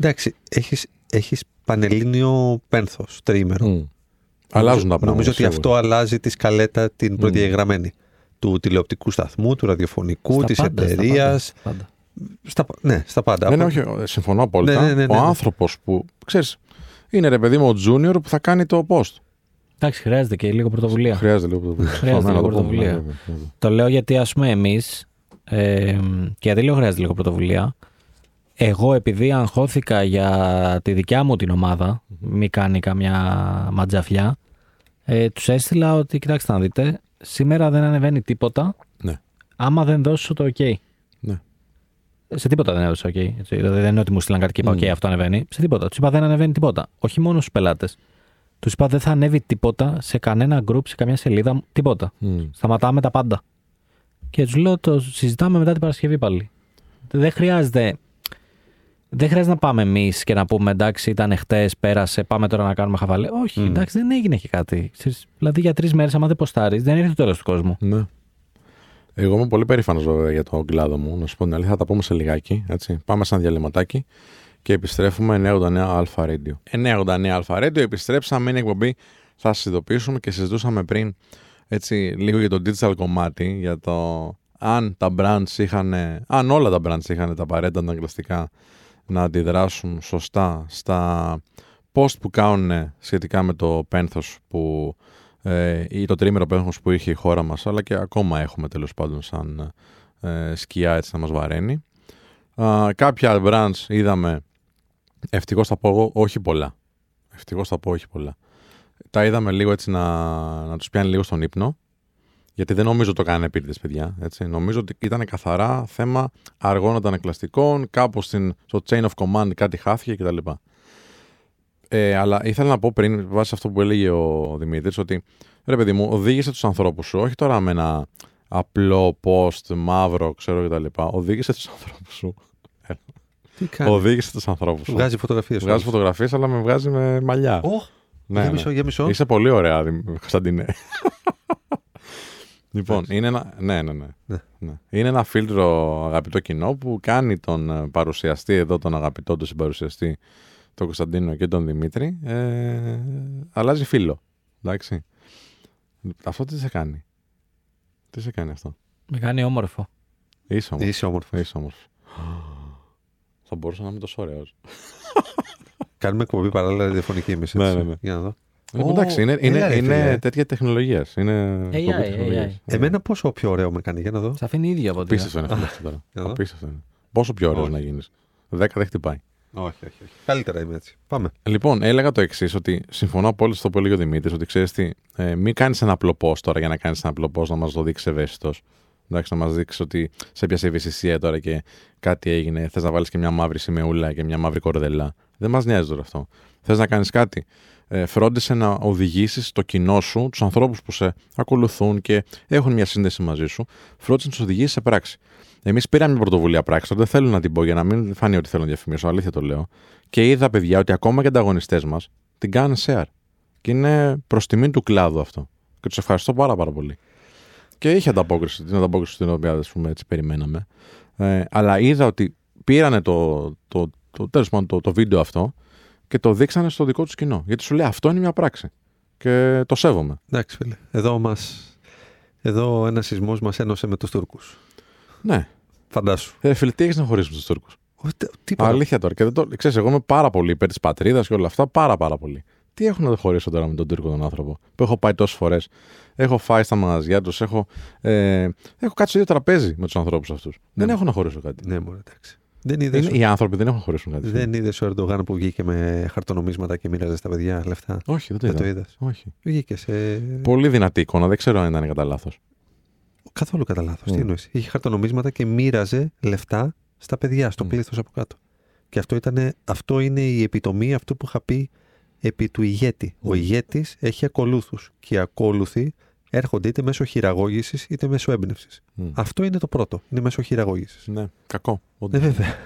Εντάξει, έχεις έχεις πανελλήνιο πένθος, τριήμερο. Μμ. Αλλάζουν τα πράγματα. Νομίζω ότι σίγουρα. αυτό αλλάζει τη σκαλέτα την προδιαγραμμένη. Του τηλεοπτικού σταθμού, του ραδιοφωνικού, Στα της πάντα, στα εταιρείας. πάντα, στα πάντα. Στα, ναι, στα πάντα. Ναι, ναι, Από- όχι, συμφωνώ απόλυτα. Ναι, ναι, ναι, ναι, Ο ναι. άνθρωπος που. ξέρεις, είναι ρε παιδί μου ο junior που θα κάνει το post. Εντάξει, χρειάζεται και λίγο πρωτοβουλία. Χρειάζεται λίγο πρωτοβουλία. Χρειάζεται Ναι, να λίγο το πούμε, πρωτοβουλία. ναι, βέβαια, βέβαια. Το λέω γιατί ας πούμε εμείς, ε, και γιατί λέω χρειάζεται λίγο πρωτοβουλία, εγώ επειδή αγχώθηκα για τη δικιά μου την ομάδα, μη κάνει καμιά ματζαφιά, ε, τους έστειλα ότι κοιτάξτε να δείτε, σήμερα δεν ανεβαίνει τίποτα Ναι. άμα δεν δώσω το OK. Ναι. Σε τίποτα δεν έδωσα OK. Έτσι. Δηλαδή δεν είναι ότι μου στείλαν κάτι και είπα: Μμ. OK, αυτό ανεβαίνει. Σε τίποτα. Τους είπα: Δεν ανεβαίνει τίποτα. Όχι μόνο στους πελάτες. Τους είπα: Δεν θα ανέβει τίποτα σε κανένα group, σε καμιά σελίδα. Τίποτα. Μμ. Σταματάμε τα πάντα. Και τους λέω: Το συζητάμε μετά την Παρασκευή πάλι. Δεν χρειάζεται. Δεν χρειάζεται να πάμε εμείς και να πούμε εντάξει, ήταν χτες, πέρασε, πάμε τώρα να κάνουμε χαβαλέ. Όχι, Μμ. εντάξει, δεν έγινε και κάτι. Ξέρεις, δηλαδή για τρεις μέρες, άμα δεν ποστάρεις, δεν έρχεται το τέλος του κόσμου. Ναι. Εγώ είμαι πολύ περήφανος βέβαια για τον κλάδο μου. Να σου πω την αλήθεια, θα τα πούμε σε λιγάκι. Έτσι. Πάμε σε ένα διαλυματάκι και επιστρέφουμε 989 Αλφα Radio. 989 Αλφα Radio, επιστρέψαμε, είναι εκπομπή, θα σας ειδοποιήσουμε και συζητούσαμε πριν έτσι λίγο για το digital κομμάτι, για το αν τα brands είχαν, αν όλα τα brands είχαν τα απαραίτητα αναγκαστικά να αντιδράσουν σωστά στα post που κάνουν σχετικά με το πένθος που, ε, ή το τρίμερο πένθος που είχε η χώρα μας, αλλά και ακόμα έχουμε τέλος πάντων σαν ε, σκιά έτσι να μας βαραίνει. κάποια brands είδαμε, ευτυχώς θα πω εγώ, όχι πολλά. Ευτυχώς θα πω όχι πολλά. Τα είδαμε λίγο έτσι να, να τους πιάνει λίγο στον ύπνο γιατί δεν νομίζω το κάνανε επίτηδες, παιδιά. Έτσι. Νομίζω ότι ήταν καθαρά θέμα αργών αντανακλαστικών, κάπου στην, στο chain of command κάτι χάθηκε κτλ. Ε, αλλά ήθελα να πω πριν, βάσει αυτό που έλεγε ο Δημήτρης, ότι ρε παιδί μου, οδήγησε τους ανθρώπους σου, όχι τώρα με ένα απλό post μαύρο, ξέρω κτλ. Οδήγησε τους ανθρώπους σου. Τι κάνει; Οδήγησε τους ανθρώπους σου. Βγάζει φωτογραφίες. Βγάζει φωτογραφίες, αλλά με βγάζει με μαλλιά. Oh, Ναι, για ναι. μισό, για μισό. Είσαι πολύ ωραία, Δημ- Κωνσταντίνε. Λοιπόν, Εντάξει. είναι ένα, ναι, ναι, ναι, Ναι. ναι. Είναι ένα φίλτρο αγαπητό κοινό που κάνει τον ε, παρουσιαστή εδώ, τον αγαπητό του συμπαρουσιαστή, τον Κωνσταντίνο και τον Δημήτρη, ε, αλλάζει φίλο. Εντάξει. Αυτό τι σε κάνει; Τι σε κάνει αυτό; Με κάνει όμορφο. Είσαι όμορφος. Είσαι όμορφος. Είσαι όμορφος. Θα μπορούσα να είμαι τόσο ωραίος. Κάνουμε εκπομπή παράλληλα ραδιοφωνική εμείς. Ναι, ναι, ναι. Για να δω. Λοιπόν, Ω, εντάξει, είναι, είναι, έλα, ρε, είναι φίλε. τέτοια τεχνολογίας. Είναι AI, εκπομπή τεχνολογίας. AI. Εμένα πόσο πιο ωραίο με κάνει. Για να δω. Σε αφήνει ίδιο από ό,τι. Απίστευτο είναι αυτό αυτό τώρα. Για να δω. Απίστευτο είναι. Πόσο πιο ωραίο Όχι. να γίνεις. Δέκα δεν χτυπάει. Όχι, όχι, όχι. Καλύτερα είμαι έτσι. Πάμε. Λοιπόν, έλεγα το εξής, ότι συμφωνώ απόλυτα στο που έλεγε ο Δημήτρης, ότι ξέρεις τι, ε, μην κάνεις ένα απλό post τώρα για να κάνεις ένα απλό post να μας το δείξεις ευαίσθητος. Εντάξει, να μας δείξεις ότι σε πιάσε ευαισθησία τώρα και κάτι έγινε. Θες να βάλεις και μια μαύρη σημεούλα και μια μαύρη κορδελά. Δεν μας νοιάζει τώρα αυτό. Θες να κάνεις κάτι. Ε, φρόντισε να οδηγήσεις το κοινό σου, τους ανθρώπους που σε ακολουθούν και έχουν μια σύνδεση μαζί σου, φρόντισε να τους οδηγήσεις σε πράξη. Εμείς πήραμε μια πρωτοβουλία πράξη, τώρα δεν θέλω να την πω για να μην φανεί ότι θέλω να διαφημίσω, αλήθεια το λέω. Και είδα, παιδιά, ότι ακόμα και οι ανταγωνιστές μας την κάνουν share. Και είναι προς τιμή του κλάδου αυτό. Και τους ευχαριστώ πάρα, πάρα πολύ. Και είχε ανταπόκριση, την ανταπόκριση την οποία ας πούμε, έτσι, περιμέναμε. Ε, αλλά είδα ότι πήρανε το, το, το, τέλος πάντων, το, το βίντεο αυτό και το δείξανε στο δικό τους κοινό. Γιατί σου λέει αυτό είναι μια πράξη. Και το σέβομαι. Εντάξει, φίλε. Εδώ μας. Εδώ ένα σεισμός μας ένωσε με τους Τούρκους. Ναι. Φαντάσου. Ε, φίλε, τι έχεις να χωρίσεις με τους Τούρκους; Ούτε- Τίποτα. Αλήθεια τώρα. Και δεν το, ξέρεις, εγώ είμαι πάρα πολύ υπέρ της πατρίδας και όλα αυτά. Πάρα, πάρα πολύ. Τι έχω να το χωρίσω τώρα με τον Τούρκο τον άνθρωπο που έχω πάει τόσες φορές. Έχω φάει στα μαγαζιά τους. Έχω, ε, έχω κάτσει στο ίδιο τραπέζι με τους ανθρώπους αυτούς. Δεν έχω να χωρίσω κάτι. Ναι, μόνο εντάξει. Δεν είδες Είναι, οι άνθρωποι δεν έχουν να χωρίσουν κάτι. δεν είδες ο Ερντογάν που βγήκε με χαρτονομίσματα και μοίραζε στα παιδιά λεφτά; Όχι, δεν το Δεν είδα. το είδες; Όχι. Βγήκες σε. Πολύ δυνατή εικόνα. Δεν ξέρω αν ήταν κατά λάθος. Καθόλου κατά λάθος. Τι Mm. εννοείς; Είχε χαρτονομίσματα και μοίραζε λεφτά στα παιδιά, στο Mm. πλήθος από κάτω. Και αυτό, ήτανε, αυτό είναι η επιτομή αυτού που είχα πει επί του ηγέτη. Ο Mm. ηγέτης έχει ακολούθους. Και οι ακόλουθοι έρχονται είτε μέσω χειραγώγησης είτε μέσω έμπνευσης. Αυτό είναι το πρώτο. Είναι μέσω χειραγώγησης. Ναι, κακό. Ναι, Όντως. βέβαια.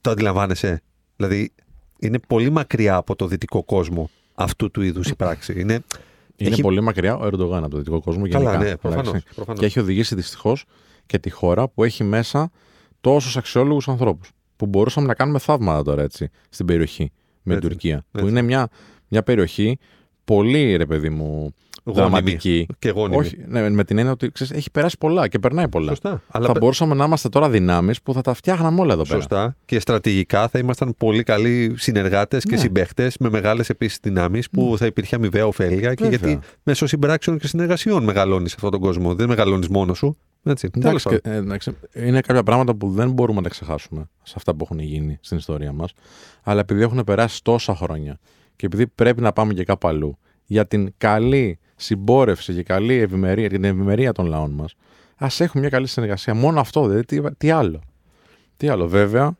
το αντιλαμβάνεσαι. Δηλαδή, είναι πολύ μακριά από το δυτικό κόσμο αυτού του είδους η πράξη. Είναι, Είναι έχει- πολύ μακριά ο Ερντογάν από το δυτικό κόσμο γενικά. Καλά, ναι, εντάξει. προφανώς. Προφανώς. Και έχει οδηγήσει δυστυχώς και τη χώρα που έχει μέσα τόσους αξιόλογους ανθρώπους. Που μπορούσαμε να κάνουμε θαύματα τώρα έτσι στην περιοχή με την Έτσι, Τουρκία. Που έτσι. είναι μια, μια περιοχή πολύ ρε παιδί μου Γόνιμη. Δραματική. Και γόνιμη. Όχι, ναι, με την έννοια ότι ξέρεις, έχει περάσει πολλά και περνάει πολλά. Σωστά. Αλλά θα πε- μπορούσαμε να είμαστε τώρα δυνάμεις που θα τα φτιάχναμε όλα εδώ πέρα. Σωστά. Και στρατηγικά θα ήμασταν πολύ καλοί συνεργάτες και Ναι. συμπαίχτες με μεγάλες επίσης δυνάμεις που θα υπήρχε αμοιβαία ωφέλεια. Και Βέβαια. γιατί μέσω συμπράξεων και συνεργασιών μεγαλώνεις αυτόν τον κόσμο. Δεν μεγαλώνεις μόνος σου. Έτσι. Τέλος Εντάξει, πάντων. και, ε, εντάξει, είναι κάποια πράγματα που δεν μπορούμε να τα ξεχάσουμε σε αυτά που έχουν γίνει στην ιστορία μας. Αλλά επειδή έχουν περάσει τόσα χρόνια και επειδή πρέπει να πάμε και κάπου αλλού για την καλή συμπόρευση και καλή ευημερία, για την ευημερία των λαών μας, ας έχουμε μια καλή συνεργασία. Μόνο αυτό, δηλαδή, τι, τι άλλο. Τι άλλο, βέβαια.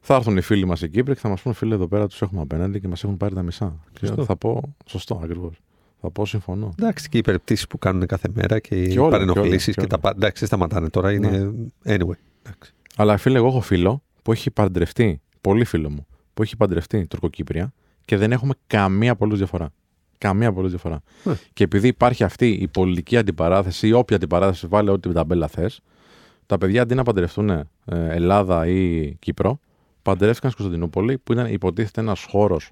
Θα έρθουν οι φίλοι μας οι Κύπροι και θα μας πούνε φίλοι εδώ πέρα τους έχουμε απέναντι και μας έχουν πάρει τα μισά. Και Σωστό. θα πω σωστό ακριβώς. Θα πω συμφωνώ. Εντάξει, και οι περιπτώσει που κάνουν κάθε μέρα και οι Και όλα, παρενοχλήσεις και και, όλα, τα πάντα. Εντάξει, δεν σταματάνε τώρα. Είναι. Anyway. Εντάξει. Αλλά φίλε, εγώ έχω φίλο που έχει παντρευτεί, πολύ φίλο μου, που έχει παντρευτεί Τουρκοκύπρια και δεν έχουμε καμία απολύτως διαφορά. Καμία απολύτως διαφορά. Ε. Και επειδή υπάρχει αυτή η πολιτική αντιπαράθεση ή όποια αντιπαράθεση, βάλε ό,τι ταμπέλα θες, τα παιδιά αντί να παντρευτούν ε, Ελλάδα ή Κύπρο, παντρεύτηκαν στην Κωνσταντινούπολη, που ήταν υποτίθεται ένας χώρος,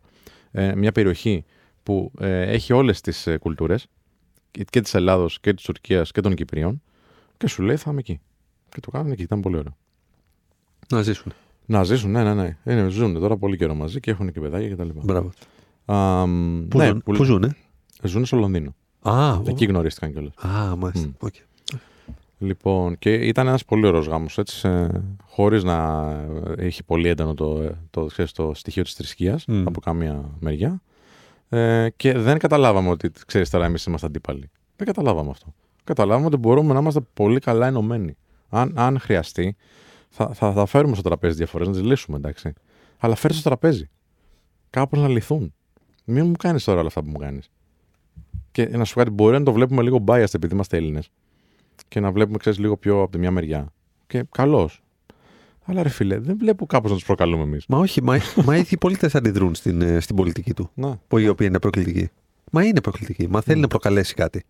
ε, μια περιοχή που ε, έχει όλες τις ε, κουλτούρες και της Ελλάδος και της Τουρκίας και των Κυπρίων. Και σου λέει θα είμαι εκεί. Και το κάνανε εκεί, ήταν πολύ ωραίο. Να ζήσουν. Να ζήσουν, ναι, ναι, ναι. Είναι, ζουν τώρα πολύ καιρό μαζί και έχουν και παιδάκια κτλ. Μπράβο. Α, Πού, ναι, ζουν, που- πού ζουνε; ζουν στο Λονδίνο. Α, Εκεί γνωρίστηκαν κιόλας. α, μάλιστα. Μμ. Οκ. Λοιπόν, και ήταν ένας πολύ ωραίος γάμος, έτσι, ε, χωρίς να έχει πολύ έντονο το, ε, το, ξέρεις, το στοιχείο της θρησκείας Μμ. από καμιά μεριά. Ε, και δεν καταλάβαμε ότι, ξέρεις τώρα, εμείς είμαστε αντίπαλοι. Δεν καταλάβαμε αυτό. Καταλάβαμε ότι μπορούμε να είμαστε πολύ καλά ενωμένοι. Αν, αν χρειαστεί, θα, θα, θα φέρουμε στο τραπέζι διαφορές, να τις λύσουμε, εντάξει. Αλλά φέρει στο τραπέζι. Κάπως να λυθούν. Μην μου κάνεις τώρα όλα αυτά που μου κάνεις. Και να σου πω κάτι, μπορεί να το βλέπουμε λίγο biased επειδή είμαστε Έλληνες και να βλέπουμε, ξέρεις, λίγο πιο από τη μια μεριά. Και καλώ. Αλλά ρε φίλε, δεν βλέπω κάπως να τους προκαλούμε εμείς. Μα όχι, μα, μα οι ίδιοι πολίτες αντιδρούν στην, ε, στην πολιτική του. Να. Που η οποία είναι προκλητική. Μα είναι προκλητική. Μα θέλει να προκαλέσει κάτι.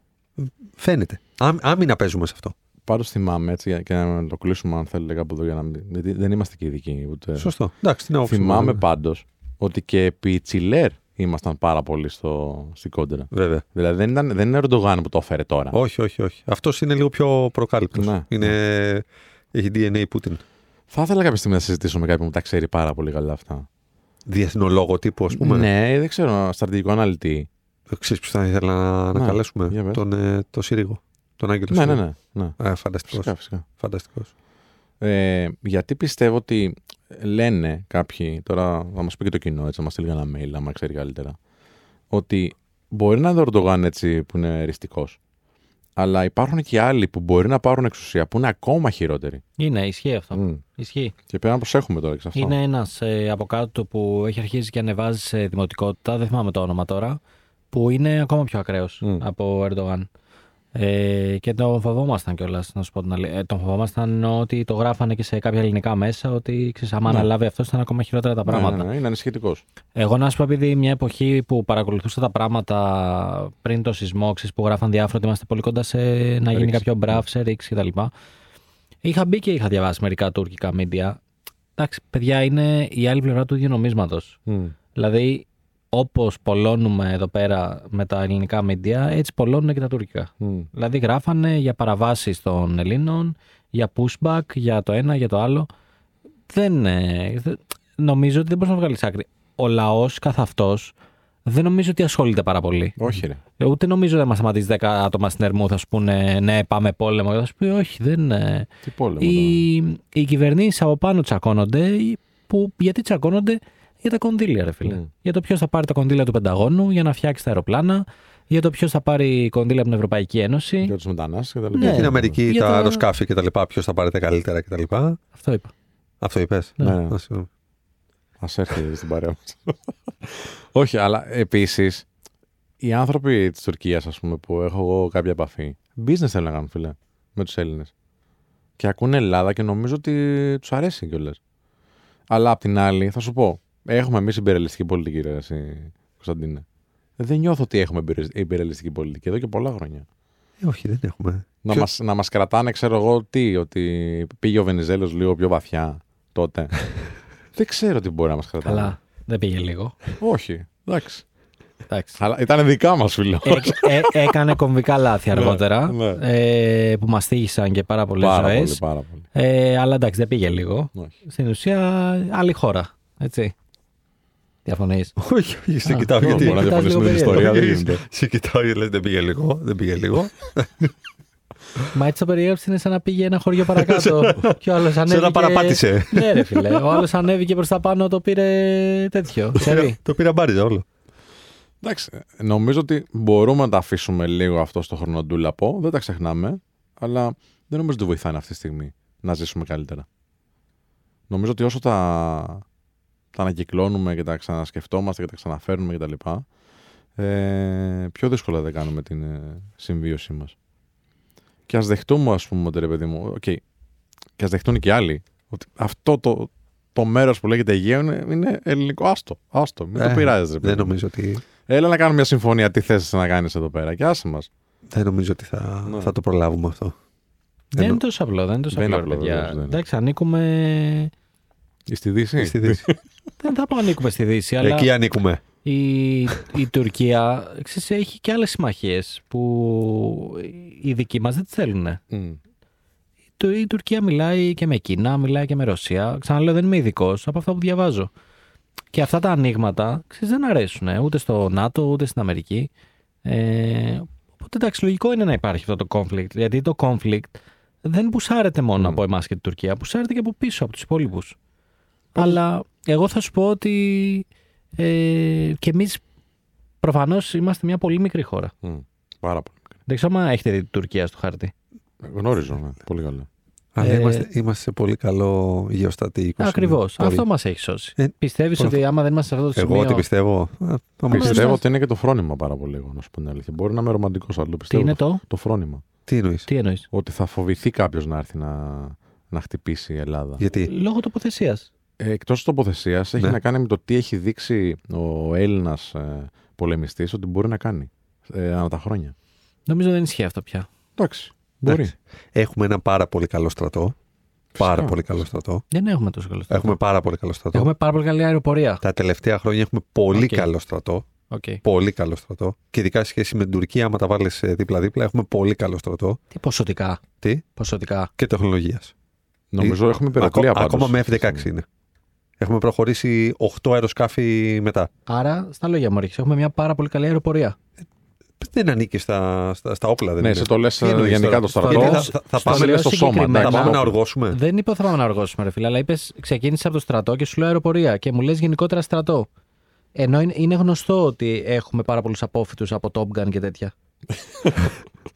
Φαίνεται. Άμ, άμυνα παίζουμε σε αυτό. Πάντως θυμάμαι έτσι για- και να το κλείσουμε, αν θέλετε, κάπου εδώ για να μην. Γιατί δεν είμαστε και ειδικοί. Ούτε... Σωστό. Εντάξει, την άποψή μου, Θυμάμαι βέβαια. πάντως ότι και επί Τσιλέρ ήμασταν πάρα πολύ στο, στην κόντρα. Βέβαια. Δηλαδή δεν, ήταν, δεν είναι ο Ερντογάν που το έφερε τώρα. Όχι, όχι, όχι. Αυτός είναι λίγο πιο προκάλυπτος. Ναι. Είναι... Έχει DNA Πούτιν. Θα ήθελα κάποια στιγμή να συζητήσω με κάποιον που τα ξέρει πάρα πολύ καλά αυτά. Διεθνολόγο τύπου, ας πούμε. Ναι, δεν ξέρω, στρατηγικό αναλυτή. Ξέρεις ποιος θα ήθελα να, να Ναι, καλέσουμε; για πες. Τον, ε, τον Σύριγο. Τον Άγγελο Ναι, ναι, Σύριγο. ναι. ναι. Α, φανταστικός. Φυσικά, φυσικά. Φανταστικός. Ε, γιατί πιστεύω ότι λένε κάποιοι, τώρα θα μας πει και το κοινό, έτσι, να μα στείλει ένα mail, άμα ξέρει καλύτερα, ότι μπορεί να είναι ο Ερντογάν έτσι που είναι εριστικός, αλλά υπάρχουν και άλλοι που μπορεί να πάρουν εξουσία που είναι ακόμα χειρότεροι. Είναι, ισχύει αυτό. Μμ. Ισχύει. Και πρέπει να προσέχουμε τώρα εξ αυτό. Είναι ένας ε, από κάτω που έχει αρχίσει και ανεβάζει σε δημοτικότητα, δεν θυμάμαι το όνομα τώρα, που είναι ακόμα πιο ακραίος Μμ. από ο Ερντογάν. Ε, και τον φοβόμασταν κιόλας, να σου πω την αλήθεια. Ε, τον φοβόμασταν ότι το γράφανε και σε κάποια ελληνικά μέσα, ότι ξέρεις, άμα Ναι. αναλάβει αυτός, ήταν ακόμα χειρότερα τα Ναι, πράγματα. ναι, ναι, είναι ανησυχητικός. Εγώ να σου πω, επειδή μια εποχή που παρακολουθούσα τα πράγματα πριν το σεισμό, ξέρεις, που γράφαν διάφορα ότι είμαστε πολύ κοντά σε να γίνει Ρίξη. κάποιο μπραφ, σε ρήξη κτλ. Είχα μπει και είχα διαβάσει μερικά τουρκικά media. Εντάξει, παιδιά, είναι η άλλη πλευρά του ίδιου νομίσματος. Δηλαδή, όπως πολλώνουμε εδώ πέρα με τα ελληνικά media, έτσι πολλώνουν και τα τουρκικά. Δηλαδή, γράφανε για παραβάσεις των Ελλήνων, για pushback, για το ένα, για το άλλο. Δεν. ε, δε- νομίζω ότι δεν μπορείς να βγάλεις άκρη. Ο λαός καθ' αυτός δεν νομίζω ότι ασχολείται πάρα πολύ. Όχι, ρε. Ε, Ούτε νομίζω ότι θα μας σταματήσει 10 άτομα στην Ερμού, θα σου πούνε ναι, πάμε πόλεμο. Θα σου πει όχι, δεν. ε, Τι πόλεμο. οι, οι κυβερνήσεις από πάνω τσακώνονται. οι- Που, γιατί τσακώνονται για τα κονδύλια, ρε φίλε. Μμ. Για το ποιος θα πάρει τα κονδύλια του Πενταγώνου για να φτιάξει τα αεροπλάνα. Για το ποιος θα πάρει κονδύλια από την Ευρωπαϊκή Ένωση. Για τους μετανάστες και τα Ναι. λοιπά. Στην Αμερική για τα τα- αεροσκάφη και τα λοιπά, ποιος θα πάρει τα καλύτερα και τα λοιπά. Αυτό είπα. Αυτό είπες. Ναι, ναι. Α έρθει στην παρέα μας. Όχι, αλλά επίσης οι άνθρωποι της Τουρκίας, ας πούμε, που έχω εγώ κάποια επαφή, business θέλουν να κάνουν, φίλε, με τους Έλληνες. Και ακούνε Ελλάδα και νομίζω ότι τους αρέσει κιόλας. Αλλά απ' την άλλη, θα σου πω, έχουμε εμείς υπερελιστική πολιτική, ρε, εσύ, Κωνσταντίνε. Δεν νιώθω ότι έχουμε υπερε- υπερελιστική πολιτική εδώ και πολλά χρόνια. Ε, όχι, δεν έχουμε. Να Ποιο- μας, να μας κρατάνε, ξέρω εγώ, τι, ότι πήγε ο Βενιζέλος λίγο πιο βαθιά τότε. Δεν ξέρω τι μπορεί να μας κρατάνε. Καλά. Δεν πήγε λίγο. Όχι, εντάξει. Εντάξει. Αλλά ήταν δικά μας, φίλο. Ε, ε, έκανε κομβικά λάθη αργότερα ναι. ε, που μας τύχησαν και πάρα πολλές πάρα ζωές. πολύ, πάρα πολύ. Ε, αλλά εντάξει, δεν πήγε λίγο. Όχι. Στην ουσία, άλλη χώρα. Έτσι. Διαφωνείς; Όχι, όχι, σε Α, κοιτάω ναι, γιατί. Μπορεί να κοιτάς διαφωνήσουμε την λίγο ιστορία, δεν Όχι, γίνεται. Σε κοιτάω γιατί λες δεν πήγε λίγο. Δεν πήγε λίγο. Μα έτσι το περιέγραψε είναι σαν να πήγε ένα χωριό παρακάτω. και ο άλλος ανέβηκε. Σε να παραπάτησε. Ναι, ρε φίλε. Ο άλλος ανέβηκε προς τα πάνω, το πήρε τέτοιο. Ξέρει. Το πήρα αμπάριζα όλο. Εντάξει, νομίζω ότι μπορούμε να τα αφήσουμε λίγο αυτό στο χρονοντούλαπο. Δεν τα ξεχνάμε. Αλλά δεν νομίζω ότι βοηθάνε αυτή τη στιγμή να ζήσουμε καλύτερα. Νομίζω ότι όσο τα, τα ανακυκλώνουμε και τα ξανασκεφτόμαστε και τα ξαναφέρνουμε κτλ. Ε, πιο δύσκολα δεν κάνουμε την ε, συμβίωσή μας. Και ας δεχτούμε, ας πούμε, ότι ρε παιδί μου, οκ, και ας δεχτούν και οι άλλοι, ότι αυτό το, το μέρος που λέγεται Αιγαίο είναι, είναι ελληνικό. Άστο, άστο, μην Ε, το πειράζεις, ρε παιδί Δεν μου. νομίζω ότι, Έλα να κάνουμε μια συμφωνία. Τι θες να κάνεις εδώ πέρα. Και άσε μας. δεν νομίζω ότι θα, Ναι. θα το προλάβουμε αυτό. Δεν Εννο- είναι τόσο απλό. Δεν είναι τόσο Δεν είναι απλό, ρε απλό, παιδιά. βεβαίως, δεν είναι. Εντάξει, ανήκουμε Στη Δύση; Στη Δύση. Δεν θα πω ανήκουμε στη Δύση, αλλά Εκεί ανήκουμε. η, η Τουρκία ξέρεις, έχει και άλλες συμμαχίες που οι δικοί μας δεν τις θέλουν. Μμ. Το- Η Τουρκία μιλάει και με Κίνα, μιλάει και με Ρωσία. Ξαναλέω, δεν είμαι ειδικός από αυτά που διαβάζω. Και αυτά τα ανοίγματα ξέρεις, δεν αρέσουν ε, ούτε στο ΝΑΤΟ ούτε στην Αμερική. Ε, οπότε εντάξει, λογικό είναι να υπάρχει αυτό το conflict. Γιατί το conflict δεν πουσάρεται μόνο Μμ. από εμάς και την Τουρκία, πουσάρεται και από πίσω, από τους υπόλοιπους. Αλλά εγώ θα σου πω ότι ε, και εμείς προφανώς είμαστε μια πολύ μικρή χώρα. Μμ. Πάρα πολύ. Δεν ξέρω αν έχετε δει την Τουρκία στο χάρτη. Γνωρίζω, ναι. Πολύ καλά. Αλλά Ε, είμαστε, είμαστε σε πολύ καλό γεωστατικό. Ακριβώς. σημείο. Αυτό μας έχει σώσει. Ε, Πιστεύεις πώς ότι άμα δεν είμαστε σε αυτό το Εγώ σημείο. τι πιστεύω. Α, άμα Πιστεύω- Πιστεύω σας- ότι είναι και το φρόνημα πάρα πολύ, εγώ, να σου πω την αλήθεια. Μπορεί να είμαι ρομαντικός, αλλά το Τι πιστεύω. είναι το, το φρόνημα. Τι εννοείς; τι εννοείς; Ότι θα φοβηθεί κάποιος να έρθει να, να χτυπήσει η Ελλάδα. Γιατί; Λόγω τοποθεσίας. Ε, Εκτός τοποθεσίας, έχει Ναι. να κάνει με το τι έχει δείξει ο Έλληνας ε, πολεμιστής ότι μπορεί να κάνει ε, ανά τα χρόνια. Νομίζω δεν ισχύει αυτό πια. Εντάξει. Μπορεί. Εντάξει. Έχουμε ένα πάρα πολύ καλό στρατό. Πάρα Φυσικά. πολύ καλό στρατό. Δεν έχουμε τόσο καλό στρατό. Έχουμε πάρα πολύ καλό στρατό. Έχουμε πάρα πολύ καλή αεροπορία. Τα τελευταία χρόνια έχουμε πολύ Οκ. καλό στρατό. Okay. Πολύ καλό στρατό. Και ειδικά σε σχέση με την Τουρκία, άμα τα βάλεις δίπλα-δίπλα, έχουμε πολύ καλό στρατό. Τι ποσοτικά. Τι; Ποσοτικά. Και τεχνολογίας. Νομίζω έχουμε υπεροπλία πάντως. Ακόμα με F-16 είναι. Έχουμε προχωρήσει 8 αεροσκάφη μετά. Άρα, στα λόγια μου ρίχνει, έχουμε μια πάρα πολύ καλή αεροπορία. Δεν ανήκει στα, στα, στα όπλα, δεν Ναι, είναι. εσύ το λες Τι εννοείς γενικά τώρα; το Στο στρατό. λέω- θα, θα, θα στο πάμε, λέω λες το σώμα, συγκεκριμένα. θα εντάξει, πάμε να όπλα. οργώσουμε. Δεν είπα ότι θα πάμε να αργώσουμε, ρε φίλε, αλλά είπες ξεκίνησες από το στρατό και σου λέω αεροπορία και μου λες γενικότερα στρατό. Ενώ είναι, είναι γνωστό ότι έχουμε πάρα πολλούς απόφοιτους από Top Gun και τέτοια.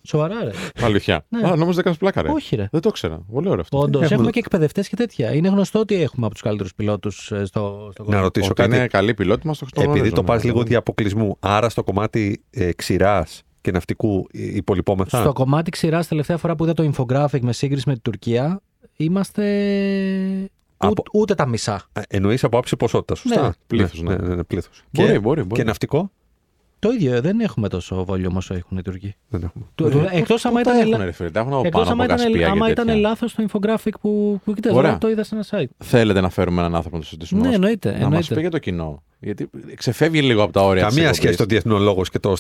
Σοβαρά, ρε. Αλήθεια. Ναι. Α, νόμιζα έκανες πλάκα, ρε. Όχι, ρε. Δεν το ήξερα. Πολύ ωραίο αυτό. Όντως, Έχουμε- έχουμε και εκπαιδευτές και τέτοια. Είναι γνωστό ότι έχουμε από τους καλύτερους πιλότους στο, στο κόσμο. Να ρωτήσω Ότι κάτι. είναι καλή πιλότη μας το Επειδή γνωρίζω, το ναι. πάρει λίγο δι' αποκλεισμού, άρα στο κομμάτι ε, ξηράς και ναυτικού ε, υπολοιπόμεθα; Στο κομμάτι ξηράς, τελευταία φορά που είδα το infographic με σύγκριση με την Τουρκία, είμαστε. Από- Ούτε, ούτε τα μισά. Εννοείς από άψη ποσότητα, σωστά; Ναι. Πλήθος, ναι. ναι, ναι, πλήθος. Μπορεί, και, μπορεί, μπορεί. και ναυτικό; Το ίδιο, δεν έχουμε τόσο volume όσο έχουν οι Τουρκοί. δεν έχουμε. Εκτός άμα Πού τα ήταν. έχουν, ρε φίλε, τα έχουν από Εκτός πάνω άμα από ήταν, Κασπία άμα και ήταν τέτοια. λάθος το infographic που, που κοίταζα, Ωραία. το είδα σε ένα site. Θέλετε να φέρουμε έναν άνθρωπο να το συζητήσουμε. Ναι, όμως; εννοείται. Να μας εννοείται. πει για το κοινό. Γιατί ξεφεύγει λίγο από τα όρια της Καμία εκπομπής. σχέση το διεθνολόγο και το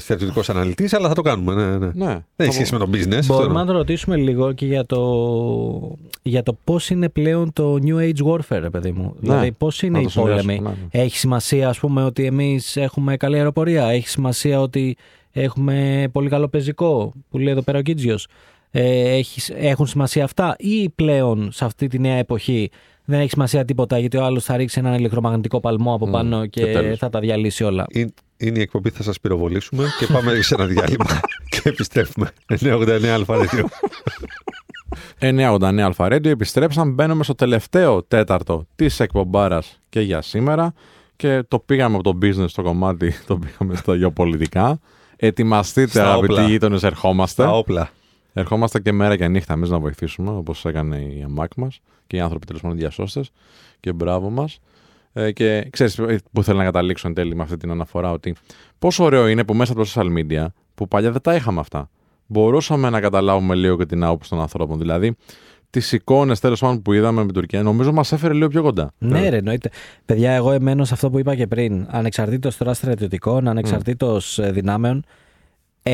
στρατιωτικό αναλυτής, αλλά θα το κάνουμε. Ναι, ναι. Ναι. Δεν Θα έχει σχέση με το business. αυτό Μπορούμε εννοώ. να το ρωτήσουμε λίγο και για το, για το πώς είναι πλέον το New Age Warfare, ρε παιδί μου. δηλαδή, πώς είναι να οι το συνδυάσουμε, πόλεμοι. ναι, ναι. Έχει σημασία, ας πούμε, ότι εμείς έχουμε καλή αεροπορία. Έχει σημασία ότι έχουμε πολύ καλό πεζικό, που λέει εδώ πέρα ο Κίτζιος. Ε, έχεις- έχουν σημασία αυτά, ή πλέον σε αυτή τη νέα εποχή δεν έχει σημασία τίποτα, γιατί ο άλλος θα ρίξει έναν ηλεκτρομαγνητικό παλμό από Μμ, πάνω και και, τέλος. θα τα διαλύσει όλα. Είναι- Είναι η εκπομπή, θα σας πυροβολήσουμε και πάμε σε ένα διάλειμμα και επιστρέφουμε. 989 Αλφα 989 Αλφα Radio, επιστρέψαμε, μπαίνουμε στο τελευταίο τέταρτο της εκπομπάρας και για σήμερα και το πήγαμε από το business στο κομμάτι, το πήγαμε στα γεωπολιτικά. Ετοιμαστείτε Στα αγαπητοί όπλα. γείτονες, ερχόμαστε. Τα όπλα. Ερχόμαστε και μέρα και νύχτα εμείς να βοηθήσουμε, όπως έκανε η ΑΜΑΚ μας και οι άνθρωποι τέλος πάντων διασώστες. Και μπράβο μας. Ε, και ξέρεις που θέλω να καταλήξω εν τέλει με αυτή την αναφορά, ότι πόσο ωραίο είναι που μέσα από τα social media, που παλιά δεν τα είχαμε αυτά, μπορούσαμε να καταλάβουμε λίγο και την άποψη των ανθρώπων. Δηλαδή, τις εικόνες τέλος πάντων που είδαμε με την Τουρκία, νομίζω μας έφερε λίγο πιο κοντά. Ναι, ρε, εννοείται. Παιδιά, εγώ εμένω σε αυτό που είπα και πριν. Ανεξαρτήτως τώρα στρατιωτικών, ανεξαρτήτως ε, δυνάμεων,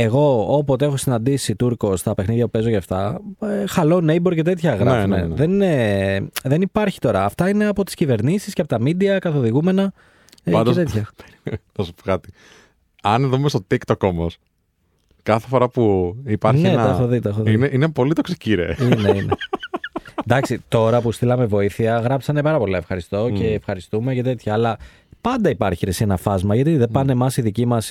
εγώ όποτε έχω συναντήσει Τούρκο στα παιχνίδια που παίζω και αυτά, ε, hello neighbor και τέτοια γράφουν. ναι, ναι. Δεν, είναι, δεν υπάρχει τώρα. Αυτά είναι από τις κυβερνήσεις και από τα media καθοδηγούμενα ε, Πάντως- και τέτοια. Θα σου πω κάτι. Αν δούμε στο TikTok όμως, κάθε φορά που υπάρχει ναι, ένα. τα έχω δει, τα έχω δει. Είναι, είναι πολύ τοξική, ρε. είναι, είναι. Εντάξει, τώρα που στείλαμε βοήθεια, γράψανε πάρα πολλά ευχαριστώ και ευχαριστούμε και τέτοια. Αλλά πάντα υπάρχει ρε, εσύ, ένα φάσμα. Γιατί δεν πάνε εμάς οι δικοί μας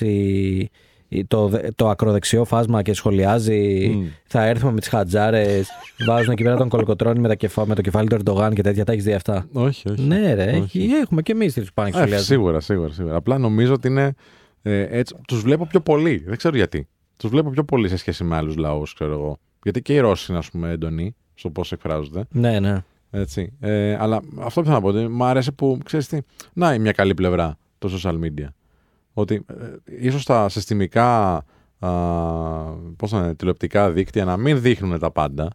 το, δε- το ακροδεξιό φάσμα και σχολιάζει. Μμ. Θα έρθουμε με τις χατζάρες. βάζουν εκεί πέρα τον κολοκοτρόνι με, τα κεφα- με το κεφάλι του Ερντογάν και τέτοια. Τα έχεις δει αυτά; όχι, όχι. Ναι, ρε, Όχι. έχει, έχουμε και εμείς του πάνε και Ε, σχολιάζουν. σίγουρα, σίγουρα, σίγουρα. Απλά νομίζω ότι είναι. Ε, έτσι, τους βλέπω πιο πολύ. Δεν ξέρω γιατί. Τους βλέπω πιο πολύ σε σχέση με άλλους λαούς, ξέρω εγώ. Γιατί και οι Ρώσοι είναι, ας πούμε, έντονοι στο πώς εκφράζονται. Ναι, ναι. Έτσι. Ε, αλλά αυτό που θέλω να πω, ότι μου άρεσε που, ξέρεις τι, να είναι μια καλή πλευρά το social media. Ότι ε, ίσως τα συστημικά, α, πώς να είναι, τηλεοπτικά δίκτυα να μην δείχνουν τα πάντα.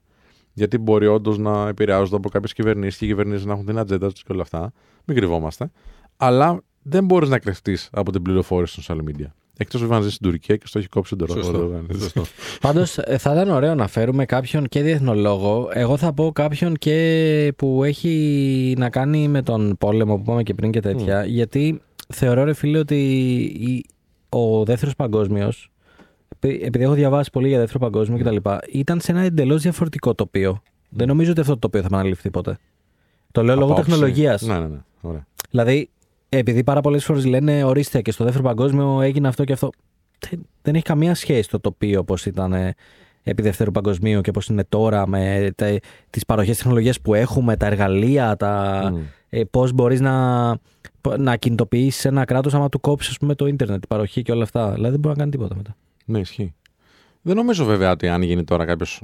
Γιατί μπορεί όντως να επηρεάζονται από κάποιες κυβερνήσεις και οι κυβερνήσεις να έχουν την ατζέντα τους και όλα αυτά. Μην κρυβόμαστε. Αλλά δεν μπορείς να κρυφτείς από την πληροφόρηση των social media. Εκτός βέβαια να ζεις στην Τουρκία και στο έχει κόψει τον Σωστό. Σωστό. Πάντως θα ήταν ωραίο να φέρουμε κάποιον και διεθνολόγο. Εγώ θα πω κάποιον και που έχει να κάνει με τον πόλεμο που είπαμε και πριν και τέτοια. Γιατί θεωρώ, ρε φίλε, ότι η- ο δεύτερος παγκόσμιος, επειδή έχω διαβάσει πολύ για δεύτερο παγκόσμιο κτλ., ήταν σε ένα εντελώς διαφορετικό τοπίο. Δεν νομίζω ότι αυτό το τοπίο θα επαναληφθεί ποτέ. Το λέω λόγω τεχνολογίας. Ναι, ναι, ναι. Ωραία. Δηλαδή, επειδή πάρα πολλές φορές λένε ορίστε και στο δεύτερο παγκόσμιο έγινε αυτό και αυτό. Δεν, δεν έχει καμία σχέση το τοπίο όπω ήταν ε, επί δεύτερου παγκοσμίου και πώς είναι τώρα με τις παροχές τεχνολογίας που έχουμε, τα εργαλεία, τα, Μμ. ε, πώς μπορείς να, να κινητοποιήσει ένα κράτος άμα του κόψεις το ίντερνετ, την παροχή και όλα αυτά. Δηλαδή δεν μπορεί να κάνει τίποτα μετά. Ναι, ισχύει. Δεν νομίζω βέβαια ότι αν γίνει τώρα κάποιος.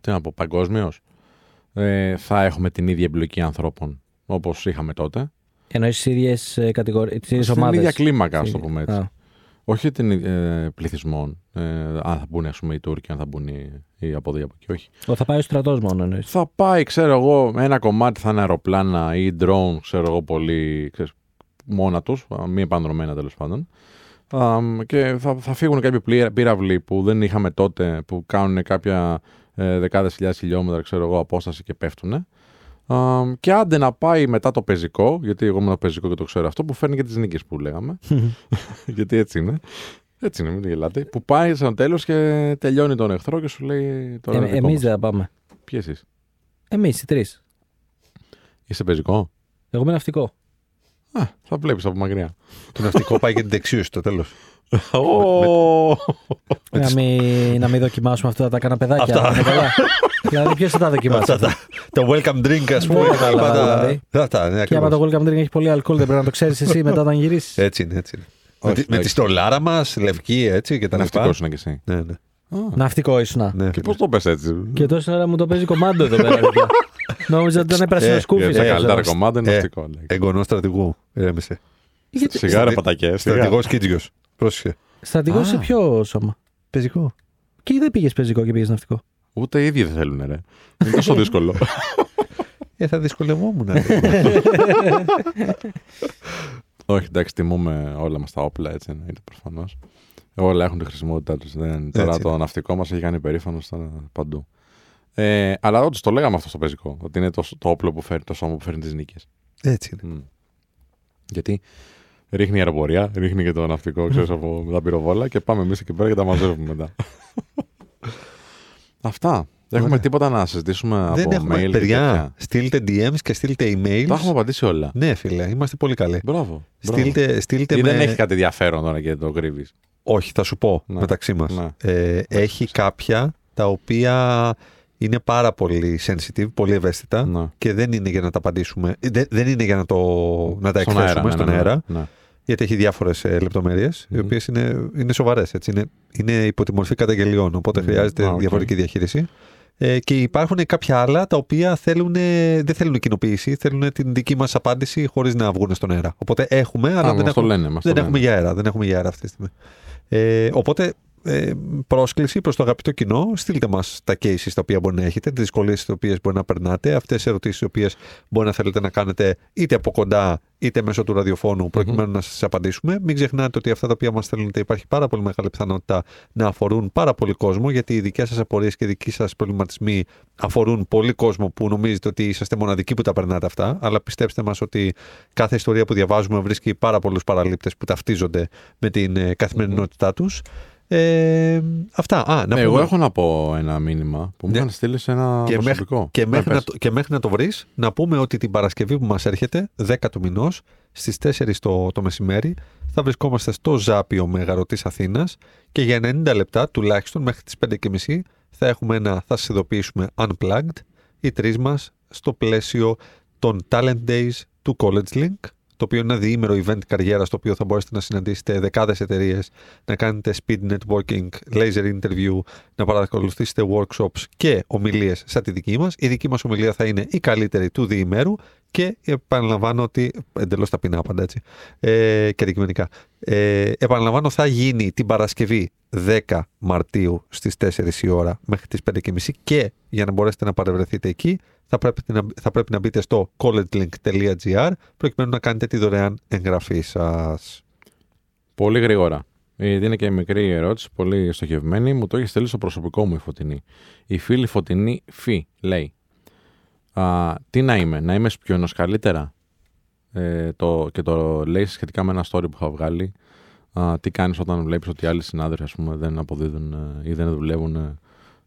Τι να πω, παγκόσμιος, ε, θα έχουμε την ίδια εμπλοκή ανθρώπων όπως είχαμε τότε. Εννοείς τις ίδιες κατηγορίε, τις ίδιες Στην ομάδες. ίδια κλίμακα, ας το πούμε έτσι. Όχι την ε, πληθυσμών. Ε, αν θα μπουν ας πούμε, οι Τούρκοι, αν θα μπουν οι, οι από εδώ ή από εκεί. Όχι. Θα πάει ο στρατός μόνο εννοείς. Θα πάει, ξέρω εγώ, ένα κομμάτι θα είναι αεροπλάνα ή drone, ξέρω εγώ, πολύ ξέρεις, μόνα τους, μη επανδρομένα τέλος πάντων. Α, και θα, θα φύγουν κάποιοι πλοία- πύραυλοι που δεν είχαμε τότε, που κάνουν κάποια ε, δεκάδες χιλιάδες χιλιόμετρα, ξέρω εγώ, απόσταση και πέφτουν. Α, και άντε να πάει μετά το πεζικό, γιατί εγώ είμαι το πεζικό και το ξέρω αυτό, που φέρνει και τις νίκες που λέγαμε. γιατί έτσι είναι. Έτσι είναι, μην γελάτε. Που πάει στο τέλος και τελειώνει τον εχθρό και σου λέει τώρα. Ε, Εμείς δεν θα πάμε. Ποιοι εσείς; Εμείς οι τρεις. Είσαι πεζικό; Εγώ είμαι ναυτικό. Α, θα βλέπεις από μακριά. Το ναυτικό πάει για την δεξίωση στο τέλος. Να μην, να μην δοκιμάσουμε αυτά τα κάνα παιδάκια. Αυτά. Είναι καλά. δηλαδή, ποιος θα τα δοκιμάσει. Αυτά; τα, το welcome drink, ας πούμε. Δεν τα κατάλαβα, λοιπά, τα- δηλαδή. Αυτά, ναι, Και άμα ακριβώς. το Welcome Drink έχει πολύ αλκοόλ, δεν πρέπει να το ξέρεις εσύ μετά όταν γυρίσεις. Έτσι είναι, έτσι είναι. Με, Όχι, τη- με όχι. τη στολάρα μας, λευκή έτσι και τα λοιπά. Ναυτικό είναι κι εσύ. Ναι, ναι. Α, Ναυτικό ήσουν. ναι και φίλε. πώς το πες έτσι; Και τόση ώρα μου το παίζει κομμάντο εδώ πέρα. παιδιά. Νόμιζα ότι ήταν πράσινο Ε, σκούφι. Για τα ε, καλύτερα ε, κομμάτια είναι ε, ναυτικό. λέει. Εγγονός στρατηγού. Ηρέμησε. Σιγά ρε πατακές. Στρατηγός Κίτζιο. Πρόσεχε. Στρατηγός Α. σε ποιο σώμα; Πεζικό. Και δεν πήγες πεζικό και πήγες ναυτικό. Ούτε οι ίδιοι δεν θέλουν, ρε. Είναι τόσο δύσκολο. Ε, θα δυσκολευόμουν. ρε. Όχι, εντάξει, τιμούμε όλα μας τα όπλα, έτσι εννοείται προφανώς. Όλα έχουν τη χρησιμότητά τους. Τώρα Έτσι. το ναυτικό μας έχει κάνει περήφανος στα- παντού. Ε, αλλά όντως το λέγαμε αυτό στο πεζικό. Ότι είναι το, το όπλο που φέρνει, το σώμα που φέρνει τις νίκες. Έτσι είναι. Μμ. Γιατί ρίχνει η αεροπορία, ρίχνει και το ναυτικό, ξέρεις, από με τα πυροβόλα και πάμε εμείς εκεί πέρα και τα μαζεύουμε μετά. Αυτά. Έχουμε Ωραία. τίποτα να συζητήσουμε Δεν από έχουμε. mail και Παιδιά, τέτοια. στείλτε DMs και στείλτε emails. Τα έχουμε απαντήσει όλα. Ναι, φίλε, είμαστε πολύ καλοί. Μπράβο. μπράβο. Στείλτε, στείλτε Ή με... δεν έχει κάτι ενδιαφέρον τώρα και το κρύβεις. Όχι, θα σου πω Ναι. μεταξύ μας. Ναι. Ε, έχει κάποια τα οποία είναι πάρα πολύ sensitive, πολύ ευαίσθητα Ναι. και δεν είναι για να τα απαντήσουμε. ε, Δεν, δεν είναι για να, το, να τα Στον εκθέσουμε αέρα, ναι, στον ναι, ναι, αέρα, ναι. Γιατί έχει διάφορες λεπτομέρειες, οι Μμμ. οποίες είναι, είναι σοβαρές. Είναι, είναι υπό τη μορφή καταγγελιών, οπότε Μμμ. χρειάζεται Α, οκ. διαφορετική διαχείριση. Ε, και υπάρχουν κάποια άλλα τα οποία θέλουν, δεν θέλουν κοινοποίηση, θέλουν την δική μας απάντηση χωρίς να βγουν στον αέρα. Οπότε έχουμε, αλλά Α, δεν, μας το έχουμε, λένε, μας δεν το έχουμε λένε. για αέρα. Δεν έχουμε για αέρα αυτή τη στιγμή. Ε, οπότε, ε, πρόσκληση προς το αγαπητό κοινό, στείλτε μας τα cases τα οποία μπορεί να έχετε, τις δυσκολίες τις οποίες μπορεί να περνάτε, αυτές τις ερωτήσεις τις οποίες μπορεί να θέλετε να κάνετε είτε από κοντά είτε μέσω του ραδιοφώνου, προκειμένου να σας απαντήσουμε. Μην ξεχνάτε ότι αυτά τα οποία μας στέλνετε υπάρχει πάρα πολύ μεγάλη πιθανότητα να αφορούν πάρα πολύ κόσμο, γιατί οι δικές σας απορίες και οι δικοί σας προβληματισμοί αφορούν πολύ κόσμο που νομίζετε ότι είσαστε μοναδικοί που τα περνάτε αυτά. Αλλά πιστέψτε μας ότι κάθε ιστορία που διαβάζουμε βρίσκει πάρα πολλούς παραλήπτες που ταυτίζονται με την ε, καθημερινότητά τους. Ε, αυτά. Α, να Ε, Εγώ πούμε- έχω να πω ένα μήνυμα που μου Ναι. είχαν στείλει σε ένα και μέχρι, προσωπικό. και, Ναι, μέχρι πες. να, το- και μέχρι να το βρεις, να πούμε ότι την Παρασκευή που μας έρχεται, 10 του μηνός, στις 4 το, το μεσημέρι, θα βρισκόμαστε στο Ζάπιο Μεγαρωτής Αθήνας και για 90 λεπτά τουλάχιστον μέχρι τις 5.30 θα έχουμε ένα, θα σας ειδοποιήσουμε Unplugged, οι τρεις μας στο πλαίσιο των Talent Days του College Link, το οποίο είναι ένα διήμερο event καριέρας, στο οποίο θα μπορέσετε να συναντήσετε δεκάδες εταιρείες, να κάνετε speed networking, laser interview, να παρακολουθήσετε workshops και ομιλίες σαν τη δική μας. Η δική μας ομιλία θα είναι η καλύτερη του διημέρου Και επαναλαμβάνω ότι. Εντελώς ταπεινά πάντα έτσι. Ε, και αντικειμενικά. Ε, επαναλαμβάνω, θα γίνει την Παρασκευή 10 Μαρτίου στις 4 η ώρα μέχρι τις 5.30 και για να μπορέσετε να παρευρεθείτε εκεί θα πρέπει να, θα πρέπει να μπείτε στο collegelink.gr προκειμένου να κάνετε τη δωρεάν εγγραφή σας. Πολύ γρήγορα. Γιατί είναι και μικρή ερώτηση, πολύ στοχευμένη. Μου το έχεις στείλει στο προσωπικό μου η Φωτεινή. Η φίλη Φωτεινή Φι λέει. Α, τι να είμαι, να είμαι σπιονός καλύτερα; Ε, το, και το λέει σχετικά με ένα story που είχα βγάλει. Α, τι κάνεις όταν βλέπεις ότι άλλοι συνάδελφοι ας πούμε, δεν αποδίδουν ε, ή δεν δουλεύουν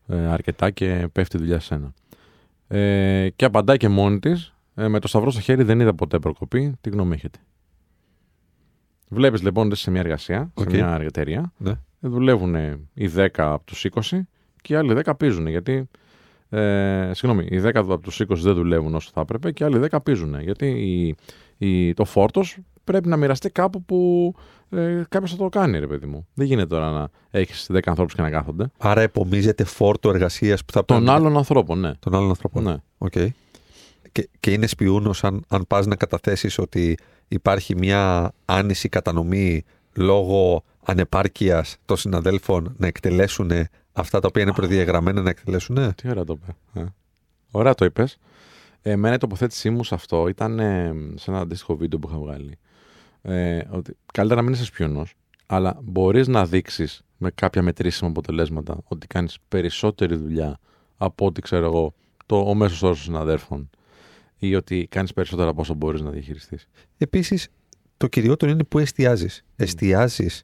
ε, αρκετά και πέφτει η δουλειά σε σένα. Ε, και απαντάει και μόνη της, ε, με το σταυρό στο χέρι δεν είδα ποτέ προκοπή. Τι γνώμη έχετε; Βλέπεις λοιπόν σε μια εργασία, σε μια εταιρεία. Ναι. Δουλεύουν οι 10 από τους 20 και οι άλλοι 10 πίζουν. Γιατί, ε, συγγνώμη, οι 10 από τους 20 δεν δουλεύουν όσο θα έπρεπε και οι άλλοι 10 πίζουν. Γιατί η, η, το φόρτος πρέπει να μοιραστεί κάπου που ε, κάποιος θα το κάνει, ρε παιδί μου. Δεν γίνεται τώρα να έχεις 10 ανθρώπους και να κάθονται. Άρα επομίζεται φόρτο εργασίας που θα Των άλλων ανθρώπων, ναι. Των άλλων ανθρώπων. Ναι. Okay. Και, και είναι σπιούνος αν, αν πας να καταθέσεις ότι υπάρχει μια άνηση κατανομή λόγω ανεπάρκειας των συναδέλφων να εκτελέσουν αυτά τα οποία είναι προδιαγραμμένα να εκτελέσουν. Τι ωραία το είπε. Ε. Ωραία το είπες. Εμένα η τοποθέτησή μου σε αυτό ήταν ε, σε ένα αντίστοιχο βίντεο που είχα βγάλει. Ε, ότι καλύτερα να μην είσαι σπιονός, αλλά μπορείς να δείξεις με κάποια μετρήσιμα αποτελέσματα ότι κάνεις περισσότερη δουλειά από ό,τι ξέρω εγώ το, ο μέσος όρος συναδέρφων ή ότι κάνεις περισσότερα από όσο μπορείς να διαχειριστείς. Επίσης, το κυριότερο είναι που εστιάζεις. Mm. Εστιάζεις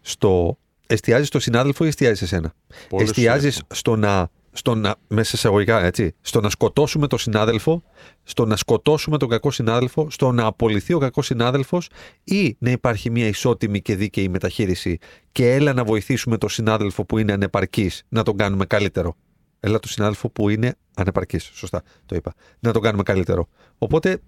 στο, εστιάζεις στο συνάδελφο ή εστιάζεις σε σένα; Εστιάζεις στο να, στο να, μέσα σε εγωγικά, έτσι, στο να σκοτώσουμε τον συνάδελφο, στο να σκοτώσουμε τον κακό συνάδελφο, στο να απολυθεί ο κακός συνάδελφος ή να υπάρχει μια ισότιμη και δίκαιη μεταχείριση και έλα να βοηθήσουμε τον συνάδελφο που είναι ανεπαρκής να τον κάνουμε καλύτερο. Έλα τον συνάδελφο που είναι ανεπαρκής. Σωστά το είπα. Να τον κάνουμε καλύτερο. Οπότε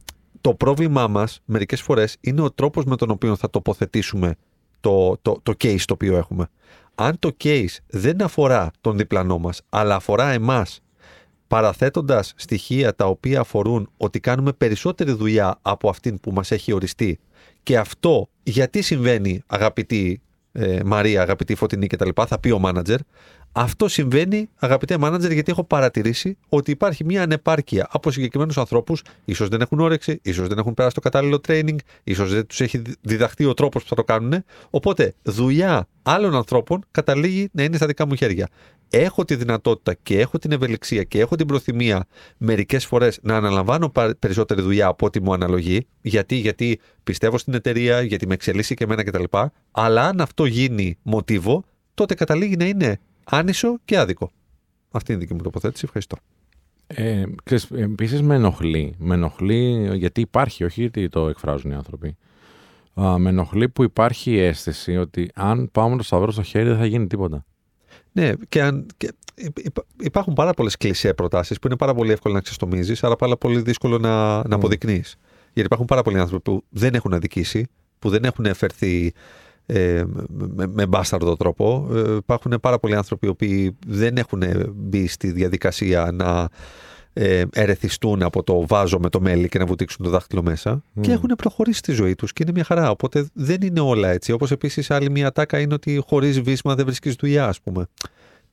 το πρόβλημά μας μερικές φορές είναι ο τρόπος με τον οποίο θα τοποθετήσουμε το, το, το case το οποίο έχουμε. Αν το case δεν αφορά τον διπλανό μας, αλλά αφορά εμάς, παραθέτοντας στοιχεία τα οποία αφορούν ότι κάνουμε περισσότερη δουλειά από αυτήν που μας έχει οριστεί και αυτό γιατί συμβαίνει αγαπητή ε, Μαρία, αγαπητή Φωτεινή κτλ. Θα πει ο μάνατζερ. Αυτό συμβαίνει, αγαπητέ μάνατζερ, γιατί έχω παρατηρήσει ότι υπάρχει μια ανεπάρκεια από συγκεκριμένους ανθρώπους. ίσως δεν έχουν όρεξη, ίσως δεν έχουν περάσει το κατάλληλο training, ίσως δεν τους έχει διδαχθεί ο τρόπος που θα το κάνουν. Οπότε, δουλειά άλλων ανθρώπων καταλήγει να είναι στα δικά μου χέρια. Έχω τη δυνατότητα και έχω την ευελιξία και έχω την προθυμία μερικές φορές να αναλαμβάνω περισσότερη δουλειά από ό,τι μου αναλογεί. Γιατί, γιατί πιστεύω στην εταιρεία, γιατί με εξελίσσει και εμένα κτλ. Αλλά αν αυτό γίνει μοτίβο, τότε καταλήγει να είναι άνισο και άδικο. Αυτή είναι η δική μου τοποθέτηση. Ευχαριστώ. Ε, Επίσης με ενοχλεί. Με ενοχλεί γιατί υπάρχει, όχι γιατί το εκφράζουν οι άνθρωποι. Α, με ενοχλεί που υπάρχει η αίσθηση ότι αν πάμε το σταυρό στο χέρι δεν θα γίνει τίποτα. Ναι, και, αν, και υπάρχουν πάρα πολλές κλεισέ προτάσεις που είναι πάρα πολύ εύκολο να ξεστομίζεις, αλλά πάρα πολύ δύσκολο να, να αποδεικνύεις. Γιατί υπάρχουν πάρα πολλοί άνθρωποι που δεν έχουν αδικήσει, που δεν έχουν φερθεί ε, με, με μπάσταρδο τρόπο. Ε, υπάρχουν πάρα πολλοί άνθρωποι οποίοι δεν έχουν μπει στη διαδικασία να ε, ερεθιστούν από το βάζο με το μέλι και να βουτήξουν το δάχτυλο μέσα και έχουν προχωρήσει τη ζωή τους και είναι μια χαρά. Οπότε δεν είναι όλα έτσι. Όπως επίσης άλλη μια τάκα είναι ότι χωρίς βίσμα δεν βρίσκεις δουλειά ας πούμε.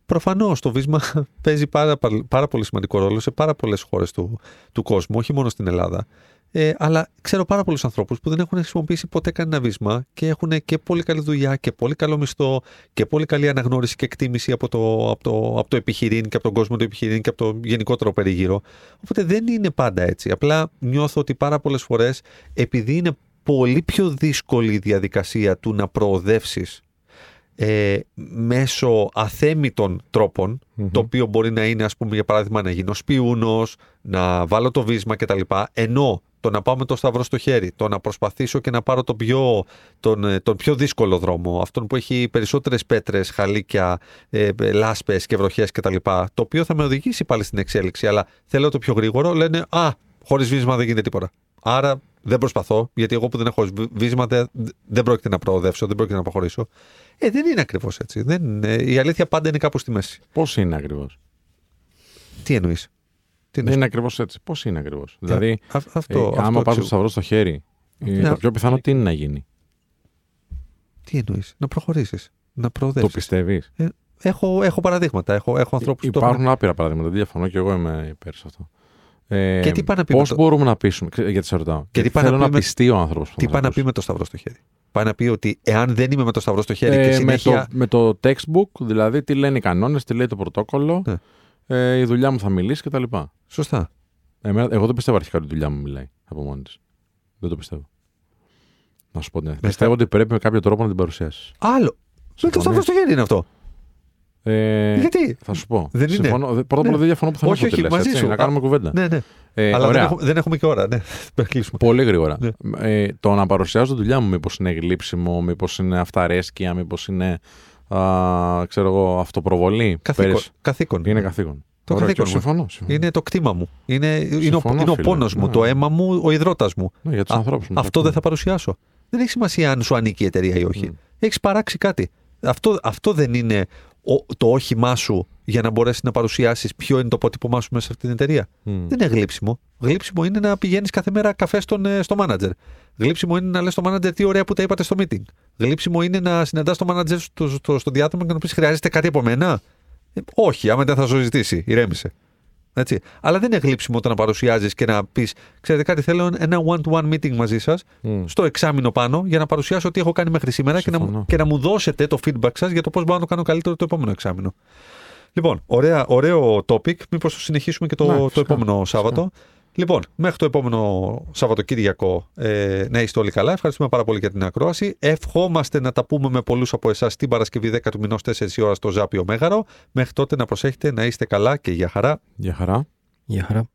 Προφανώς το βίσμα παίζει πάρα, πάρα πολύ σημαντικό ρόλο σε πάρα πολλές χώρες του, του κόσμου, όχι μόνο στην Ελλάδα. Ε, αλλά ξέρω πάρα πολλούς ανθρώπους που δεν έχουν χρησιμοποιήσει ποτέ κανένα βίσμα και έχουν και πολύ καλή δουλειά και πολύ καλό μισθό και πολύ καλή αναγνώριση και εκτίμηση από το, από το, από το επιχειρήν και από τον κόσμο του επιχειρήν και από το γενικότερο περίγυρο. Οπότε δεν είναι πάντα έτσι. Απλά νιώθω ότι πάρα πολλές φορές επειδή είναι πολύ πιο δύσκολη η διαδικασία του να προοδεύσεις ε, μέσω αθέμητων το οποίο μπορεί να είναι, ας πούμε, για παράδειγμα, να γίνω σπιούνος, να βάλω το βίσμα κτλ. Ενώ το να πάω με το σταυρό στο χέρι, το να προσπαθήσω και να πάρω τον πιο, τον, ε, τον πιο δύσκολο δρόμο, αυτόν που έχει περισσότερες πέτρες, χαλίκια, ε, λάσπες και βροχές κτλ. Το οποίο θα με οδηγήσει πάλι στην εξέλιξη, αλλά θέλω το πιο γρήγορο, λένε Α, χωρίς βίσμα δεν γίνεται τίποτα. Άρα δεν προσπαθώ, γιατί εγώ που δεν έχω βίσμα δεν, δεν πρόκειται να προοδεύσω, δεν πρόκειται να προχωρήσω. Ε, δεν είναι ακριβώς έτσι. Δεν, η αλήθεια πάντα είναι κάπου στη μέση. Πώς είναι ακριβώς; Τι εννοείς; Τι Δεν είναι ακριβώς έτσι. Πώς είναι ακριβώς; Δηλαδή, Α- αυτό, ε, άμα αυτό πας το εξου- σταυρό στο χέρι, ε, Ναι. το πιο πιθανό τι είναι να γίνει; Τι εννοείς, να προχωρήσεις, να Το προοδεύσει. πιστεύει. Έχω, έχω παραδείγματα. Έχω, έχω ανθρώπους που το Υπάρχουν έχουν. άπειρα παραδείγματα. Δεν διαφωνώ και εγώ είμαι υπέρ σε αυτό. Ε, Και τι πάει να πει Πώς με το- μπορούμε να πείσουμε, ξέ- γιατί σε ρωτάω. Και τι πάει θέλω να να, πει με- πιστεί ο άνθρωπος. Τι πάει να πει με το σταυρό στο χέρι; Πάει να πει ότι εάν δεν είμαι με το σταυρό στο χέρι και Ε, με, συνέχεια. το, με το textbook, δηλαδή τι λένε οι κανόνες, τι λέει το πρωτόκολλο, Ναι. Ε, η δουλειά μου θα μιλήσει κτλ. Σωστά. Εμένα, εγώ δεν πιστεύω αρχικά ότι η δουλειά μου μιλάει από μόνη της. Δεν το πιστεύω. Να σου πω την αλήθεια. Πιστεύω ότι πρέπει με κάποιο τρόπο να την παρουσιάσεις. Άλλο. Με το Συμφωνείς; σταυρό στο χέρι είναι αυτό. Ε, Γιατί; Θα σου πω. Δεν είναι. Συμφωνώ. Δε- Πρώτα απ' όλα Ναι. δεν διαφωνώ που θα Όχι, όχι, μαζί έτσι, σου. Να κάνουμε κουβέντα. Ναι, ναι. Ε, Αλλά δεν ωραία. έχουμε, δεν έχουμε και ώρα. Ναι. Πρέπει να κλείσουμε. Πολύ γρήγορα. Ναι. Ε, το να παρουσιάζω τη δουλειά μου, μήπως είναι γλύψιμο, μήπως είναι αυταρέσκεια, μήπως είναι α, ξέρω εγώ, αυτοπροβολή. Καθήκον. Πέρυσι. καθήκον. Είναι καθήκον. Το Ωραία, καθήκον και μου. Συμφωνώ. συμφωνώ. Είναι το κτήμα μου. Είναι, είναι, ο, Συμφωνώ, είναι ο φίλε. πόνος μου, Ναι. το αίμα μου, ο υδρότας μου. Ναι, για τους Α, ανθρώπους μου. Αυτό δεν θα παρουσιάσω. Δεν έχει σημασία αν σου ανήκει η εταιρεία ή όχι. Μμ. Έχεις παράξει κάτι. Αυτό, αυτό δεν είναι ο- το όχημά σου για να μπορέσεις να παρουσιάσεις ποιο είναι το αποτύπωμά σου μέσα σε αυτή την εταιρεία. Μμ. Δεν είναι γλύψιμο. Γλύψιμο είναι να πηγαίνεις κάθε μέρα καφέ στον, ε, στο μάνατζερ. Γλύψιμο είναι να λες στο μάνατζερ τι ωραία που τα είπατε στο meeting. Γλύψιμο είναι να συναντάς το μάνατζερ στο, στο, στο διάτομο και να πεις Χρειάζεται κάτι από μένα; Ε, όχι, άμα δεν θα σου ζητήσει. Ηρέμησε. Έτσι. Αλλά δεν είναι γλύψιμο το να παρουσιάζεις και να πεις: Ξέρετε κάτι, θέλω ένα one-to-one meeting μαζί σας Μμ. στο εξάμεινο πάνω για να παρουσιάσω τι έχω κάνει μέχρι σήμερα και να, μου- Συμφωνώ. και να μου δώσετε το feedback σας για το πώς μπορώ να το κάνω καλύτερο το επόμενο εξάμεινο. Λοιπόν, ωραία, ωραίο topic. Μήπως το συνεχίσουμε και το, Ναι, το φυσικά, επόμενο Σάββατο. Λοιπόν, μέχρι το επόμενο Σαββατοκύριακο ε, να είστε όλοι καλά. Ευχαριστούμε πάρα πολύ για την ακρόαση. Ευχόμαστε να τα πούμε με πολλούς από εσάς την Παρασκευή 10 του μηνός 4 η ώρα στο Ζάπιο Μέγαρο. Μέχρι τότε να προσέχετε, να είστε καλά και για χαρά. Για χαρά. Γεια χαρά.